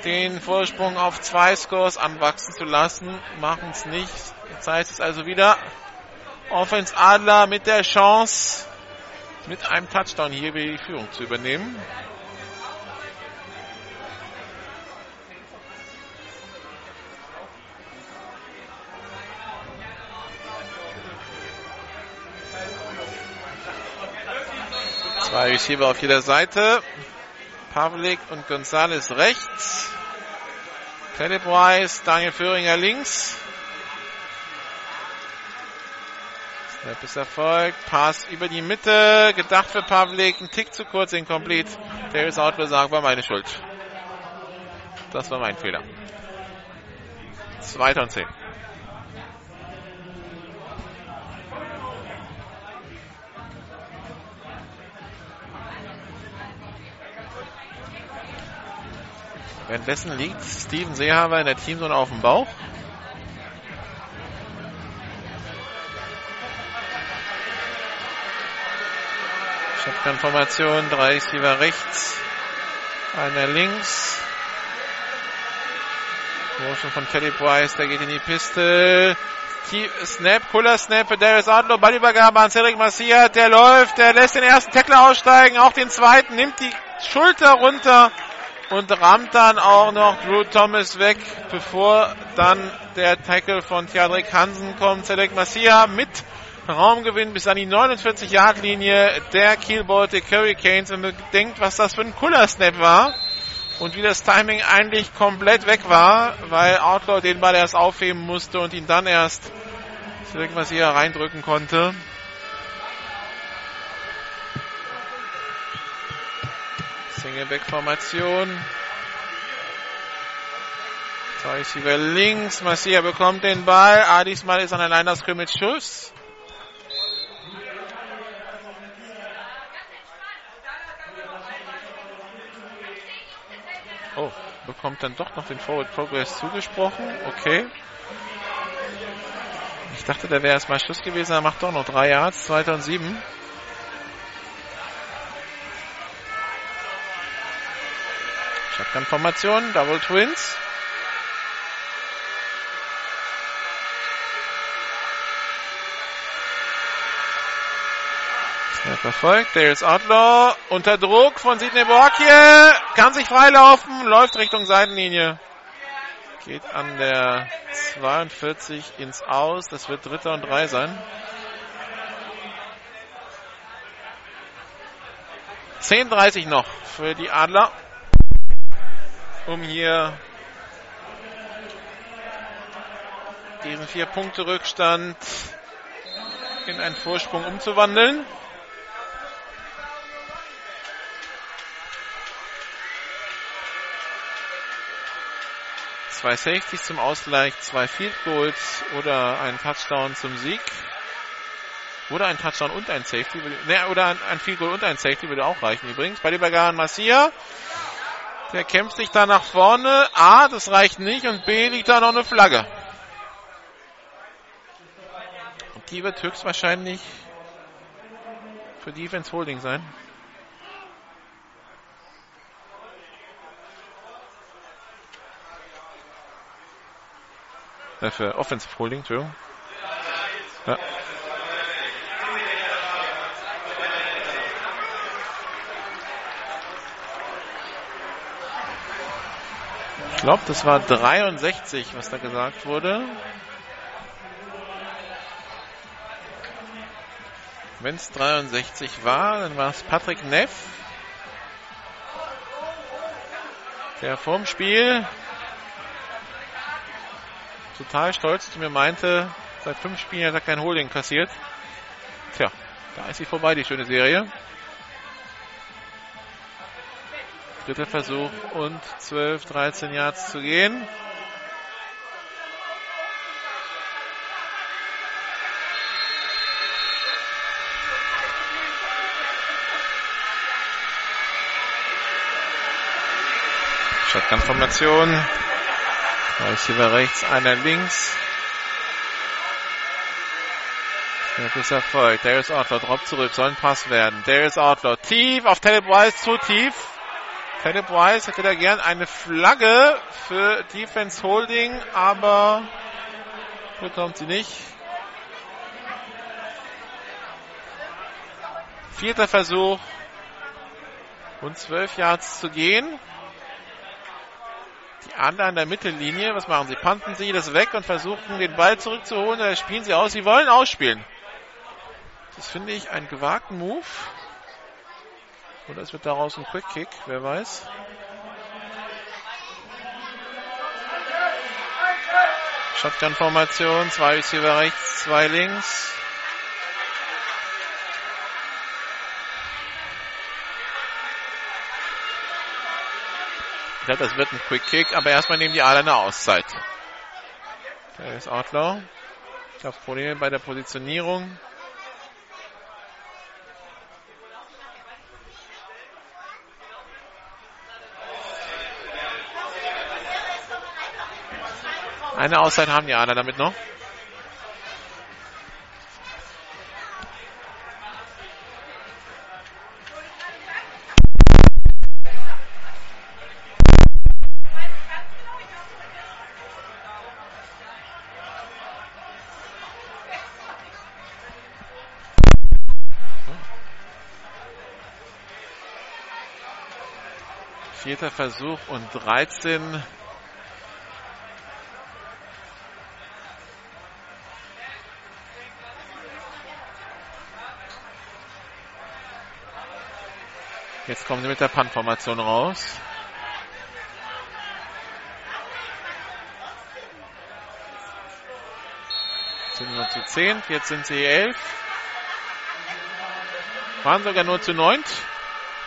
den Vorsprung auf zwei Scores anwachsen zu lassen. Machen es nicht. Jetzt heißt es also wieder Offense Adler mit der Chance, mit einem Touchdown hier die Führung zu übernehmen. Zwei Receiver auf jeder Seite. Pavlik und Gonzales rechts. Weiss, Daniel Föhringer links. Snap ist erfolgt. Pass über die Mitte. Gedacht für Pavlik. Ein Tick zu kurz, incomplete. Der ist out, sagen, war meine Schuld. Das war mein Fehler. Zweiter und zehn. Währenddessen liegt Steven Seehaber in der Teamzone auf dem Bauch. Shotgun-Formation, drei Receiver rechts, einer links. Motion von Teddy Price, der geht in die Piste. Snap, cooler Snap für Darius Adlo, Ballübergabe an Cedric Macia, der läuft, der lässt den ersten Tackler aussteigen, auch den zweiten, nimmt die Schulter runter und rammt dann auch noch Drew Thomas weg, bevor dann der Tackle von Theodrik Hansen kommt. Cedric Macia mit Raumgewinn bis an die 49-Yard-Linie der Kiel Baltic Hurricanes und denkt, was das für ein cooler Snap war und wie das Timing eigentlich komplett weg war, weil Outlaw den Ball erst aufheben musste und ihn dann erst irgendwas hier reindrücken konnte. Single-Back-Formation. Zwei Receiver links. Marcia bekommt den Ball. Ah, diesmal ist an der Line Scrimmage Schuss. Oh, bekommt dann doch noch den Forward Progress zugesprochen. Okay. Ich dachte, der wäre erstmal Schluss gewesen. Er macht doch noch drei Yards. 2007. Shotgun-Formation. Double Twins. Snap verfolgt. Darius Outlaw unter Druck von Sidney Borkie. Kann sich freilaufen. Läuft Richtung Seitenlinie. Geht an der 42 ins Aus. Das wird Dritter und Drei sein. 10.30 noch für die Adler. Um hier diesen vier Punkte Rückstand in einen Vorsprung umzuwandeln. Zwei Safeties zum Ausgleich, zwei Field Goals oder ein Touchdown zum Sieg. Oder ein Touchdown und ein Safety. Ne, oder ein Field Goal und ein Safety würde auch reichen übrigens. Bei Libergan Massia. Der kämpft sich da nach vorne. A, das reicht nicht. Und B, liegt da noch eine Flagge. Und die wird höchstwahrscheinlich für Defense Holding sein. Äh, für Offensive Holding, Entschuldigung. Ja. Glaube, das war 63, was da gesagt wurde. Wenn es 63 war, dann war es Patrick Neff, der vorm Spiel total stolz zu mir meinte, seit fünf Spielen hat er kein Holding kassiert. Tja, da ist sie vorbei, die schöne Serie. Dritter Versuch und 12, 13 Yards zu gehen. Shotgun-Formation. Receiver rechts, einer links. Snap ist erfolgt. Darius Outlaw droppt zurück, soll ein Pass werden. Darius Outlaw tief auf Talib zu tief. Talib Wise hätte da gern eine Flagge für Defense Holding, aber bekommt sie nicht. Vierter Versuch und zwölf Yards zu gehen. Die Adler an der Mittellinie, was machen sie? Panten sie das weg und versuchen den Ball zurückzuholen oder spielen sie aus? Sie wollen ausspielen. Das finde ich einen gewagten Move. Oder es wird daraus ein Quick Kick, wer weiß. Shotgun-Formation, zwei Receiver rechts, zwei links. Ich glaube, das wird ein Quick Kick, aber erstmal nehmen die Adler eine Auszeit. Der ist Outlaw. Ich glaube, Probleme bei der Positionierung. Eine Auszeit haben die Adler damit noch. Vierter Versuch und 13 Jetzt kommen sie mit der Punt-Formation raus. Sind nur zu 10, jetzt sind sie 11. Waren sogar nur zu 9.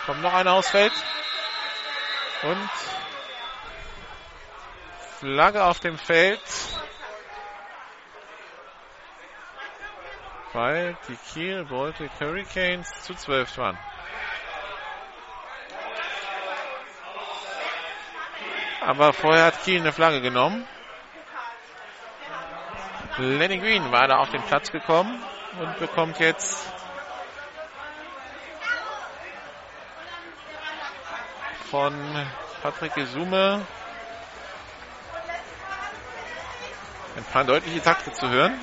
Kommt noch einer aufs Feld. Und Flagge auf dem Feld. Weil die Kiel Baltic Hurricanes zu 12 waren. Aber vorher hat Kiel eine Flagge genommen. Lenny Green war da auf den Platz gekommen und bekommt jetzt von Patrick Gesume ein paar deutliche Takte zu hören.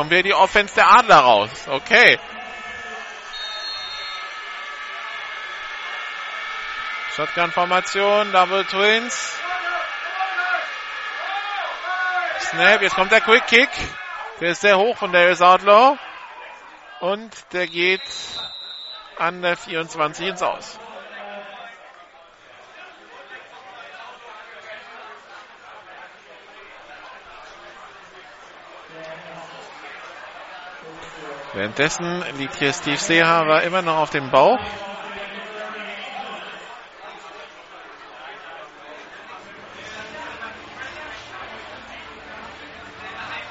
Kommt wieder die Offense der Adler raus. Okay. Shotgun-Formation, Double Twins. Snap, jetzt kommt der Quick Kick. Der ist sehr hoch von Darius Outlaw. Und der geht an der 24 ins Aus. Währenddessen liegt hier Steve Seehaber immer noch auf dem Bauch.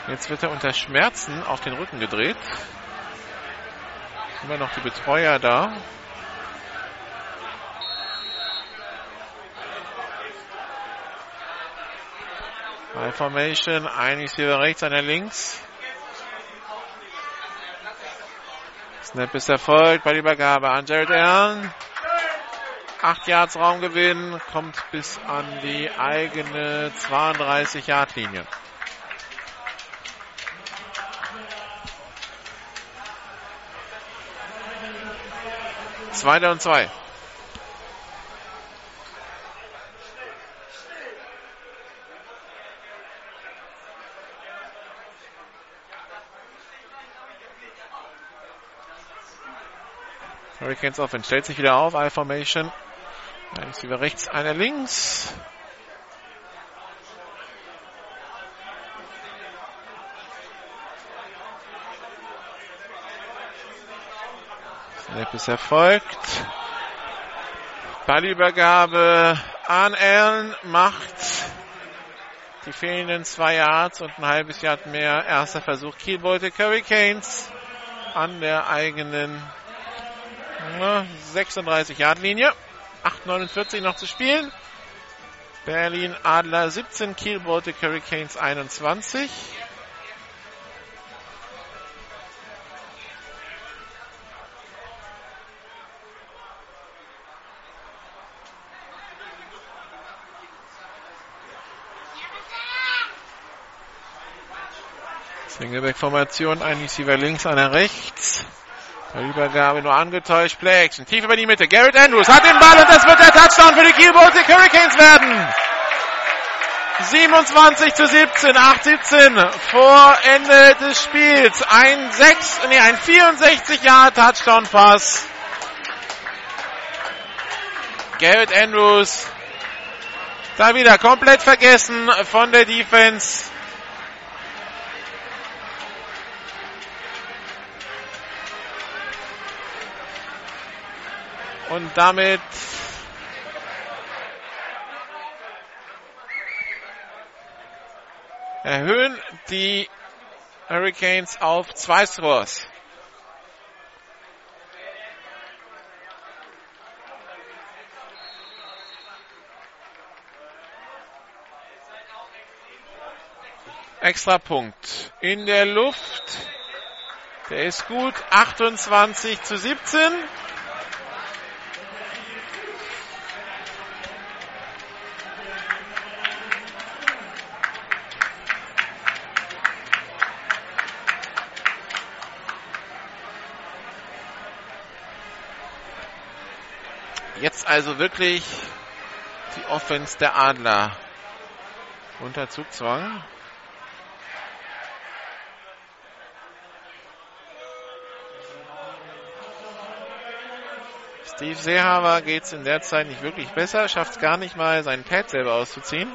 Jetzt wird er unter Schmerzen auf den Rücken gedreht. Immer noch die Betreuer da. High Formation, ein Receiver rechts, einer links. Snap ist erfolgt bei der Übergabe an Jared Allen. 8 Yards Raumgewinn, kommt bis an die eigene 32 Yard Linie. Zweiter und zwei. Hurricanes Offense stellt sich wieder auf. I-Formation. Ein Receiver rechts, einer links. Snap ist erfolgt. Ballübergabe an Allen macht die fehlenden zwei Yards und ein halbes Yard mehr. Erster Versuch Kielbeute Hurricanes an der eigenen 36 Yard Linie. 8,49 noch zu spielen. Berlin Adler 17, Kiel Baltic Hurricanes 21. Singleback-Formation, ein Receiver links, einer rechts. Übergabe nur angetäuscht. Play Action. Tief über die Mitte. Garrett Andrews hat den Ball und das wird der Touchdown für die Kiel Baltic Hurricanes werden. 27 zu 17, 8 17 vor Ende des Spiels. Ein 6, nee, ein 64 Jahre Touchdown Pass. Garrett Andrews da wieder komplett vergessen von der Defense. Und damit erhöhen die Hurricanes auf zwei Scores. Extrapunkt in der Luft. Der ist gut. 28 zu 17. Jetzt also wirklich die Offense der Adler unter Zugzwang. Steve Seehaber geht es in der Zeit nicht wirklich besser, schafft es gar nicht mal, seinen Pad selber auszuziehen.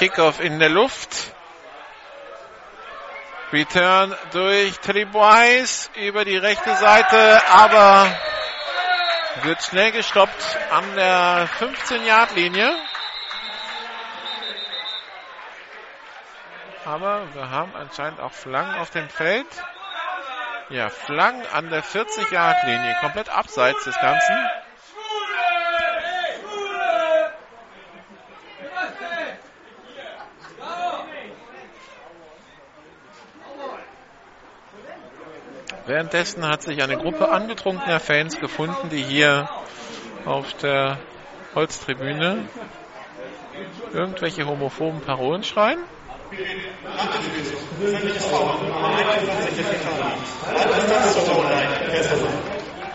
Kickoff in der Luft. Return durch Tribois über die rechte Seite, aber wird schnell gestoppt an der 15-Yard-Linie. Aber wir haben anscheinend auch Flaggen auf dem Feld. Ja, Flaggen an der 40-Yard-Linie, komplett abseits des Ganzen. Währenddessen hat sich eine Gruppe angetrunkener Fans gefunden, die hier auf der Holztribüne irgendwelche homophoben Parolen schreien.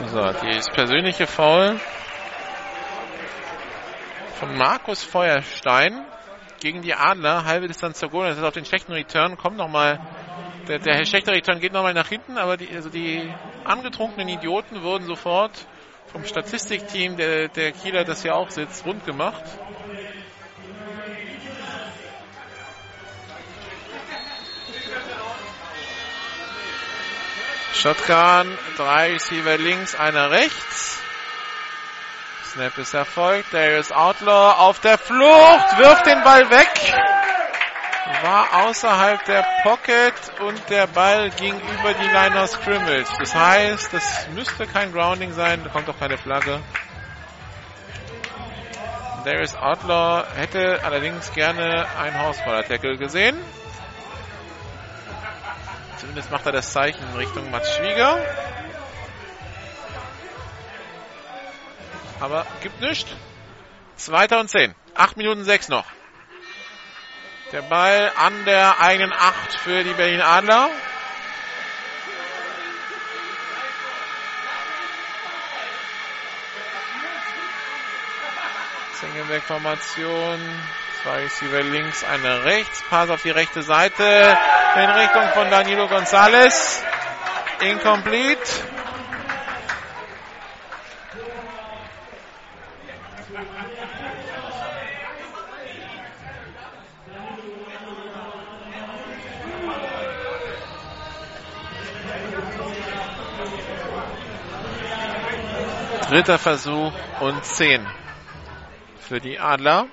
So, das persönliche Foul von Markus Feuerstein gegen die Adler, halbe Distanz zur Goal, das ist auf den schlechten Return, kommt nochmal der, der schlechte Return geht nochmal nach hinten, aber die, also die angetrunkenen Idioten wurden sofort vom Statistikteam der, der Kieler, das hier auch sitzt, rund gemacht. Shotgun, drei Receiver links, einer rechts. Snap ist erfolgt. Darius Outlaw auf der Flucht, wirft den Ball weg war außerhalb der Pocket und der Ball ging über die Line of Scrimmage. Das heißt, das müsste kein Grounding sein, da kommt auch keine Flagge. Darius Outlaw hätte allerdings gerne ein Hausfaller-Tackle gesehen. Zumindest macht er das Zeichen in Richtung Mats Schwieger. Aber gibt nichts. Zweiter und zehn. Acht Minuten sechs noch. Der Ball an der eigenen Acht für die Berlin Adler. Single-Back-Formation. Zwei Receiver links, eine rechts. Pass auf die rechte Seite in Richtung von Danilo Gonzalez. Incomplete. Dritter Versuch und 10 für die Adler.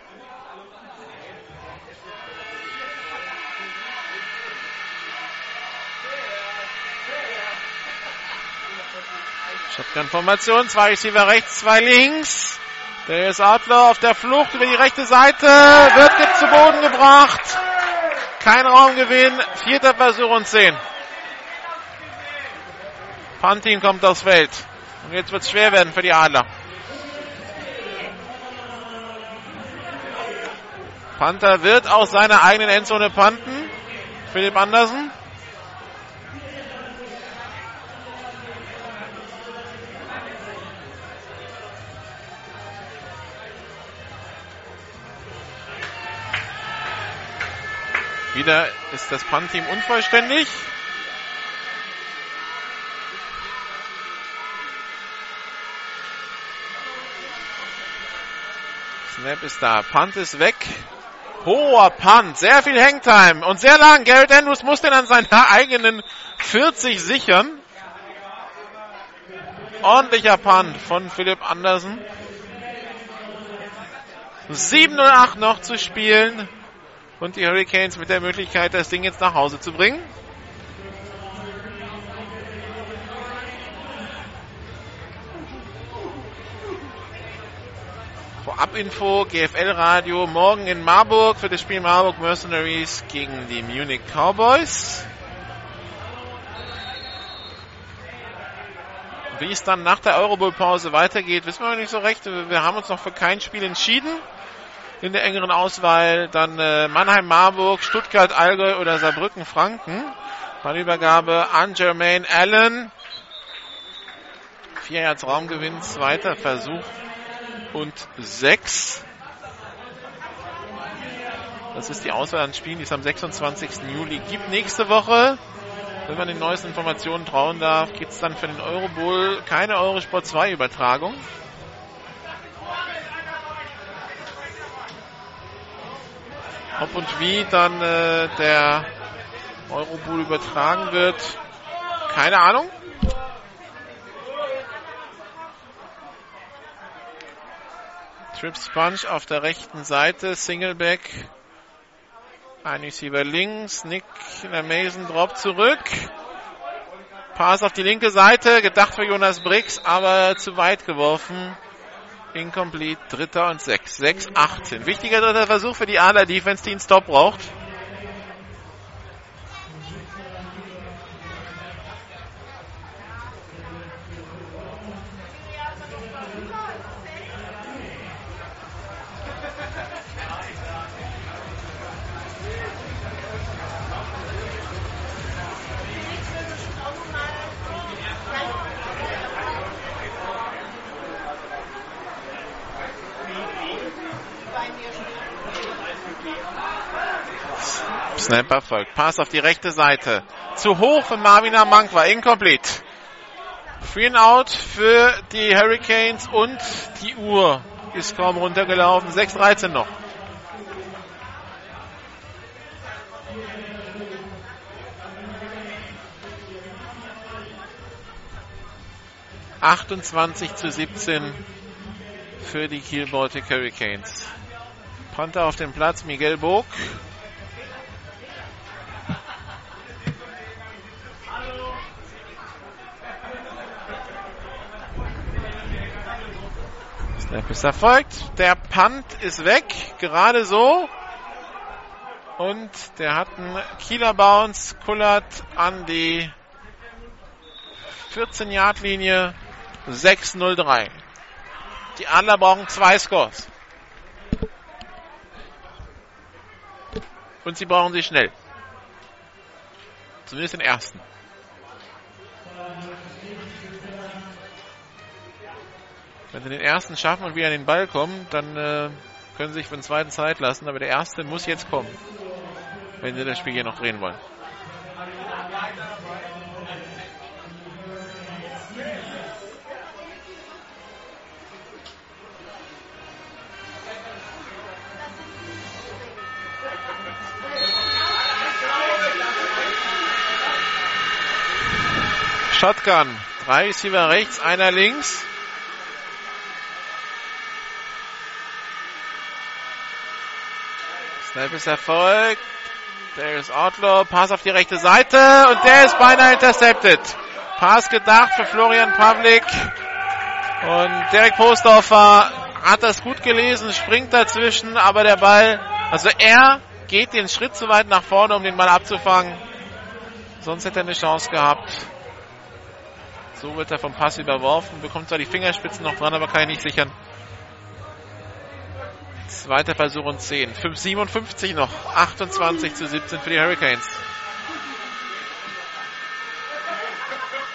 Shotgun-Formation, zwei Receiver rechts, zwei links. Der ist Adler auf der Flucht über die rechte Seite, wird zu Boden gebracht. Kein Raumgewinn, vierter Versuch und 10. Pantin kommt aufs Feld. Jetzt wird es schwer werden für die Adler. Panther wird aus seiner eigenen Endzone panten. Philipp Andersen. Wieder ist das Pan-Team unvollständig. Snap ist da. Punt ist weg. Hoher Punt. Sehr viel Hangtime. Und sehr lang. Garrett Andrews muss den an seiner eigenen 40 sichern. Ordentlicher Punt von Philipp Andersen. 7.08 noch zu spielen. Und die Hurricanes mit der Möglichkeit, das Ding jetzt nach Hause zu bringen. Vorab-Info, GFL-Radio, morgen in Marburg für das Spiel Marburg Mercenaries gegen die Munich Cowboys. Wie es dann nach der Eurobowl-Pause weitergeht, wissen wir nicht so recht. Wir haben uns noch für kein Spiel entschieden in der engeren Auswahl. Dann äh, Mannheim, Marburg, Stuttgart, Allgäu oder Saarbrücken, Franken. Ballübergabe an Jermaine Allen. Vier Yards Raumgewinn, zweiter Versuch und sechs. Das ist die Auswahl an Spielen, die es am 26. Juli gibt. Nächste Woche, wenn man den neuesten Informationen trauen darf, gibt es dann für den Eurobowl keine Eurosport 2 Übertragung. Ob und wie dann äh, der Eurobowl übertragen wird, keine Ahnung. Trip Sponge auf der rechten Seite, Singleback. Ein Receiver links, Nick Mason Drop zurück. Pass auf die linke Seite, gedacht für Jonas Briggs, aber zu weit geworfen. Incomplete, dritter und sechs. Sechs, 18. Wichtiger dritter Versuch für die Adler Defense, die einen Stop braucht. Snapper folgt. Pass auf die rechte Seite. Zu hoch für Marvin Amank war incomplete. Free and out für die Hurricanes und die Uhr ist kaum runtergelaufen. 6-13 noch. Achtundzwanzig zu 17 für die Kiel Baltic Hurricanes. Panther auf dem Platz, Miguel Bog. Snap ist erfolgt. Der Punt ist weg. Gerade so. Und der hat einen Kieler Bounce, kullert an die 14-Yard-Linie 6-0-3. Die Adler brauchen zwei Scores. Und sie brauchen sie schnell. Zumindest den ersten. Wenn sie den ersten schaffen und wieder an den Ball kommen, dann äh, können sie sich für den zweiten Zeit lassen. Aber der erste muss jetzt kommen, wenn sie das Spiel hier noch drehen wollen. Shotgun. Drei Receiver rechts, einer links. Snap ist erfolgt. Der ist Outlaw. Pass auf die rechte Seite und der ist beinahe intercepted. Pass gedacht für Florian Pavlik. Und Derek Postdorfer hat das gut gelesen, springt dazwischen, aber der Ball, also er geht den Schritt zu weit nach vorne, um den Ball abzufangen. Sonst hätte er eine Chance gehabt. So wird er vom Pass überworfen, bekommt zwar die Fingerspitzen noch dran, aber kann ihn nicht sichern. Zweiter Versuch und 10. 5,57 noch. 28 zu 17 für die Hurricanes.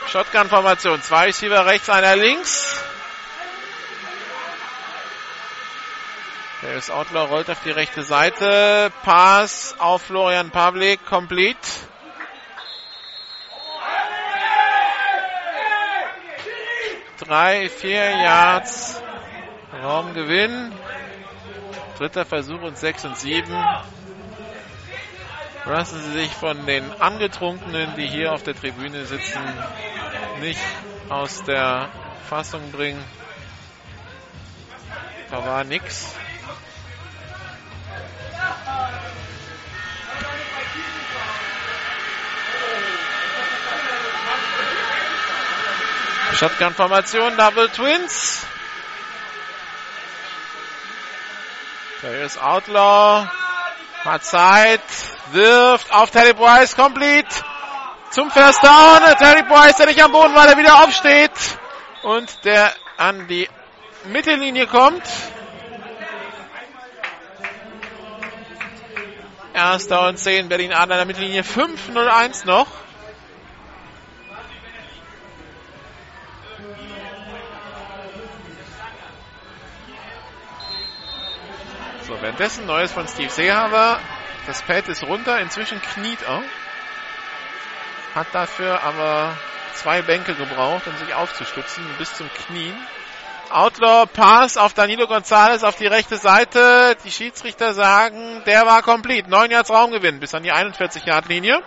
Shotgun-Formation. Zwei Receiver rechts, einer links. Darius Outlaw rollt auf die rechte Seite. Pass auf Florian Pavlik. Complete. Drei, vier Yards. Raumgewinn. Dritter Versuch und sechs und sieben. Lassen Sie sich von den Angetrunkenen, die hier auf der Tribüne sitzen, nicht aus der Fassung bringen. Da war nix. Shotgun-Formation, Double Twins. Da ist Outlaw. Hat Zeit. Wirft auf Terry Bryce. Complete. Zum First Down. Terry Bryce, der nicht am Boden, weil er wieder aufsteht. Und der an die Mittellinie kommt. Erster und 10 Berlin an der Mittellinie 5-0-1 noch. So, währenddessen Neues von Steve Seehaver. Das Pad ist runter, inzwischen kniet er. Hat dafür aber zwei Bänke gebraucht, um sich aufzustützen bis zum Knien. Outlaw Pass auf Danilo Gonzalez auf die rechte Seite. Die Schiedsrichter sagen, der war komplett. 9 Yards Raumgewinn bis an die 41 Yard Linie.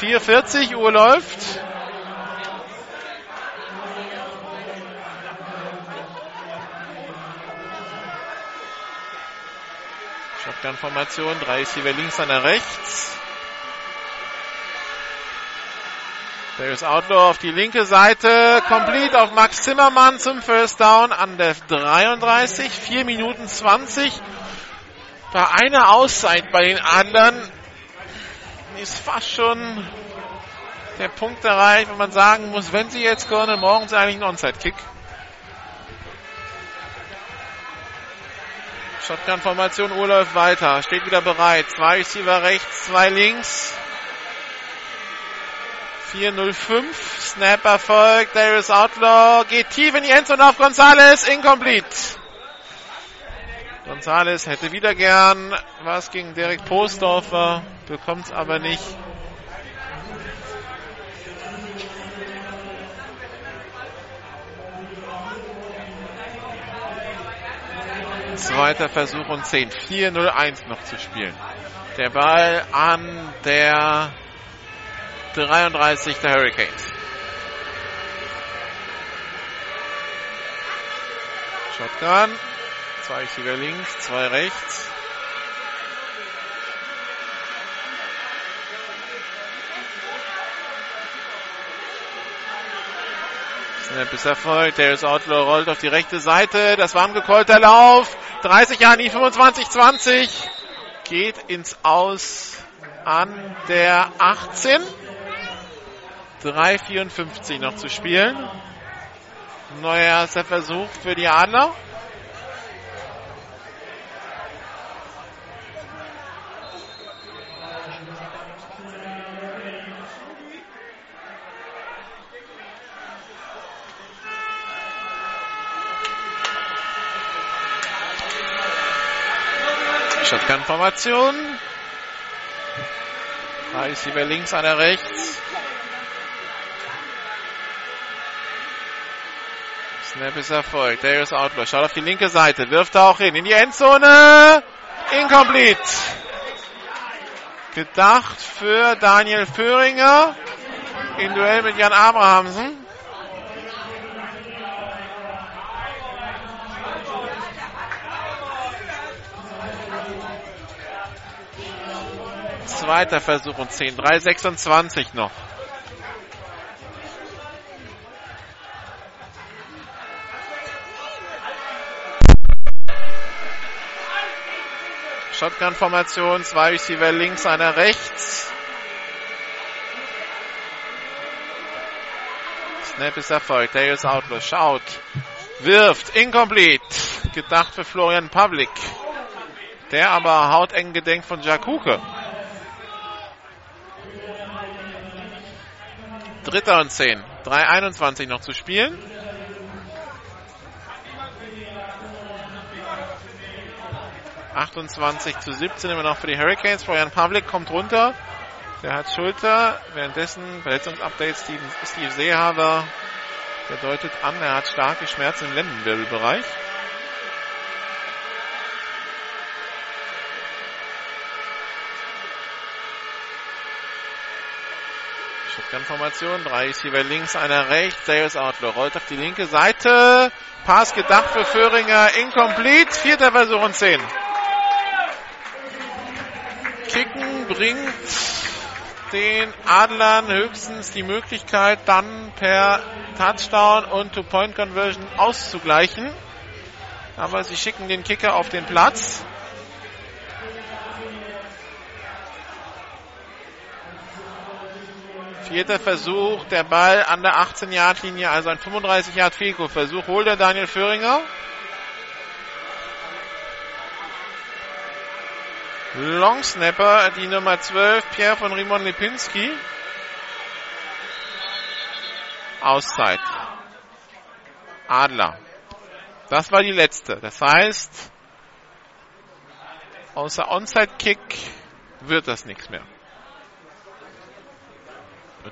4,40 Uhr läuft. Shotgun-Formation, drei Receiver links, einer rechts. Darius Outlaw auf die linke Seite, complete auf Max Zimmermann zum First Down an der 33, 4 Minuten 20. War eine Auszeit bei den anderen. Ist fast schon der Punkt erreicht, wo man sagen muss, wenn sie jetzt können, morgen ist eigentlich ein Onside-Kick. Shotgun-Formation, Uhr läuft weiter, steht wieder bereit. Zwei Receiver rechts, zwei links. 4-0-5, Snap erfolgt, Darius Outlaw geht tief in die Endzone auf Gonzales, incomplete. Gonzales hätte wieder gern was gegen Derek Postdorfer, es aber nicht. Zweiter Versuch und 10. 4-0-1 noch zu spielen. Der Ball an der 33 der Hurricanes. Shotgun. Zwei Receiver links, zwei rechts. Snap ist erfolgt. Darius Outlaw rollt auf die rechte Seite. Das war ein gekollter Lauf. 30 Jahre, 25, 20. Geht ins Aus an der 18. 3,54 noch zu spielen. Neuer erster Versuch für die Adler. Shotgun-Formation. Da ist sie bei links, einer rechts. Snap ist erfolgt. Darius Outlaw schaut auf die linke Seite, wirft auch hin. In die Endzone. Incomplete. Gedacht für Daniel Föhringer. In Duell mit Jan Abrahamsen. Zweiter Versuch und 10. 3,26 noch. Shotgun-Formation, zwei Receiver links, einer rechts. Snap ist erfolgt. Darius Outlaw schaut, wirft, incomplete. Gedacht für Florian Pavlik. Der aber hauteng gedenkt von Jakuke. Dritter und zehn. 3,21 noch zu spielen. 28 zu 17 immer noch für die Hurricanes. Florian Pavlik kommt runter. Der hat Schulter. Währenddessen Verletzungsupdate Steve, Steve Seehaber. Der deutet an, er hat starke Schmerzen im Lendenwirbelbereich. Shotgun-Formation. Drei Receiver links, einer rechts. Sales Outlaw rollt auf die linke Seite. Pass gedacht für Föhringer. Incomplete. Vierter Versuch und zehn. Kicken bringt den Adlern höchstens die Möglichkeit, dann per Touchdown und Two-Point-Conversion auszugleichen. Aber sie schicken den Kicker auf den Platz. Vierter Versuch, der Ball an der 18-Yard-Linie, also ein 35 Yard Versuch. Holt der Daniel Föhringer. Long Snapper, die Nummer 12, Pierre von Rimon Lipinski. Auszeit. Adler. Das war die letzte. Das heißt, außer Onside-Kick wird das nichts mehr.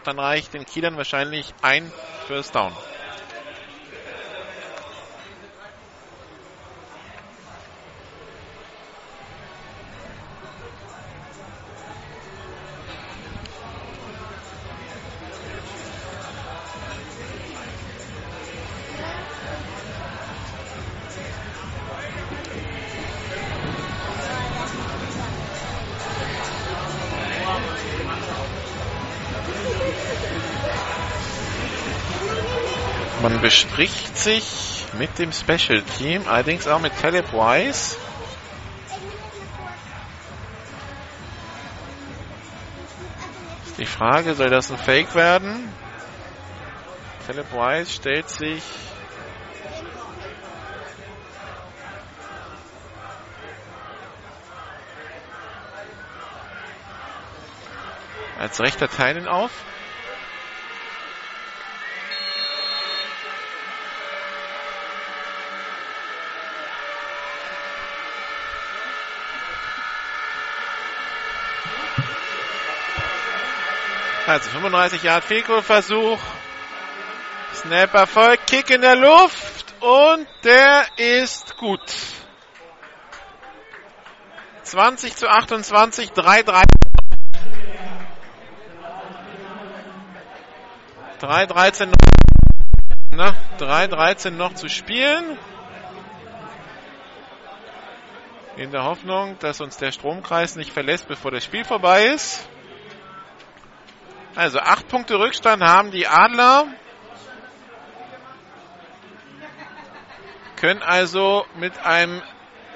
Dann reicht den Kielern wahrscheinlich ein First Down. Bespricht sich mit dem Special Team, allerdings auch mit Caleb Wise. Die Frage, soll das ein Fake werden? Caleb Wise stellt sich als rechter Teilen auf. Also 35 Yard Fehlkurversuch. Snap Erfolg, Kick in der Luft und der ist gut. 20 zu 28, 3-3. 3-13 noch, 3-13 noch zu spielen. In der Hoffnung, dass uns der Stromkreis nicht verlässt, bevor das Spiel vorbei ist. Also acht Punkte Rückstand haben die Adler. Können also mit einem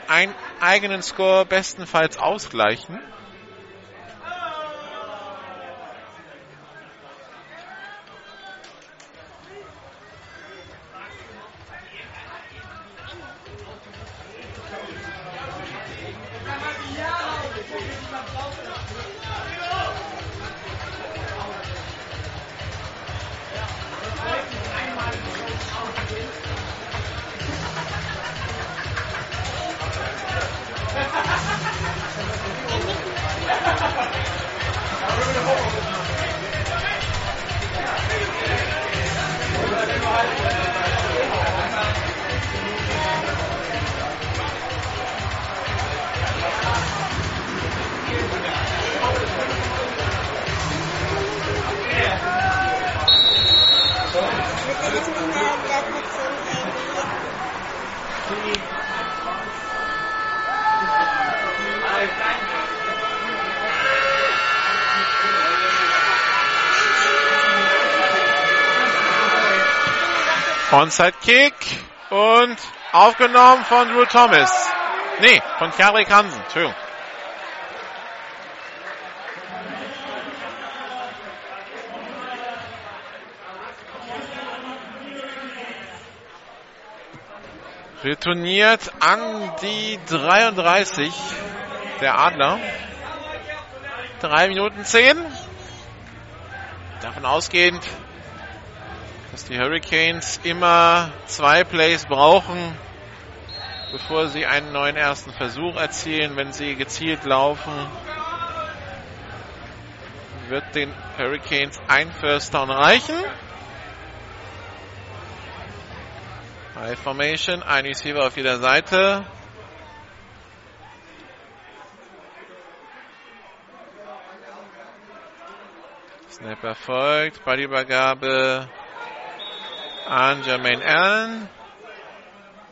ein eigenen Score bestenfalls ausgleichen. Onside Kick und aufgenommen von Drew Thomas. Nee, von Karik Hansen. Entschuldigung. Retourniert an die 33 der Adler. 3 Minuten 10. Davon ausgehend dass die Hurricanes immer zwei Plays brauchen, bevor sie einen neuen ersten Versuch erzielen. Wenn sie gezielt laufen, wird den Hurricanes ein First Down reichen. High Formation, ein Receiver auf jeder Seite. Snap erfolgt, Ballübergabe an Jermaine Allen.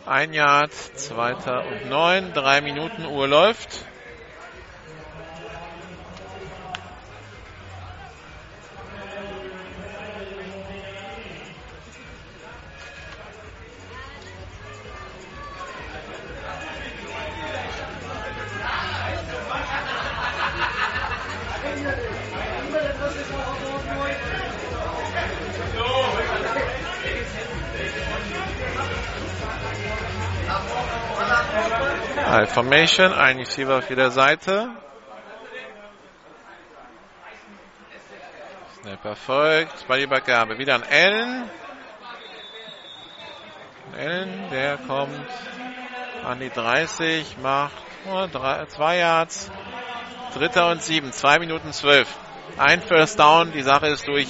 Ein Yard, zweiter und neun, drei Minuten Uhr läuft. Formation, ein Receiver auf jeder Seite. Snap erfolgt, Ballübergabe wieder an Allen. Allen, der kommt an die 30, macht oh, drei, zwei Yards. Dritter und sieben, zwei Minuten zwölf. Ein First Down, die Sache ist durch.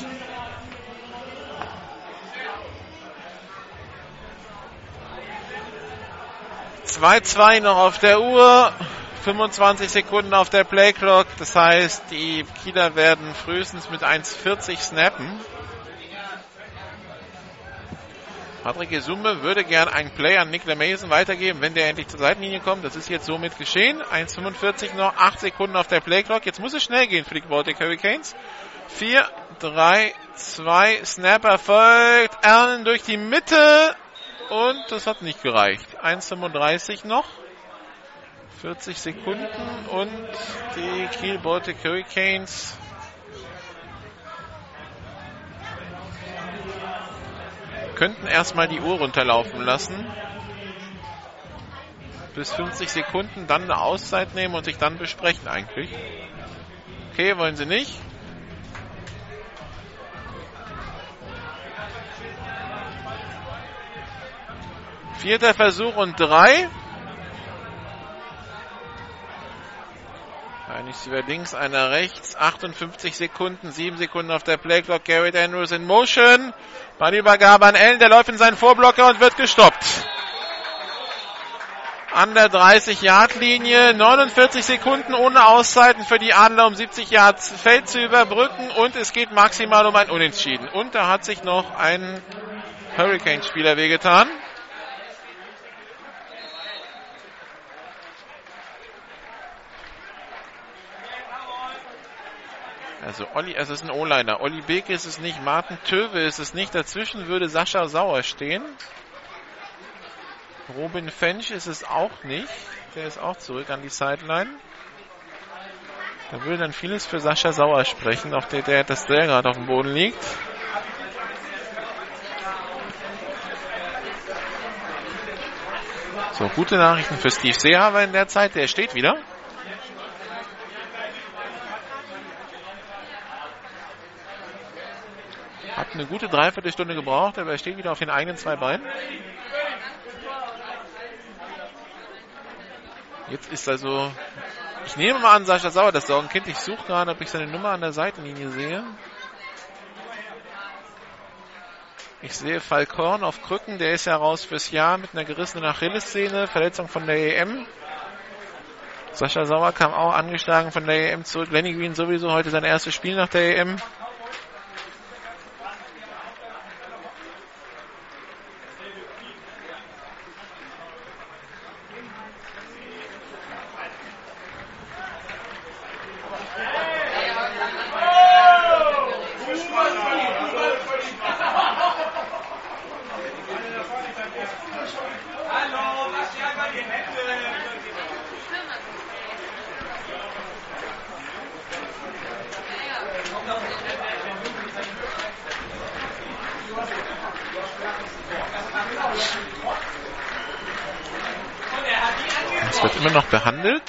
Zwei, zwei noch auf der Uhr. 25 Sekunden auf der Playclock. Das heißt, die Kieler werden frühestens mit 1,40 snappen. Patrick Gesume würde gern einen Play an Nick Mason weitergeben, wenn der endlich zur Seitenlinie kommt. Das ist jetzt somit geschehen. 1,45 noch, 8 Sekunden auf der Playclock. Jetzt muss es schnell gehen für die Baltic Hurricanes. 4, 3, 2, Snap erfolgt. Allen durch die Mitte. Und das hat nicht gereicht. 1,35 noch. 40 Sekunden und die Kiel Baltic Hurricanes könnten erstmal die Uhr runterlaufen lassen. Bis 50 Sekunden, dann eine Auszeit nehmen und sich dann besprechen eigentlich. Okay, wollen sie nicht. Vierter Versuch und drei. Ein Receiver links, einer rechts. 58 Sekunden, 7 Sekunden auf der Playclock. Garrett Andrews in Motion. Ballübergabe an Allen, der läuft in seinen Vorblocker und wird gestoppt. An der 30-Yard-Linie. 49 Sekunden ohne Auszeiten für die Adler, um 70 Yards Feld zu überbrücken. Und es geht maximal um ein Unentschieden. Und da hat sich noch ein Hurricane-Spieler wehgetan. Also Olli, es ist ein O-Liner. Olli Beke ist es nicht, Martin Töwe ist es nicht. Dazwischen würde Sascha Sauer stehen. Robin Fench ist es auch nicht. Der ist auch zurück an die Sideline. Da würde dann vieles für Sascha Sauer sprechen, auf der, der der gerade auf dem Boden liegt. So, gute Nachrichten für Steve Seehaber in der Zeit. Der steht wieder. Hat eine gute Dreiviertelstunde gebraucht, aber er steht wieder auf den eigenen zwei Beinen. Jetzt ist also, ich nehme mal an, Sascha Sauer, das Sorgenkind. Ich suche gerade, ob ich seine Nummer an der Seitenlinie sehe. Ich sehe Falkorn auf Krücken, der ist ja raus fürs Jahr mit einer gerissenen Achillessehne, Verletzung von der EM. Sascha Sauer kam auch angeschlagen von der EM zurück. Lenny Green sowieso heute sein erstes Spiel nach der EM. Immer noch behandelt.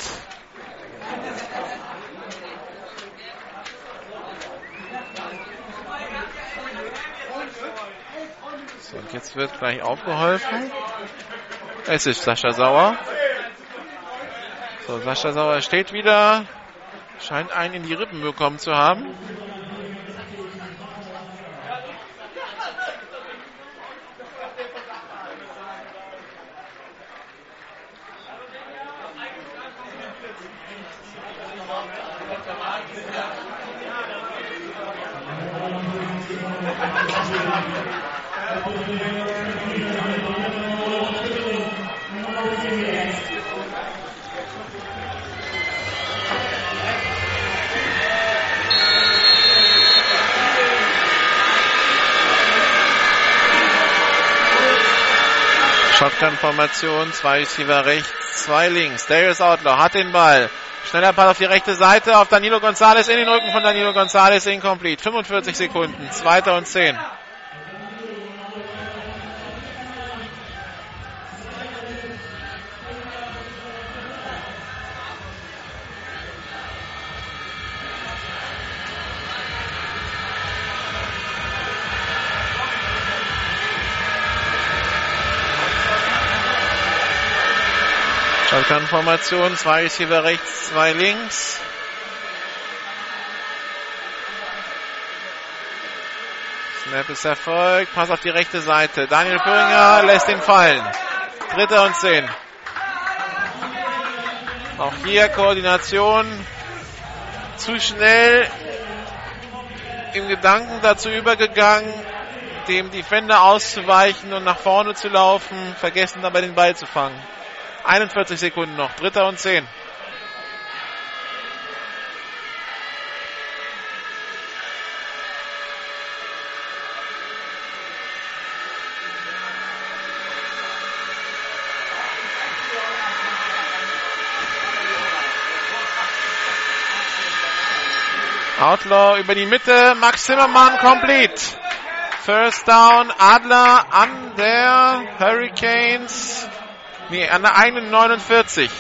So, und jetzt wird gleich aufgeholfen. Es ist Sascha Sauer. So, Sascha Sauer steht wieder. Scheint einen in die Rippen bekommen zu haben. Shotgun-Formation, zwei Receiver rechts, zwei links. Darius Outlaw hat den Ball. Schneller Ball auf die rechte Seite, auf Danilo Gonzalez, in den Rücken von Danilo Gonzalez, incomplete. 45 Sekunden, zweiter und zehn. Shotgun-Formation, zwei Receiver rechts, zwei links. Snap ist erfolgt, Pass auf die rechte Seite. Daniel Führinger lässt ihn fallen. Dritter und zehn. Auch hier Koordination zu schnell im Gedanken dazu übergegangen, dem Defender auszuweichen und nach vorne zu laufen, vergessen dabei den Ball zu fangen. 41 Sekunden noch. Dritter und 10. Outlaw über die Mitte, Max Zimmermann complete. First down, Adler an der Hurricanes Nee, an der eigenen 49.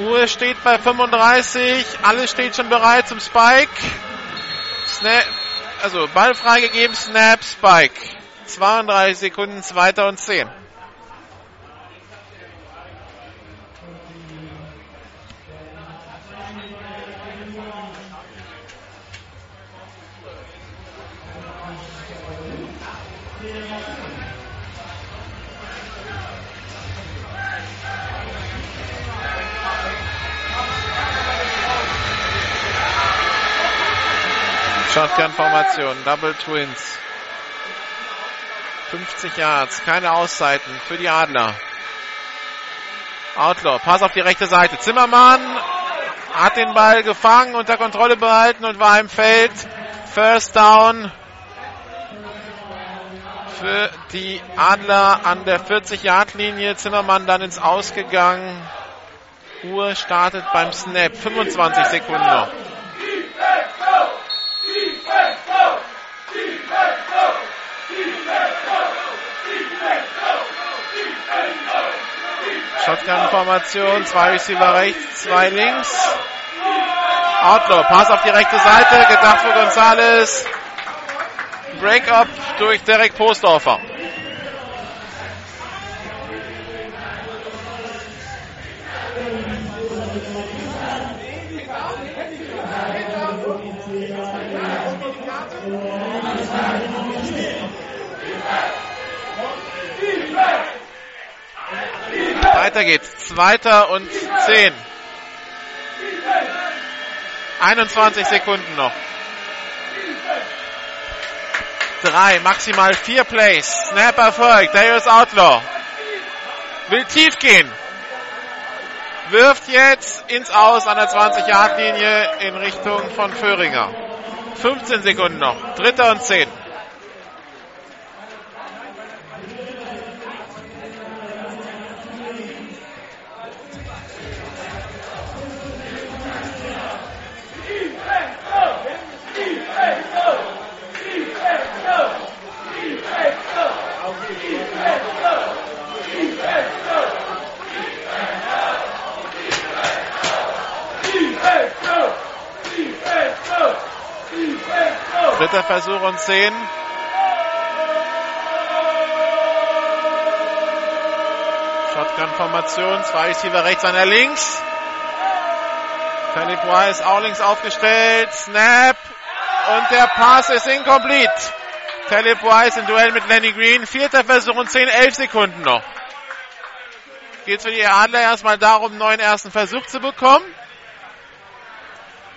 Uhr steht bei 35. Alles steht schon bereit zum Spike. Snap, also Ball freigegeben, Snap, Spike. 32 Sekunden, zweiter und 10. Shotgun-Formation, Double Twins. 50 Yards, keine Auszeiten für die Adler. Outlaw, Pass auf die rechte Seite. Zimmermann hat den Ball gefangen, unter Kontrolle behalten und war im Feld. First Down für die Adler an der 40-Yard-Linie. Zimmermann dann ins Ausgegangen. Uhr startet beim Snap. 25 Sekunden noch. Shotgun-Formation, zwei Receiver rechts, zwei links. Outlaw, Pass auf die rechte Seite, gedacht für Gonzales. Break-up durch Derek Postdorfer. Weiter geht's. Zweiter und zehn. 21 Sekunden noch. Drei, maximal vier Plays. Snap erfolgt. Darius Outlaw. Will tief gehen. Wirft jetzt ins Aus an der 20-Yard-Linie in Richtung von Föhringer. 15 Sekunden noch. Dritter und zehn. Versuch und zehn. Shotgun-Formation. Zwei Receiver rechts, einer links. Philip Wise auch links aufgestellt. Snap. Und der Pass ist incomplete. Caleb Wise im Duell mit Lenny Green. Vierter Versuch und 10, 11 Sekunden noch. Geht für die Adler erstmal darum, neuen ersten Versuch zu bekommen.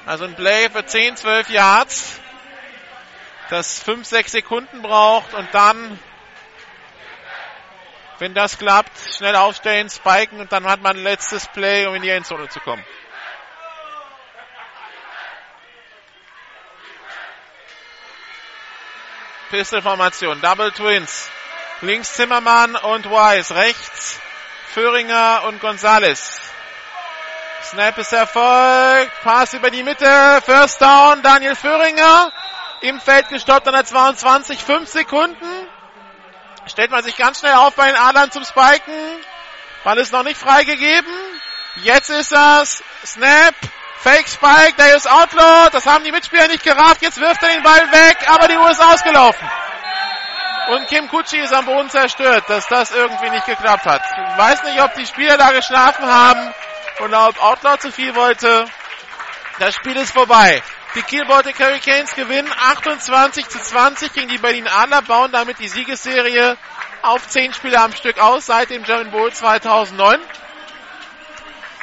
Also ein Play für 10, 12 Yards, das 5, 6 Sekunden braucht und dann, wenn das klappt, schnell aufstellen, spiken und dann hat man ein letztes Play, um in die Endzone zu kommen. Pistol-Formation, Double Twins. Links Zimmermann und Wise, rechts Föhringer und Gonzales. Snap ist erfolgt. Pass über die Mitte. First down. Daniel Föhringer. Im Feld gestoppt an der 22. 5 Sekunden. Stellt man sich ganz schnell auf bei den Adlern zum Spiken. Ball ist noch nicht freigegeben. Jetzt ist das. Snap. Fake Spike. Der ist Outlaw. Das haben die Mitspieler nicht gerafft. Jetzt wirft er den Ball weg. Aber die Uhr ist ausgelaufen. Und Kim Kutschi ist am Boden zerstört, dass das irgendwie nicht geklappt hat. Ich weiß nicht, ob die Spieler da geschlafen haben und ob Outlaw zu viel wollte. Das Spiel ist vorbei. Die Kiel Baltic Hurricanes gewinnen 28 zu 20 gegen die Berlin Adler, bauen damit die Siegesserie auf 10 Spiele am Stück aus seit dem German Bowl 2009.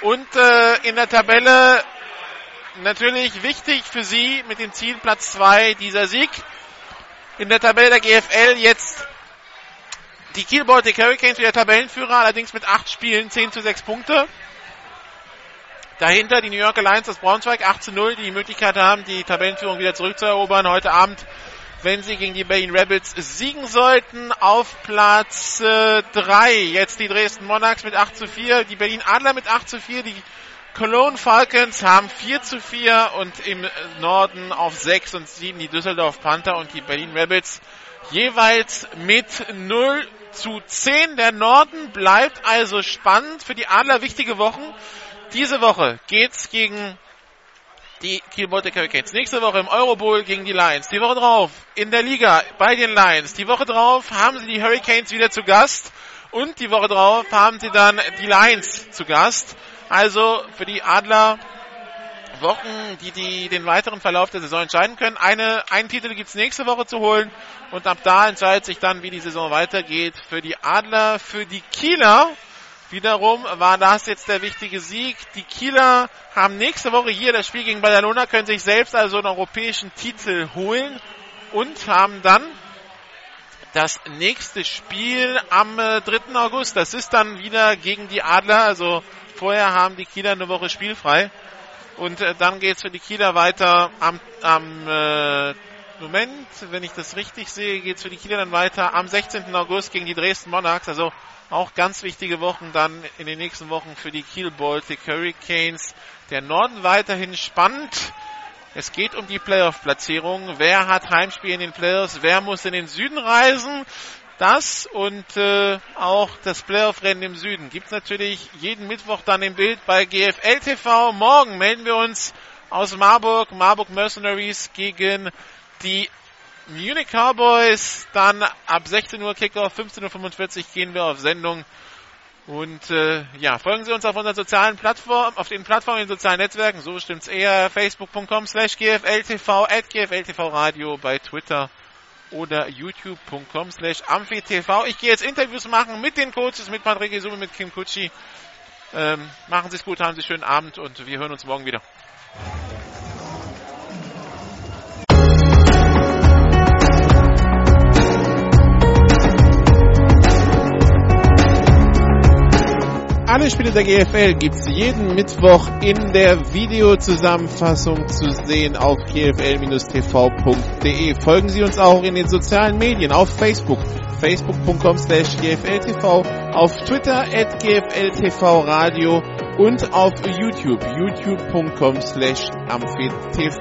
Und äh, in der Tabelle natürlich wichtig für sie mit dem Ziel Platz 2 dieser Sieg. In der Tabelle der GFL jetzt die Kiel Baltic Hurricanes wieder Tabellenführer, allerdings mit 8 Spielen 10 zu 6 Punkte. Dahinter die New York Alliance aus Braunschweig 8 zu 0, die die Möglichkeit haben, die Tabellenführung wieder zurückzuerobern. Heute Abend, wenn sie gegen die Berlin Rebels siegen sollten, auf Platz äh, 3. Jetzt die Dresden Monarchs mit 8 zu 4, die Berlin Adler mit 8 zu 4, die Cologne Falcons haben 4 zu 4 und im Norden auf 6 und 7 die Düsseldorf Panther und die Berlin Rebels jeweils mit 0 zu 10. Der Norden bleibt also spannend für die Adler wichtige Wochen. Diese Woche geht's gegen die Kiel Baltic Hurricanes. Nächste Woche im Eurobowl gegen die Lions. Die Woche drauf in der Liga bei den Lions. Die Woche drauf haben sie die Hurricanes wieder zu Gast. Und die Woche drauf haben sie dann die Lions zu Gast. Also für die Adler Wochen, die, die den weiteren Verlauf der Saison entscheiden können. Eine, einen Titel gibt's nächste Woche zu holen und ab da entscheidet sich dann, wie die Saison weitergeht. Für die Adler, für die Kieler wiederum war das jetzt der wichtige Sieg. Die Kieler haben nächste Woche hier das Spiel gegen Badalona, können sich selbst also einen europäischen Titel holen und haben dann das nächste Spiel am 3. August. Das ist dann wieder gegen die Adler, also Vorher haben die Kieler eine Woche spielfrei. Und äh, dann geht es für die Kieler weiter am, am äh, Moment, wenn ich das richtig sehe, geht es für die Kieler dann weiter am 16. August gegen die Dresden Monarchs. Also auch ganz wichtige Wochen dann in den nächsten Wochen für die Kiel Baltic Hurricanes. Der Norden weiterhin spannend. Es geht um die Playoff-Platzierung. Wer hat Heimspiel in den Playoffs? Wer muss in den Süden reisen? Das und äh, auch das Playoff-Rennen im Süden gibt es natürlich jeden Mittwoch dann im Bild bei GFL TV. Morgen melden wir uns aus Marburg, Marburg Mercenaries gegen die Munich Cowboys. Dann ab 16 Uhr Kickoff, 15.45 Uhr gehen wir auf Sendung. Und äh, ja, folgen Sie uns auf unseren sozialen Plattformen, auf den Plattformen in den sozialen Netzwerken, so stimmt's eher, facebook.com slash gfltv, at gfltv radio, bei Twitter oder youtube.com slash amphitv. Ich gehe jetzt Interviews machen mit den Coaches, mit Patrick Isume, mit Kim Kutschi. Ähm, machen Sie es gut, haben Sie schönen Abend und wir hören uns morgen wieder. Alle Spiele der GFL gibt es jeden Mittwoch in der Videozusammenfassung zu sehen auf gfl-tv.de. Folgen Sie uns auch in den sozialen Medien auf Facebook, facebook.com slash gfltv, auf Twitter at gfltvradio und auf YouTube, youtube.com slash amphitv.